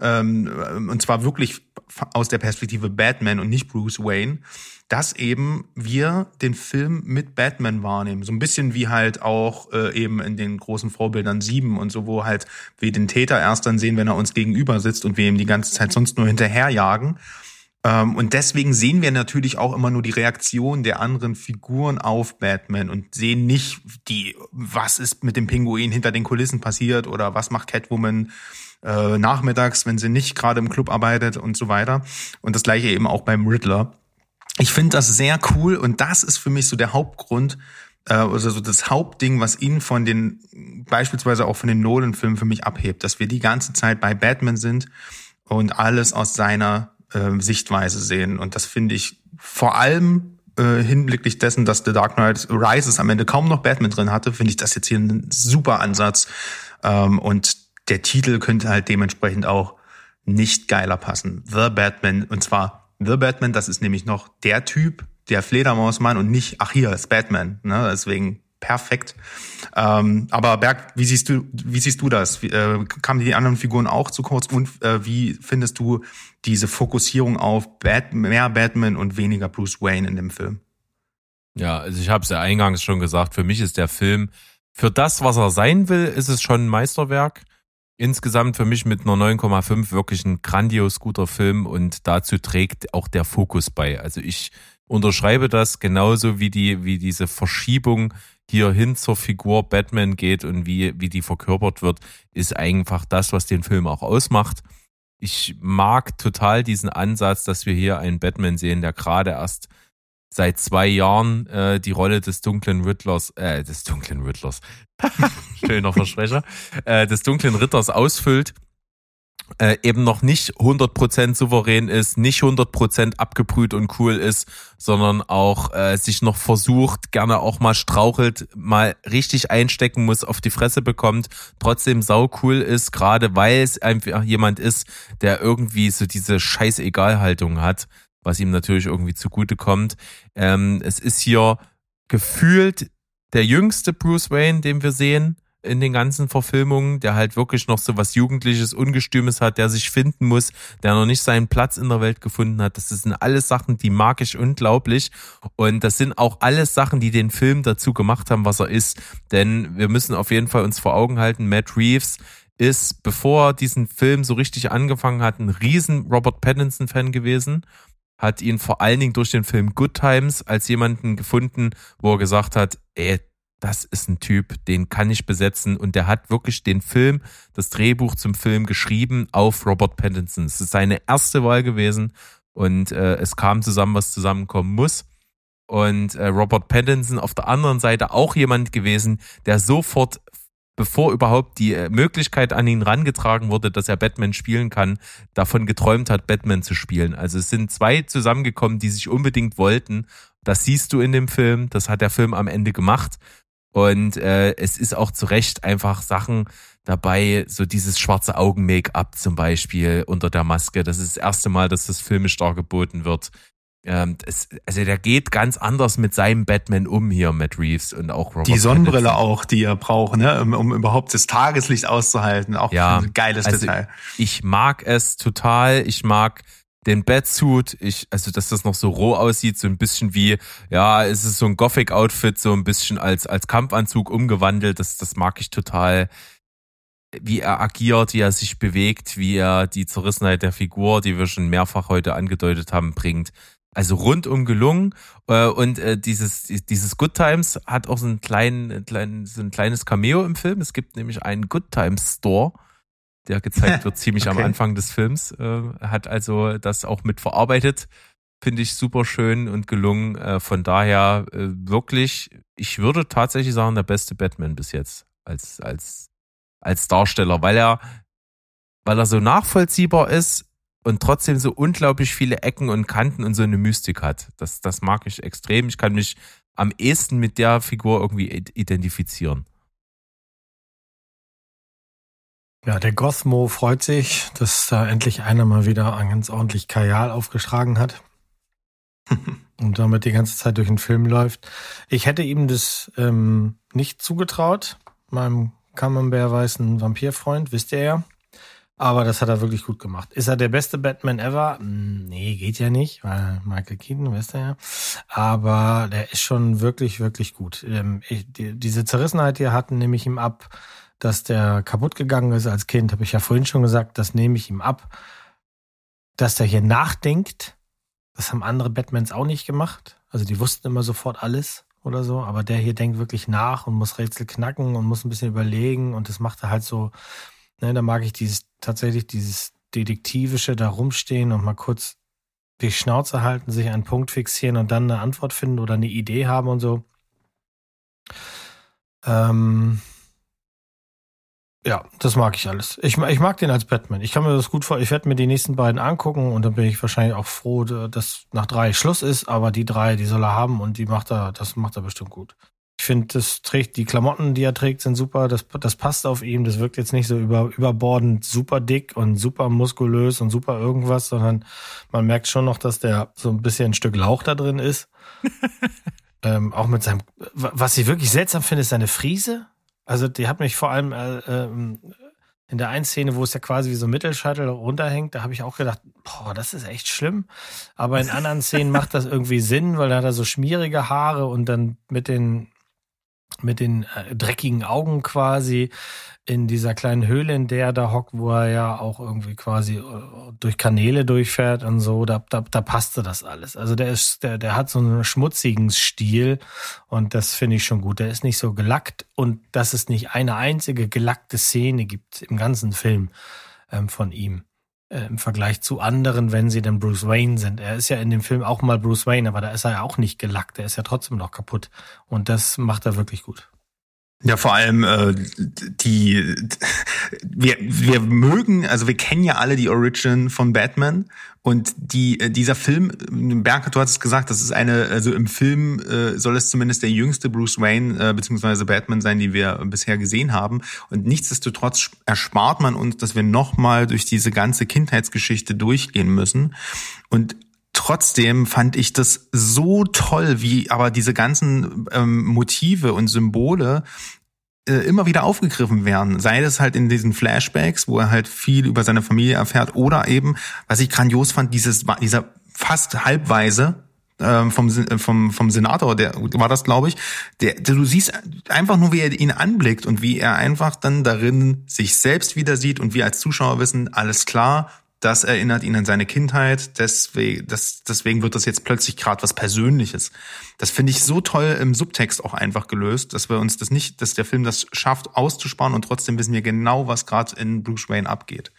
Ähm, und zwar wirklich aus der Perspektive Batman und nicht Bruce Wayne, dass eben wir den Film mit Batman wahrnehmen. So ein bisschen wie halt auch äh, eben in den großen Vorbildern sieben und so, wo halt wir den Täter erst dann sehen, wenn er uns gegenüber sitzt und wir ihm die ganze Zeit sonst nur hinterherjagen. Ähm, und deswegen sehen wir natürlich auch immer nur die Reaktion der anderen Figuren auf Batman und sehen nicht die, was ist mit dem Pinguin hinter den Kulissen passiert oder was macht Catwoman äh, nachmittags, wenn sie nicht gerade im Club arbeitet und so weiter. Und das gleiche eben auch beim Riddler. Ich finde das sehr cool und das ist für mich so der Hauptgrund, äh, also so das Hauptding, was ihn von den, beispielsweise auch von den Nolan-Filmen für mich abhebt, dass wir die ganze Zeit bei Batman sind und alles aus seiner äh, Sichtweise sehen. Und das finde ich vor allem äh, hinblicklich dessen, dass The Dark Knight Rises am Ende kaum noch Batman drin hatte, finde ich das jetzt hier ein super Ansatz. Ähm, und der Titel könnte halt dementsprechend auch nicht geiler passen. The Batman, und zwar The Batman, das ist nämlich noch der Typ, der Fledermausmann und nicht, ach hier ist Batman. Ne? Deswegen perfekt. Ähm, aber Berg, wie siehst du, wie siehst du das? Wie, äh, kamen die anderen Figuren auch zu kurz? Und äh, wie findest du diese Fokussierung auf Bat mehr Batman und weniger Bruce Wayne in dem Film? Ja, also ich habe es ja eingangs schon gesagt, für mich ist der Film, für das, was er sein will, ist es schon ein Meisterwerk. Insgesamt für mich mit einer 9,5 wirklich ein grandios guter Film und dazu trägt auch der Fokus bei. Also ich unterschreibe das genauso wie die, wie diese Verschiebung hier hin zur Figur Batman geht und wie, wie die verkörpert wird, ist einfach das, was den Film auch ausmacht. Ich mag total diesen Ansatz, dass wir hier einen Batman sehen, der gerade erst seit zwei Jahren äh, die Rolle des dunklen Riddlers, äh, des dunklen Riddlers, schöner Versprecher, äh, des dunklen Ritters ausfüllt äh, eben noch nicht 100% souverän ist, nicht 100% abgebrüht und cool ist, sondern auch äh, sich noch versucht, gerne auch mal strauchelt, mal richtig einstecken muss, auf die Fresse bekommt, trotzdem sau cool ist, gerade weil es einfach jemand ist, der irgendwie so diese Scheißegalhaltung hat, was ihm natürlich irgendwie zugute kommt. Ähm, es ist hier gefühlt der jüngste Bruce Wayne, den wir sehen in den ganzen Verfilmungen, der halt wirklich noch so was Jugendliches, Ungestümes hat, der sich finden muss, der noch nicht seinen Platz in der Welt gefunden hat. Das sind alles Sachen, die mag ich unglaublich. Und das sind auch alles Sachen, die den Film dazu gemacht haben, was er ist. Denn wir müssen auf jeden Fall uns vor Augen halten, Matt Reeves ist, bevor er diesen Film so richtig angefangen hat, ein riesen Robert Pattinson-Fan gewesen hat ihn vor allen Dingen durch den Film Good Times als jemanden gefunden, wo er gesagt hat, ey, das ist ein Typ, den kann ich besetzen und der hat wirklich den Film, das Drehbuch zum Film geschrieben auf Robert Pattinson. Es ist seine erste Wahl gewesen und äh, es kam zusammen, was zusammenkommen muss. Und äh, Robert Pattinson auf der anderen Seite auch jemand gewesen, der sofort, bevor überhaupt die äh, Möglichkeit an ihn rangetragen wurde, dass er Batman spielen kann, davon geträumt hat, Batman zu spielen. Also es sind zwei zusammengekommen, die sich unbedingt wollten. Das siehst du in dem Film, das hat der Film am Ende gemacht. Und äh, es ist auch zu Recht einfach Sachen dabei, so dieses schwarze Augen-Make-up zum Beispiel unter der Maske. Das ist das erste Mal, dass das filmisch dargeboten wird. Ähm, es, also der geht ganz anders mit seinem Batman um hier, Matt Reeves und auch Robert Die Sonnenbrille Pattinson. auch, die er braucht, ne, um, um überhaupt das Tageslicht auszuhalten. Auch ja, ein geiles also Detail. Ich mag es total. Ich mag den Batsuit, ich, also dass das noch so roh aussieht, so ein bisschen wie, ja, es ist so ein Gothic-Outfit, so ein bisschen als, als Kampfanzug umgewandelt, das, das mag ich total. Wie er agiert, wie er sich bewegt, wie er die Zerrissenheit der Figur, die wir schon mehrfach heute angedeutet haben, bringt. Also rundum gelungen. Äh, Und äh, dieses, dieses Good Times hat auch so, einen kleinen, kleinen, so ein kleines Cameo im Film. Es gibt nämlich einen Good Times Store, der gezeigt wird ziemlich am Okay. Anfang des Films. Äh, Hat also das auch mit verarbeitet. Finde ich super schön und gelungen. Äh, Von daher äh, wirklich, ich würde tatsächlich sagen, der beste Batman bis jetzt als, als, als Darsteller, weil er, weil er so nachvollziehbar ist und trotzdem so unglaublich viele Ecken und Kanten und so eine Mystik hat. Das, das mag ich extrem. Ich kann mich am ehesten mit der Figur irgendwie id- identifizieren. Ja, der Gothmo freut sich, dass da endlich einer mal wieder ein ganz ordentlich Kajal aufgeschlagen hat. und damit die ganze Zeit durch den Film läuft. Ich hätte ihm das ähm, nicht zugetraut, meinem Camembert-weißen Vampirfreund, wisst ihr ja. Aber das hat er wirklich gut gemacht. Ist er der beste Batman ever? Nee, geht ja nicht, weil Michael Keaton, wisst ihr ja. Aber der ist schon wirklich, wirklich gut. Ähm, ich, die, diese Zerrissenheit hier hatten, nehme ich ihm ab, dass der kaputt gegangen ist als Kind, habe ich ja vorhin schon gesagt, das nehme ich ihm ab. Dass der hier nachdenkt, das haben andere Batmans auch nicht gemacht. Also die wussten immer sofort alles oder so, aber der hier denkt wirklich nach und muss Rätsel knacken und muss ein bisschen überlegen und das macht er halt so, ne, da mag ich dieses, tatsächlich dieses Detektivische da rumstehen und mal kurz die Schnauze halten, sich einen Punkt fixieren und dann eine Antwort finden oder eine Idee haben und so. Ähm, ja, das mag ich alles. Ich, ich mag den als Batman. Ich kann mir das gut vor. Ich werde mir die nächsten beiden angucken und dann bin ich wahrscheinlich auch froh, dass nach drei Schluss ist. Aber die drei, die soll er haben und die macht er, das macht er bestimmt gut. Ich finde, das trägt die Klamotten, die er trägt, sind super. Das, das passt auf ihm. Das wirkt jetzt nicht so über, überbordend super dick und super muskulös und super irgendwas, sondern man merkt schon noch, dass der so ein bisschen ein Stück Lauch da drin ist. ähm, auch mit seinem, was ich wirklich seltsam finde, ist seine Friese. Also die hat mich vor allem äh, ähm, in der einen Szene, wo es ja quasi wie so ein Mittelscheitel runterhängt, da habe ich auch gedacht, boah, das ist echt schlimm. Aber in anderen Szenen macht das irgendwie Sinn, weil da hat er so schmierige Haare und dann mit den mit den äh, dreckigen Augen quasi in dieser kleinen Höhle, in der er da hockt, wo er ja auch irgendwie quasi äh, durch Kanäle durchfährt und so, da, da, da passte das alles. Also der ist, der, der hat so einen schmutzigen Stil und das finde ich schon gut. Der ist nicht so gelackt und dass es nicht eine einzige gelackte Szene gibt im ganzen Film ähm, von ihm äh, im Vergleich zu anderen, wenn sie denn Bruce Wayne sind. Er ist ja in dem Film auch mal Bruce Wayne, aber da ist er ja auch nicht gelackt. Er ist ja trotzdem noch kaputt und das macht er wirklich gut. Ja, vor allem äh, die wir, wir mögen, also wir kennen ja alle die Origin von Batman und die äh, dieser Film, Berke, du hast es gesagt, das ist eine, also im Film äh, soll es zumindest der jüngste Bruce Wayne äh, beziehungsweise Batman sein, die wir bisher gesehen haben. Und nichtsdestotrotz erspart man uns, dass wir nochmal durch diese ganze Kindheitsgeschichte durchgehen müssen. Und Trotzdem fand ich das so toll, wie aber diese ganzen ähm, Motive und Symbole äh, immer wieder aufgegriffen werden. Sei das halt in diesen Flashbacks, wo er halt viel über seine Familie erfährt, oder eben, was ich grandios fand, dieses dieser fast halbweise ähm, vom, äh, vom, vom Senator, der war das, glaube ich, der, der, du siehst einfach nur, wie er ihn anblickt und wie er einfach dann darin sich selbst wieder sieht und wir als Zuschauer wissen, alles klar, das erinnert ihn an seine Kindheit, deswegen, das, deswegen wird das jetzt plötzlich gerade was Persönliches. Das finde ich so toll im Subtext auch einfach gelöst, dass wir uns das nicht, dass der Film das schafft auszusparen und trotzdem wissen wir genau, was gerade in Bruce Wayne abgeht.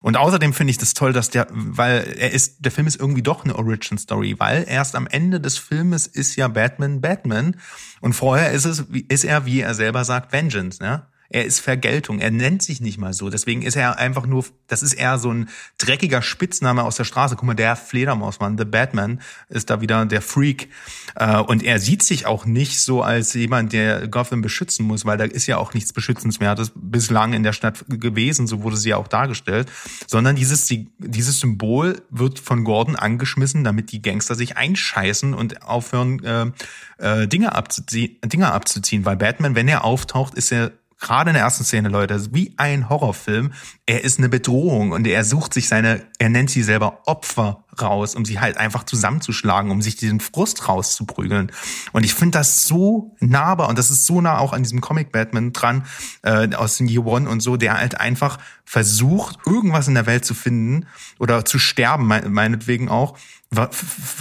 Und außerdem finde ich das toll, dass der, weil er ist, der Film ist irgendwie doch eine Origin Story, weil erst am Ende des Filmes ist ja Batman Batman und vorher ist es, ist er, wie er selber sagt, Vengeance, ne? Er ist Vergeltung. Er nennt sich nicht mal so. Deswegen ist er einfach nur, das ist eher so ein dreckiger Spitzname aus der Straße. Guck mal, der Fledermausmann, The Batman, ist da wieder der Freak. Äh, Und er sieht sich auch nicht so als jemand, der Gotham beschützen muss, weil da ist ja auch nichts Beschützenswertes bislang in der Stadt gewesen. So wurde sie ja auch dargestellt. Sondern dieses, dieses Symbol wird von Gordon angeschmissen, damit die Gangster sich einscheißen und aufhören, äh, äh, Dinge, abzuziehen, Dinge abzuziehen. Weil Batman, wenn er auftaucht, ist er gerade in der ersten Szene, Leute, wie ein Horrorfilm. Er ist eine Bedrohung und er sucht sich seine, er nennt sie selber Opfer raus, um sie halt einfach zusammenzuschlagen, um sich diesen Frust rauszuprügeln. Und ich finde das so nahbar und das ist so nah auch an diesem Comic Batman dran äh, aus dem Year One und so, der halt einfach versucht, irgendwas in der Welt zu finden oder zu sterben, meinetwegen auch,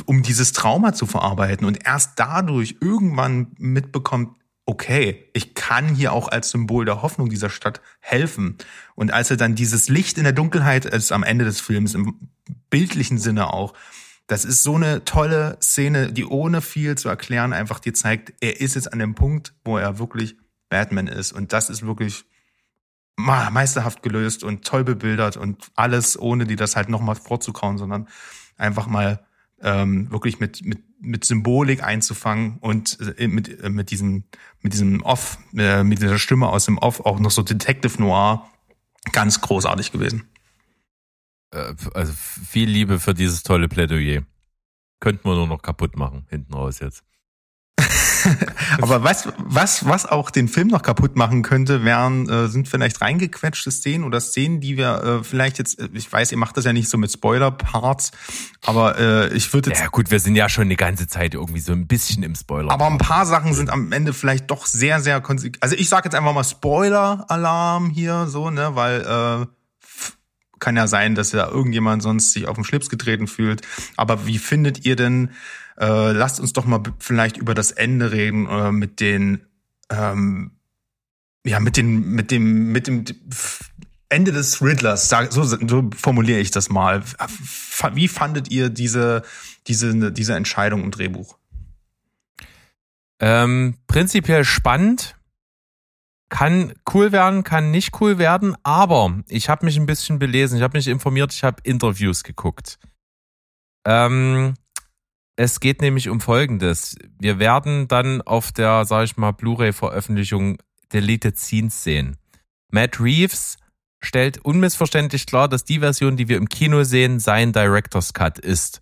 um dieses Trauma zu verarbeiten und erst dadurch irgendwann mitbekommt, okay, ich kann hier auch als Symbol der Hoffnung dieser Stadt helfen. Und als er dann dieses Licht in der Dunkelheit ist am Ende des Films, im bildlichen Sinne auch, das ist so eine tolle Szene, die ohne viel zu erklären einfach dir zeigt, er ist jetzt an dem Punkt, wo er wirklich Batman ist. Und das ist wirklich meisterhaft gelöst und toll bebildert und alles, ohne dir das halt nochmal vorzukauen, sondern einfach mal ähm, wirklich mit, mit, mit Symbolik einzufangen und äh, mit, äh, mit diesem, mit diesem Off, äh, mit dieser Stimme aus dem Off auch noch so Detective Noir ganz großartig gewesen. Äh, also viel Liebe für dieses tolle Plädoyer. Könnten wir nur noch kaputt machen, hinten raus jetzt. Aber was, was, was auch den Film noch kaputt machen könnte, wären, äh, sind vielleicht reingequetschte Szenen oder Szenen, die wir äh, vielleicht jetzt, äh, ich weiß, ihr macht das ja nicht so mit Spoiler-Parts, aber äh, ich würde jetzt. Ja gut, wir sind ja schon die ganze Zeit irgendwie so ein bisschen im Spoiler. Aber ein paar Sachen sind am Ende vielleicht doch sehr, sehr konsequent. Also ich sage jetzt einfach mal Spoiler-Alarm hier, so, ne, weil äh, kann ja sein, dass ja irgendjemand sonst sich auf den Schlips getreten fühlt. Aber wie findet ihr denn äh, lasst uns doch mal vielleicht über das Ende reden äh, mit den ähm, ja mit den mit dem mit dem Ende des Riddlers, so, so formuliere ich das mal. Wie fandet ihr diese diese diese Entscheidung im Drehbuch? Ähm, prinzipiell spannend. Kann cool werden, kann nicht cool werden, aber ich habe mich ein bisschen belesen, ich habe mich informiert, ich habe Interviews geguckt. Ähm, es geht nämlich um Folgendes. Wir werden dann auf der, sag ich mal, Blu-ray-Veröffentlichung Deleted Scenes sehen. Matt Reeves stellt unmissverständlich klar, dass die Version, die wir im Kino sehen, sein Director's Cut ist.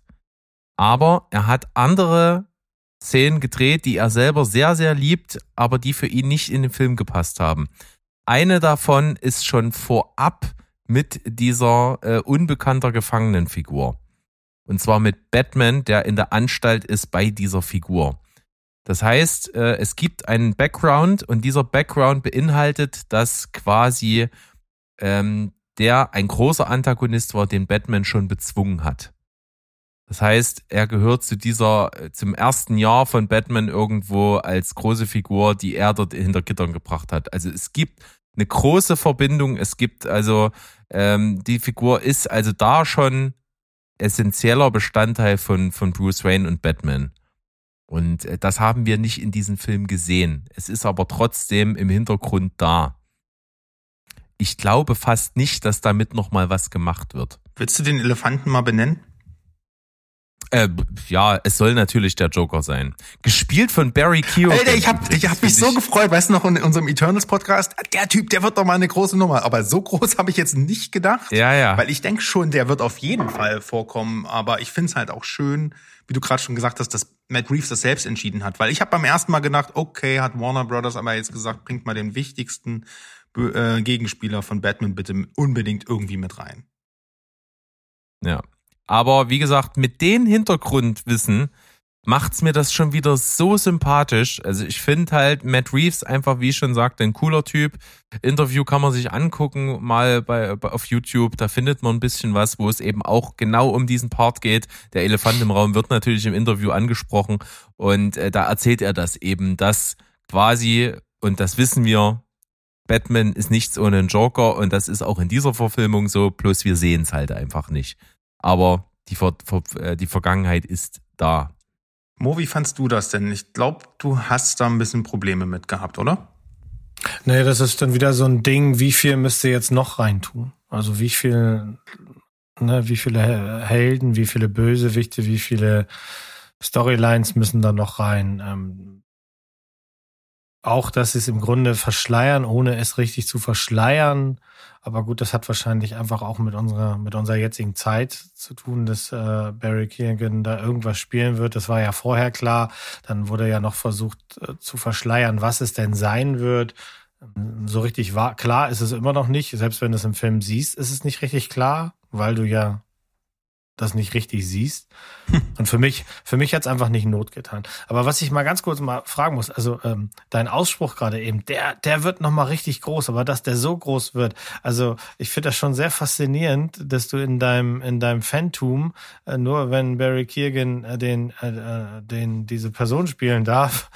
Aber er hat andere Szenen gedreht, die er selber sehr, sehr liebt, aber die für ihn nicht in den Film gepasst haben. Eine davon ist schon vorab mit dieser äh, unbekannter Gefangenenfigur. Und zwar mit Batman, der in der Anstalt ist bei dieser Figur. Das heißt, äh, es gibt einen Background und dieser Background beinhaltet, dass quasi ähm, der ein großer Antagonist war, den Batman schon bezwungen hat. Das heißt, er gehört zu dieser, äh, zum ersten Jahr von Batman irgendwo als große Figur, die er dort hinter Gittern gebracht hat. Also es gibt eine große Verbindung. Es gibt also, ähm, die Figur ist also da schon essentieller Bestandteil von, von Bruce Wayne und Batman. Und äh, das haben wir nicht in diesem Film gesehen. Es ist aber trotzdem im Hintergrund da. Ich glaube fast nicht, dass damit nochmal was gemacht wird. Willst du den Elefanten mal benennen? Äh, ja, es soll natürlich der Joker sein. Gespielt von Barry Keoghan. Alter, ich hab, ich hab mich so gefreut, weißt du noch, in unserem Eternals Podcast, der Typ, der wird doch mal eine große Nummer. Aber so groß habe ich jetzt nicht gedacht. Ja, ja. Weil ich denke schon, der wird auf jeden Fall vorkommen. Aber ich find's halt auch schön, wie du gerade schon gesagt hast, dass Matt Reeves das selbst entschieden hat. Weil ich habe beim ersten Mal gedacht, okay, hat Warner Brothers aber jetzt gesagt, bringt mal den wichtigsten äh, Gegenspieler von Batman bitte unbedingt irgendwie mit rein. Ja, aber wie gesagt, mit dem Hintergrundwissen macht's mir das schon wieder so sympathisch. Also ich finde halt Matt Reeves einfach, wie ich schon sagte, ein cooler Typ. Interview kann man sich angucken, mal bei, auf YouTube. Da findet man ein bisschen was, wo es eben auch genau um diesen Part geht. Der Elefant im Raum wird natürlich im Interview angesprochen und äh, da erzählt er das eben, dass quasi und das wissen wir. Batman ist nichts ohne einen Joker und das ist auch in dieser Verfilmung so, plus wir sehen es halt einfach nicht aber die, Ver Ver äh, die Vergangenheit ist da. Mo, wie fandst du das denn? Ich glaube, du hast da ein bisschen Probleme mit gehabt, oder? Nee, das ist dann wieder so ein Ding, wie viel müsst ihr jetzt noch reintun? Also wie viel, ne, wie viele Helden, wie viele Bösewichte, wie viele Storylines müssen da noch rein? Ähm, auch, dass sie es im Grunde verschleiern, ohne es richtig zu verschleiern. Aber gut, das hat wahrscheinlich einfach auch mit unserer, mit unserer jetzigen Zeit zu tun, dass äh, Barry Keegan da irgendwas spielen wird. Das war ja vorher klar. Dann wurde ja noch versucht äh, zu verschleiern, was es denn sein wird. so richtig wahr, klar ist es immer noch nicht. Selbst wenn du es im Film siehst, ist es nicht richtig klar, weil du ja das nicht richtig siehst. Und für mich, für mich hat's einfach nicht Not getan. Aber was ich mal ganz kurz mal fragen muss, also ähm, dein Ausspruch gerade eben, der, der wird noch mal richtig groß, aber dass der so groß wird, also ich finde das schon sehr faszinierend, dass du in deinem in deinem Phantom äh, nur wenn Barry Keegan äh, den äh, äh, den diese Person spielen darf,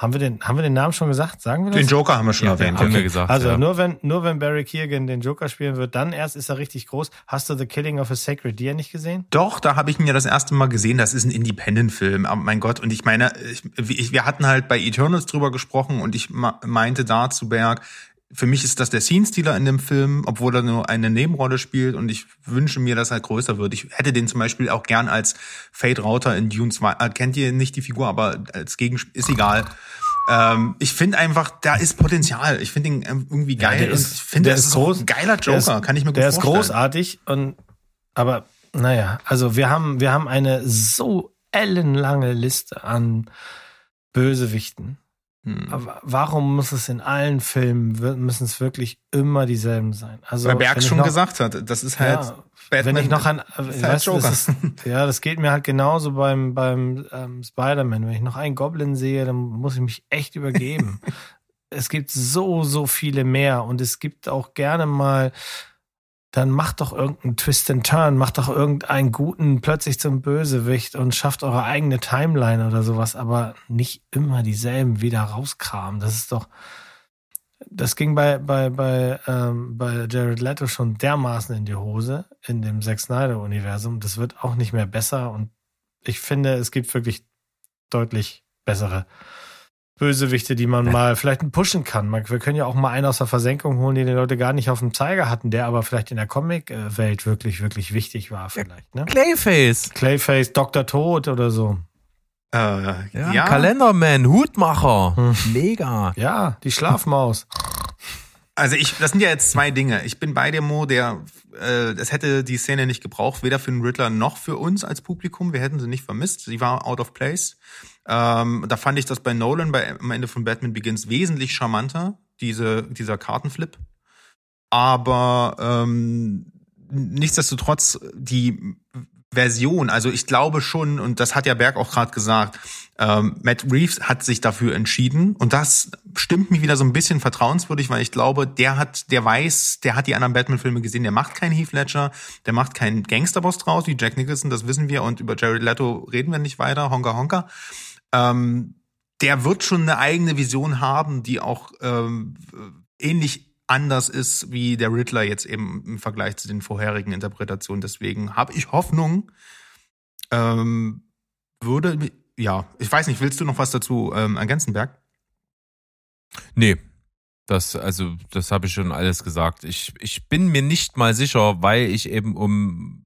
haben wir den, haben wir den Namen schon gesagt? Sagen wir das? Den Joker haben wir schon Ja, erwähnt. haben wir gesagt. Also ja. nur wenn nur wenn Barry Keegan den Joker spielen wird, dann erst ist er richtig groß. Hast du The Killing of a Sacred Deer nicht gesehen? Doch, da habe ich ihn ja das erste Mal gesehen. Das ist ein Independent-Film. Aber mein Gott, und ich meine, ich, wir hatten halt bei Eternals drüber gesprochen und ich meinte da zu Berg, für mich ist das der Scene-Stealer in dem Film, obwohl er nur eine Nebenrolle spielt und ich wünsche mir, dass er größer wird. Ich hätte den zum Beispiel auch gern als Fate Rauter in Dune 2. Äh, kennt ihr nicht die Figur, aber als Gegenspiel ist egal. Ähm, ich finde einfach, da ist Potenzial. Ich finde ihn ähm, irgendwie geil. der und ist- ich finde, der das ist ist groß. ein geiler Der Joker. ist- Kann ich mir gut Der ist vorstellen. großartig und aber naja, also wir haben wir haben eine so ellenlange Liste an Bösewichten. Hm. Aber warum muss es in allen Filmen müssen es wirklich immer dieselben sein? Also Weil Berg schon noch- gesagt hat, das ist halt ja, Batman. wenn ich noch an, ist weißt halt das Joker. ist, ja, das geht mir halt genauso beim beim ähm, Spider-Man. Wenn ich noch einen Goblin sehe, dann muss ich mich echt übergeben. es gibt so so viele mehr und es gibt auch gerne mal dann macht doch irgendeinen Twist and Turn, macht doch irgendeinen guten plötzlich zum Bösewicht und schafft eure eigene Timeline oder sowas, aber nicht immer dieselben wieder rauskramen. Das ist doch, das ging bei, bei, bei, ähm, bei Jared Leto schon dermaßen in die Hose in dem Zack Snyder-Universum. Das wird auch nicht mehr besser und ich finde, es gibt wirklich deutlich bessere Bösewichte, die man mal vielleicht pushen kann. Wir können ja auch mal einen aus der Versenkung holen, den die Leute gar nicht auf dem Zeiger hatten, der aber vielleicht in der Comic-Welt wirklich, wirklich wichtig war vielleicht. Ne? Clayface. Clayface, Dr. Tod oder so. Äh, Ja, ja, Kalenderman, Hutmacher. Hm. Mega. Ja, die Schlafmaus. Also ich, das sind ja jetzt zwei Dinge. Ich bin bei dem Mo, der, äh, es hätte die Szene nicht gebraucht, weder für den Riddler noch für uns als Publikum. Wir hätten sie nicht vermisst. Sie war out of place. Ähm, da fand ich das bei Nolan bei, am Ende von Batman Begins wesentlich charmanter, diese, dieser Kartenflip. Aber ähm, nichtsdestotrotz die Version, also ich glaube schon, und das hat ja Berg auch gerade gesagt, ähm, Matt Reeves hat sich dafür entschieden und das stimmt mich wieder so ein bisschen vertrauenswürdig, weil ich glaube, der hat, der weiß, der hat die anderen Batman-Filme gesehen, der macht keinen Heath Ledger, der macht keinen Gangsterboss draus wie Jack Nicholson, das wissen wir und über Jared Leto reden wir nicht weiter, Honka Honka. Ähm, der wird schon eine eigene Vision haben, die auch ähm, ähnlich anders ist wie der Riddler jetzt eben im Vergleich zu den vorherigen Interpretationen. Deswegen habe ich Hoffnung. Ähm, würde, ja, ich weiß nicht, willst du noch was dazu ähm, ergänzen, Berg? Nee. Das, also, das habe ich schon alles gesagt. Ich, ich bin mir nicht mal sicher, weil ich eben um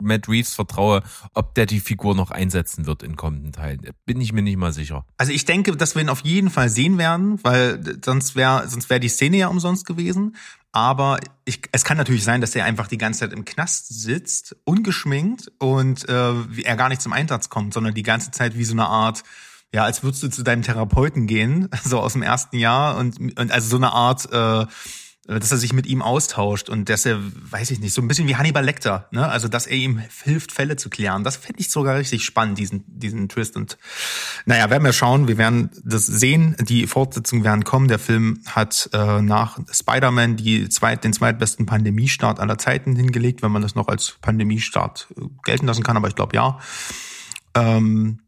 Matt Reeves vertraue, ob der die Figur noch einsetzen wird in kommenden Teilen. Bin ich mir nicht mal sicher. Also ich denke, dass wir ihn auf jeden Fall sehen werden, weil sonst wäre sonst wäre die Szene ja umsonst gewesen. Aber ich, es kann natürlich sein, dass er einfach die ganze Zeit im Knast sitzt, ungeschminkt und äh, er gar nicht zum Einsatz kommt, sondern die ganze Zeit wie so eine Art, ja, als würdest du zu deinem Therapeuten gehen, so aus dem ersten Jahr und, und also so eine Art, äh, dass er sich mit ihm austauscht und dass er, weiß ich nicht, so ein bisschen wie Hannibal Lecter, ne? Also dass er ihm hilft, Fälle zu klären. Das fände ich sogar richtig spannend, diesen, diesen Twist. Und naja, werden wir schauen, wir werden das sehen. Die Fortsetzungen werden kommen. Der Film hat äh, nach Spider-Man die zweit, den zweitbesten Pandemiestart aller Zeiten hingelegt, wenn man das noch als Pandemiestart äh, gelten lassen kann, aber ich glaube ja. Ähm,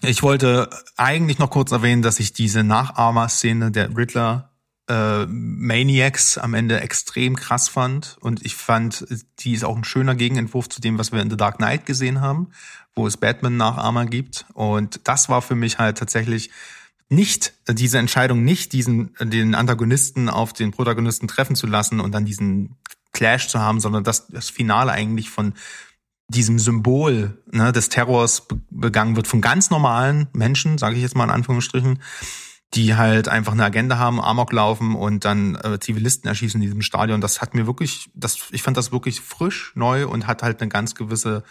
ich wollte eigentlich noch kurz erwähnen, dass ich diese Nachahmer-Szene der Riddler äh, Maniacs am Ende extrem krass fand. Und ich fand, die ist auch ein schöner Gegenentwurf zu dem, was wir in The Dark Knight gesehen haben, wo es Batman-Nachahmer gibt. Und das war für mich halt tatsächlich nicht diese Entscheidung, nicht diesen den Antagonisten auf den Protagonisten treffen zu lassen und dann diesen Clash zu haben, sondern das, das Finale eigentlich von diesem Symbol ne, des Terrors be begangen wird von ganz normalen Menschen, sage ich jetzt mal in Anführungsstrichen, die halt einfach eine Agenda haben, Amok laufen und dann äh, Zivilisten erschießen in diesem Stadion. Das hat mir wirklich, das, ich fand das wirklich frisch, neu und hat halt eine ganz gewisse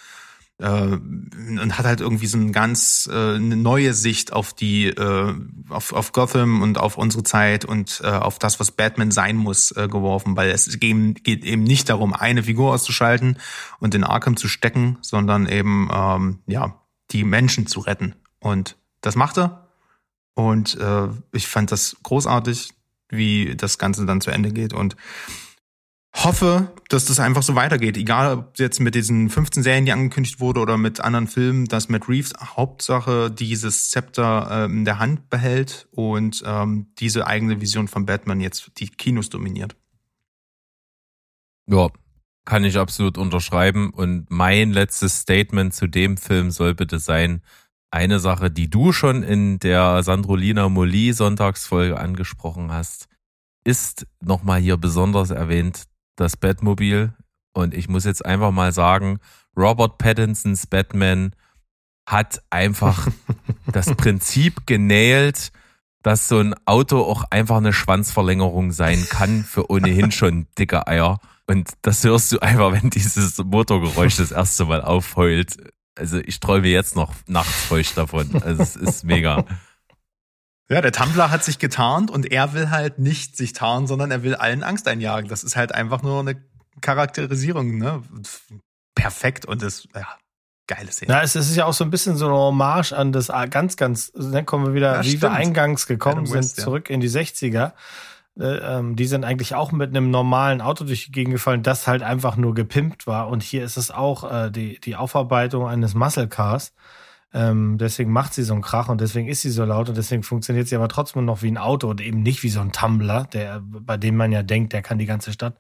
äh, und hat halt irgendwie so ein ganz äh, eine neue Sicht auf die äh, auf, auf Gotham und auf unsere Zeit und äh, auf das, was Batman sein muss, äh, geworfen, weil es geht, geht eben nicht darum, eine Figur auszuschalten und in Arkham zu stecken, sondern eben ähm, ja die Menschen zu retten. Und das macht er. Und äh, ich fand das großartig, wie das Ganze dann zu Ende geht und hoffe, dass das einfach so weitergeht. Egal, ob jetzt mit diesen 15 Serien, die angekündigt wurde, oder mit anderen Filmen, dass Matt Reeves Hauptsache dieses Zepter äh, in der Hand behält und ähm, diese eigene Vision von Batman jetzt die Kinos dominiert. Ja, kann ich absolut unterschreiben. Und mein letztes Statement zu dem Film soll bitte sein, eine Sache, die du schon in der Sandrolina Molly Sonntagsfolge angesprochen hast, ist nochmal hier besonders erwähnt, das Batmobil. Und ich muss jetzt einfach mal sagen, Robert Pattinsons Batman hat einfach das Prinzip genäht, dass so ein Auto auch einfach eine Schwanzverlängerung sein kann für ohnehin schon dicke Eier. Und das hörst du einfach, wenn dieses Motorgeräusch das erste Mal aufheult. Also ich träume jetzt noch nachts feucht davon. Also es ist mega. Ja, der Tumblr hat sich getarnt und er will halt nicht sich tarnen, sondern er will allen Angst einjagen. Das ist halt einfach nur eine Charakterisierung, ne? Perfekt und das, ja, geile Szene. Na, es ist ja auch so ein bisschen so eine Hommage an das ganz, ganz, dann kommen wir wieder, Ja, wie wir stimmt. eingangs gekommen Adam sind, West, ja. zurück in die 60er. Äh, ähm, die sind eigentlich auch mit einem normalen Auto durch die Gegend gefallen, das halt einfach nur gepimpt war. Und hier ist es auch äh, die, die Aufarbeitung eines Muscle Cars. Ähm, deswegen macht sie so einen Krach und deswegen ist sie so laut und deswegen funktioniert sie aber trotzdem noch wie ein Auto und eben nicht wie so ein Tumbler, der, bei dem man ja denkt, der kann die ganze Stadt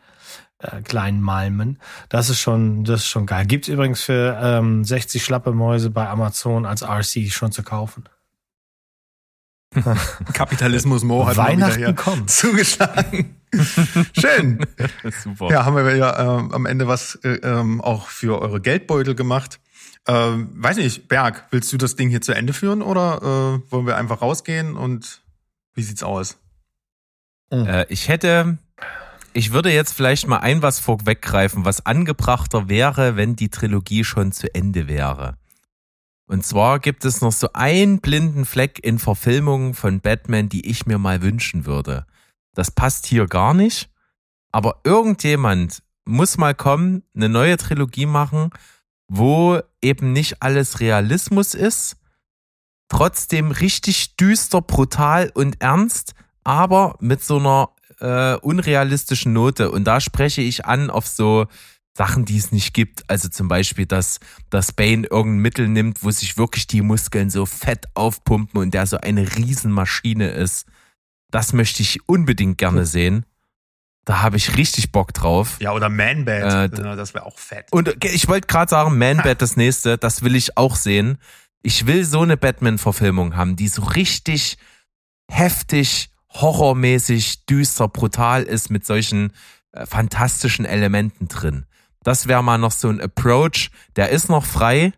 äh, klein malmen. Das ist schon, das ist schon geil. Gibt's übrigens für ähm, 60 schlappe Mäuse bei Amazon als RC schon zu kaufen. Kapitalismus Mo hat wieder Weihnachten hier kommt. zugeschlagen. Schön. Super. Ja, haben wir ja ähm, am Ende was äh, ähm, auch für eure Geldbeutel gemacht. Ähm, weiß nicht, Berg, willst du das Ding hier zu Ende führen oder äh, wollen wir einfach rausgehen und wie sieht's aus? Äh, ich hätte, ich würde jetzt vielleicht mal ein was vorweggreifen, was angebrachter wäre, wenn die Trilogie schon zu Ende wäre. Und zwar gibt es noch so einen blinden Fleck in Verfilmungen von Batman, die ich mir mal wünschen würde. Das passt hier gar nicht, aber irgendjemand muss mal kommen, eine neue Trilogie machen, wo eben nicht alles Realismus ist, trotzdem richtig düster, brutal und ernst, aber mit so einer äh, unrealistischen Note. Und da spreche ich an auf so Sachen, die es nicht gibt. Also zum Beispiel, dass, dass Bane irgendein Mittel nimmt, wo sich wirklich die Muskeln so fett aufpumpen und der so eine Riesenmaschine ist. Das möchte ich unbedingt gerne sehen. Da habe ich richtig Bock drauf. Ja, oder Man-Bat, Äh, äh, das wäre auch fett. Und ich wollte gerade sagen, Man-Bat das nächste, das will ich auch sehen. Ich will so eine Batman-Verfilmung haben, die so richtig heftig, horrormäßig, düster, brutal ist mit solchen äh, fantastischen Elementen drin. Das wäre mal noch so ein Approach, der ist noch frei,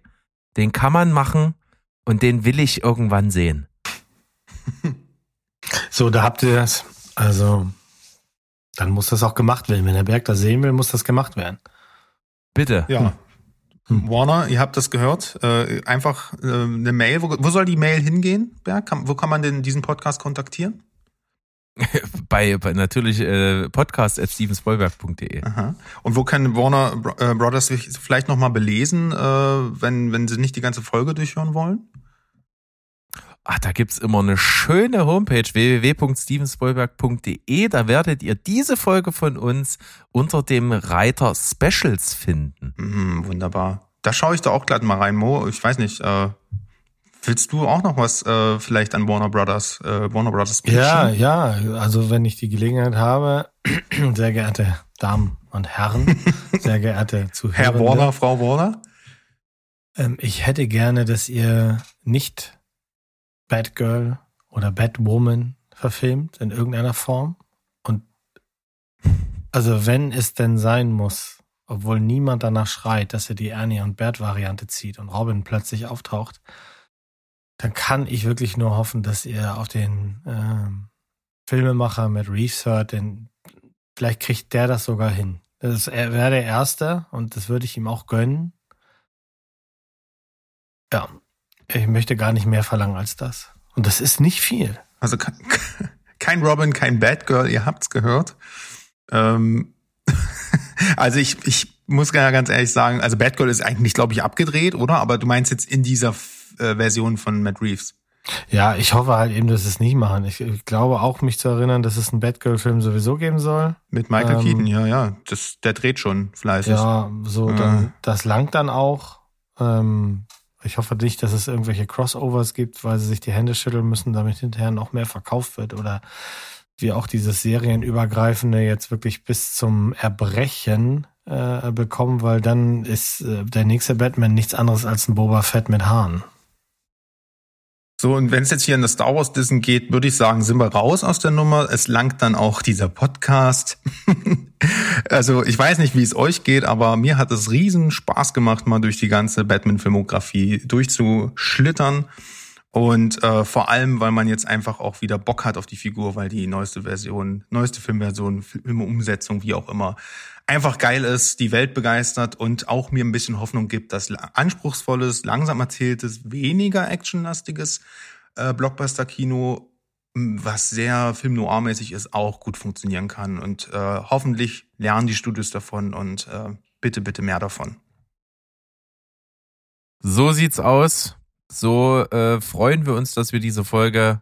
den kann man machen und den will ich irgendwann sehen. So, da habt ihr das. Also, dann muss das auch gemacht werden. Wenn der Berg das sehen will, muss das gemacht werden. Bitte. Ja. Hm. Warner, ihr habt das gehört. Äh, einfach äh, eine Mail. Wo, wo soll die Mail hingehen, Berg? Kann, wo kann man denn diesen Podcast kontaktieren? Bei, bei natürlich äh, podcast at stevenspoilberg.de. Aha. Und wo können Warner äh, Brothers sich vielleicht nochmal belesen, äh, wenn, wenn sie nicht die ganze Folge durchhören wollen? Ach, da gibt's immer eine schöne Homepage www.stevenspoilberg.de. Da werdet ihr diese Folge von uns unter dem Reiter Specials finden. Mhm, wunderbar. Da schaue ich da auch gleich mal rein, Mo. Ich weiß nicht, äh, willst du auch noch was äh, vielleicht an Warner Brothers, äh, Warner Brothers Ja, pitchen? ja. Also, wenn ich die Gelegenheit habe, sehr geehrte Damen und Herren, sehr geehrte Zuhörer. Herr Warner, Frau Warner? Ähm, ich hätte gerne, dass ihr nicht Batgirl oder Batwoman verfilmt in irgendeiner Form. Und also wenn es denn sein muss, obwohl niemand danach schreit, dass er die Ernie und Bert-Variante zieht und Robin plötzlich auftaucht, dann kann ich wirklich nur hoffen, dass ihr auf den ähm, Filmemacher mit Reeves hört, denn vielleicht kriegt der das sogar hin. Das wäre der Erste und das würde ich ihm auch gönnen. Ja, ich möchte gar nicht mehr verlangen als das. Und das ist nicht viel. Also ke- kein Robin, kein Batgirl, ihr habt's gehört. Ähm, also ich, ich muss ganz ehrlich sagen, also Batgirl ist eigentlich, glaube ich, abgedreht, oder? Aber du meinst jetzt in dieser Version von Matt Reeves. Ja, ich hoffe halt eben, dass sie es nicht machen. Ich, ich glaube auch, mich zu erinnern, dass es einen Batgirl-Film sowieso geben soll. Mit Michael Ähm, Keaton, ja, ja. Das, der dreht schon fleißig. Ja, so, Ja. dann, das langt dann auch. Ähm, ich hoffe nicht, dass es irgendwelche Crossovers gibt, weil sie sich die Hände schütteln müssen, damit hinterher noch mehr verkauft wird oder wir auch dieses serienübergreifende jetzt wirklich bis zum Erbrechen äh, bekommen, weil dann ist äh, der nächste Batman nichts anderes als ein Boba Fett mit Haaren. So, und wenn es jetzt hier in das Star Wars Dissen geht, würde ich sagen, sind wir raus aus der Nummer. Es langt dann auch dieser Podcast. also ich weiß nicht, wie es euch geht, aber mir hat es riesen Spaß gemacht, mal durch die ganze Batman-Filmografie durchzuschlittern. Und äh, vor allem, weil man jetzt einfach auch wieder Bock hat auf die Figur, weil die neueste Version, neueste Filmversion, Filmumsetzung, wie auch immer, einfach geil ist, die Welt begeistert und auch mir ein bisschen Hoffnung gibt, dass anspruchsvolles, langsam erzähltes, weniger actionlastiges äh, Blockbuster-Kino, was sehr Film noir-mäßig ist, auch gut funktionieren kann. Und äh, hoffentlich lernen die Studios davon und äh, bitte, bitte mehr davon. So sieht's aus. So äh, freuen wir uns, dass wir diese Folge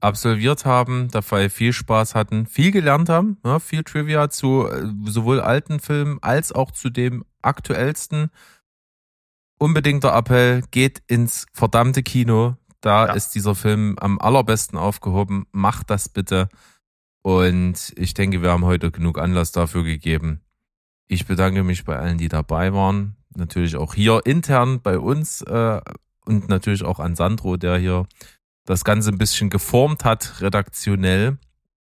absolviert haben, dabei viel Spaß hatten, viel gelernt haben, ja, viel Trivia zu äh, sowohl alten Filmen als auch zu dem aktuellsten. Unbedingter Appell, geht ins verdammte Kino. Da Ja. ist dieser Film am allerbesten aufgehoben. Macht das bitte. Und ich denke, wir haben heute genug Anlass dafür gegeben. Ich bedanke mich bei allen, die dabei waren. Natürlich auch hier intern bei uns äh, und natürlich auch an Sandro, der hier das Ganze ein bisschen geformt hat, redaktionell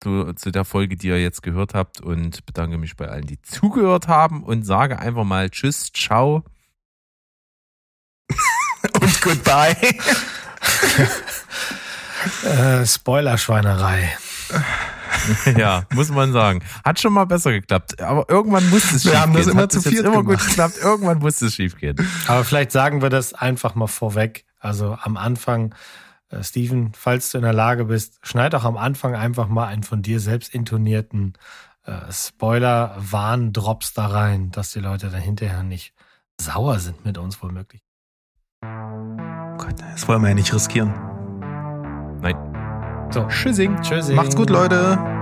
zu, zu der Folge, die ihr jetzt gehört habt. Und bedanke mich bei allen, die zugehört haben und sage einfach mal Tschüss, ciao. Und goodbye. Äh, Spoilerschweinerei. ja, muss man sagen. Hat schon mal besser geklappt. Aber irgendwann muss es Wir schief haben das gehen. immer Hat zu viert immer gut gemacht. geklappt. Irgendwann muss es schief gehen. Aber vielleicht sagen wir das einfach mal vorweg. Also am Anfang, äh, Steven, falls du in der Lage bist, schneid auch am Anfang einfach mal einen von dir selbst intonierten äh, Spoiler-Warn-Drops da rein, dass die Leute dann hinterher nicht sauer sind mit uns womöglich. Gott, das wollen wir ja nicht riskieren. Nein. So, Tschüssing. tschüss. Macht's gut, Leute.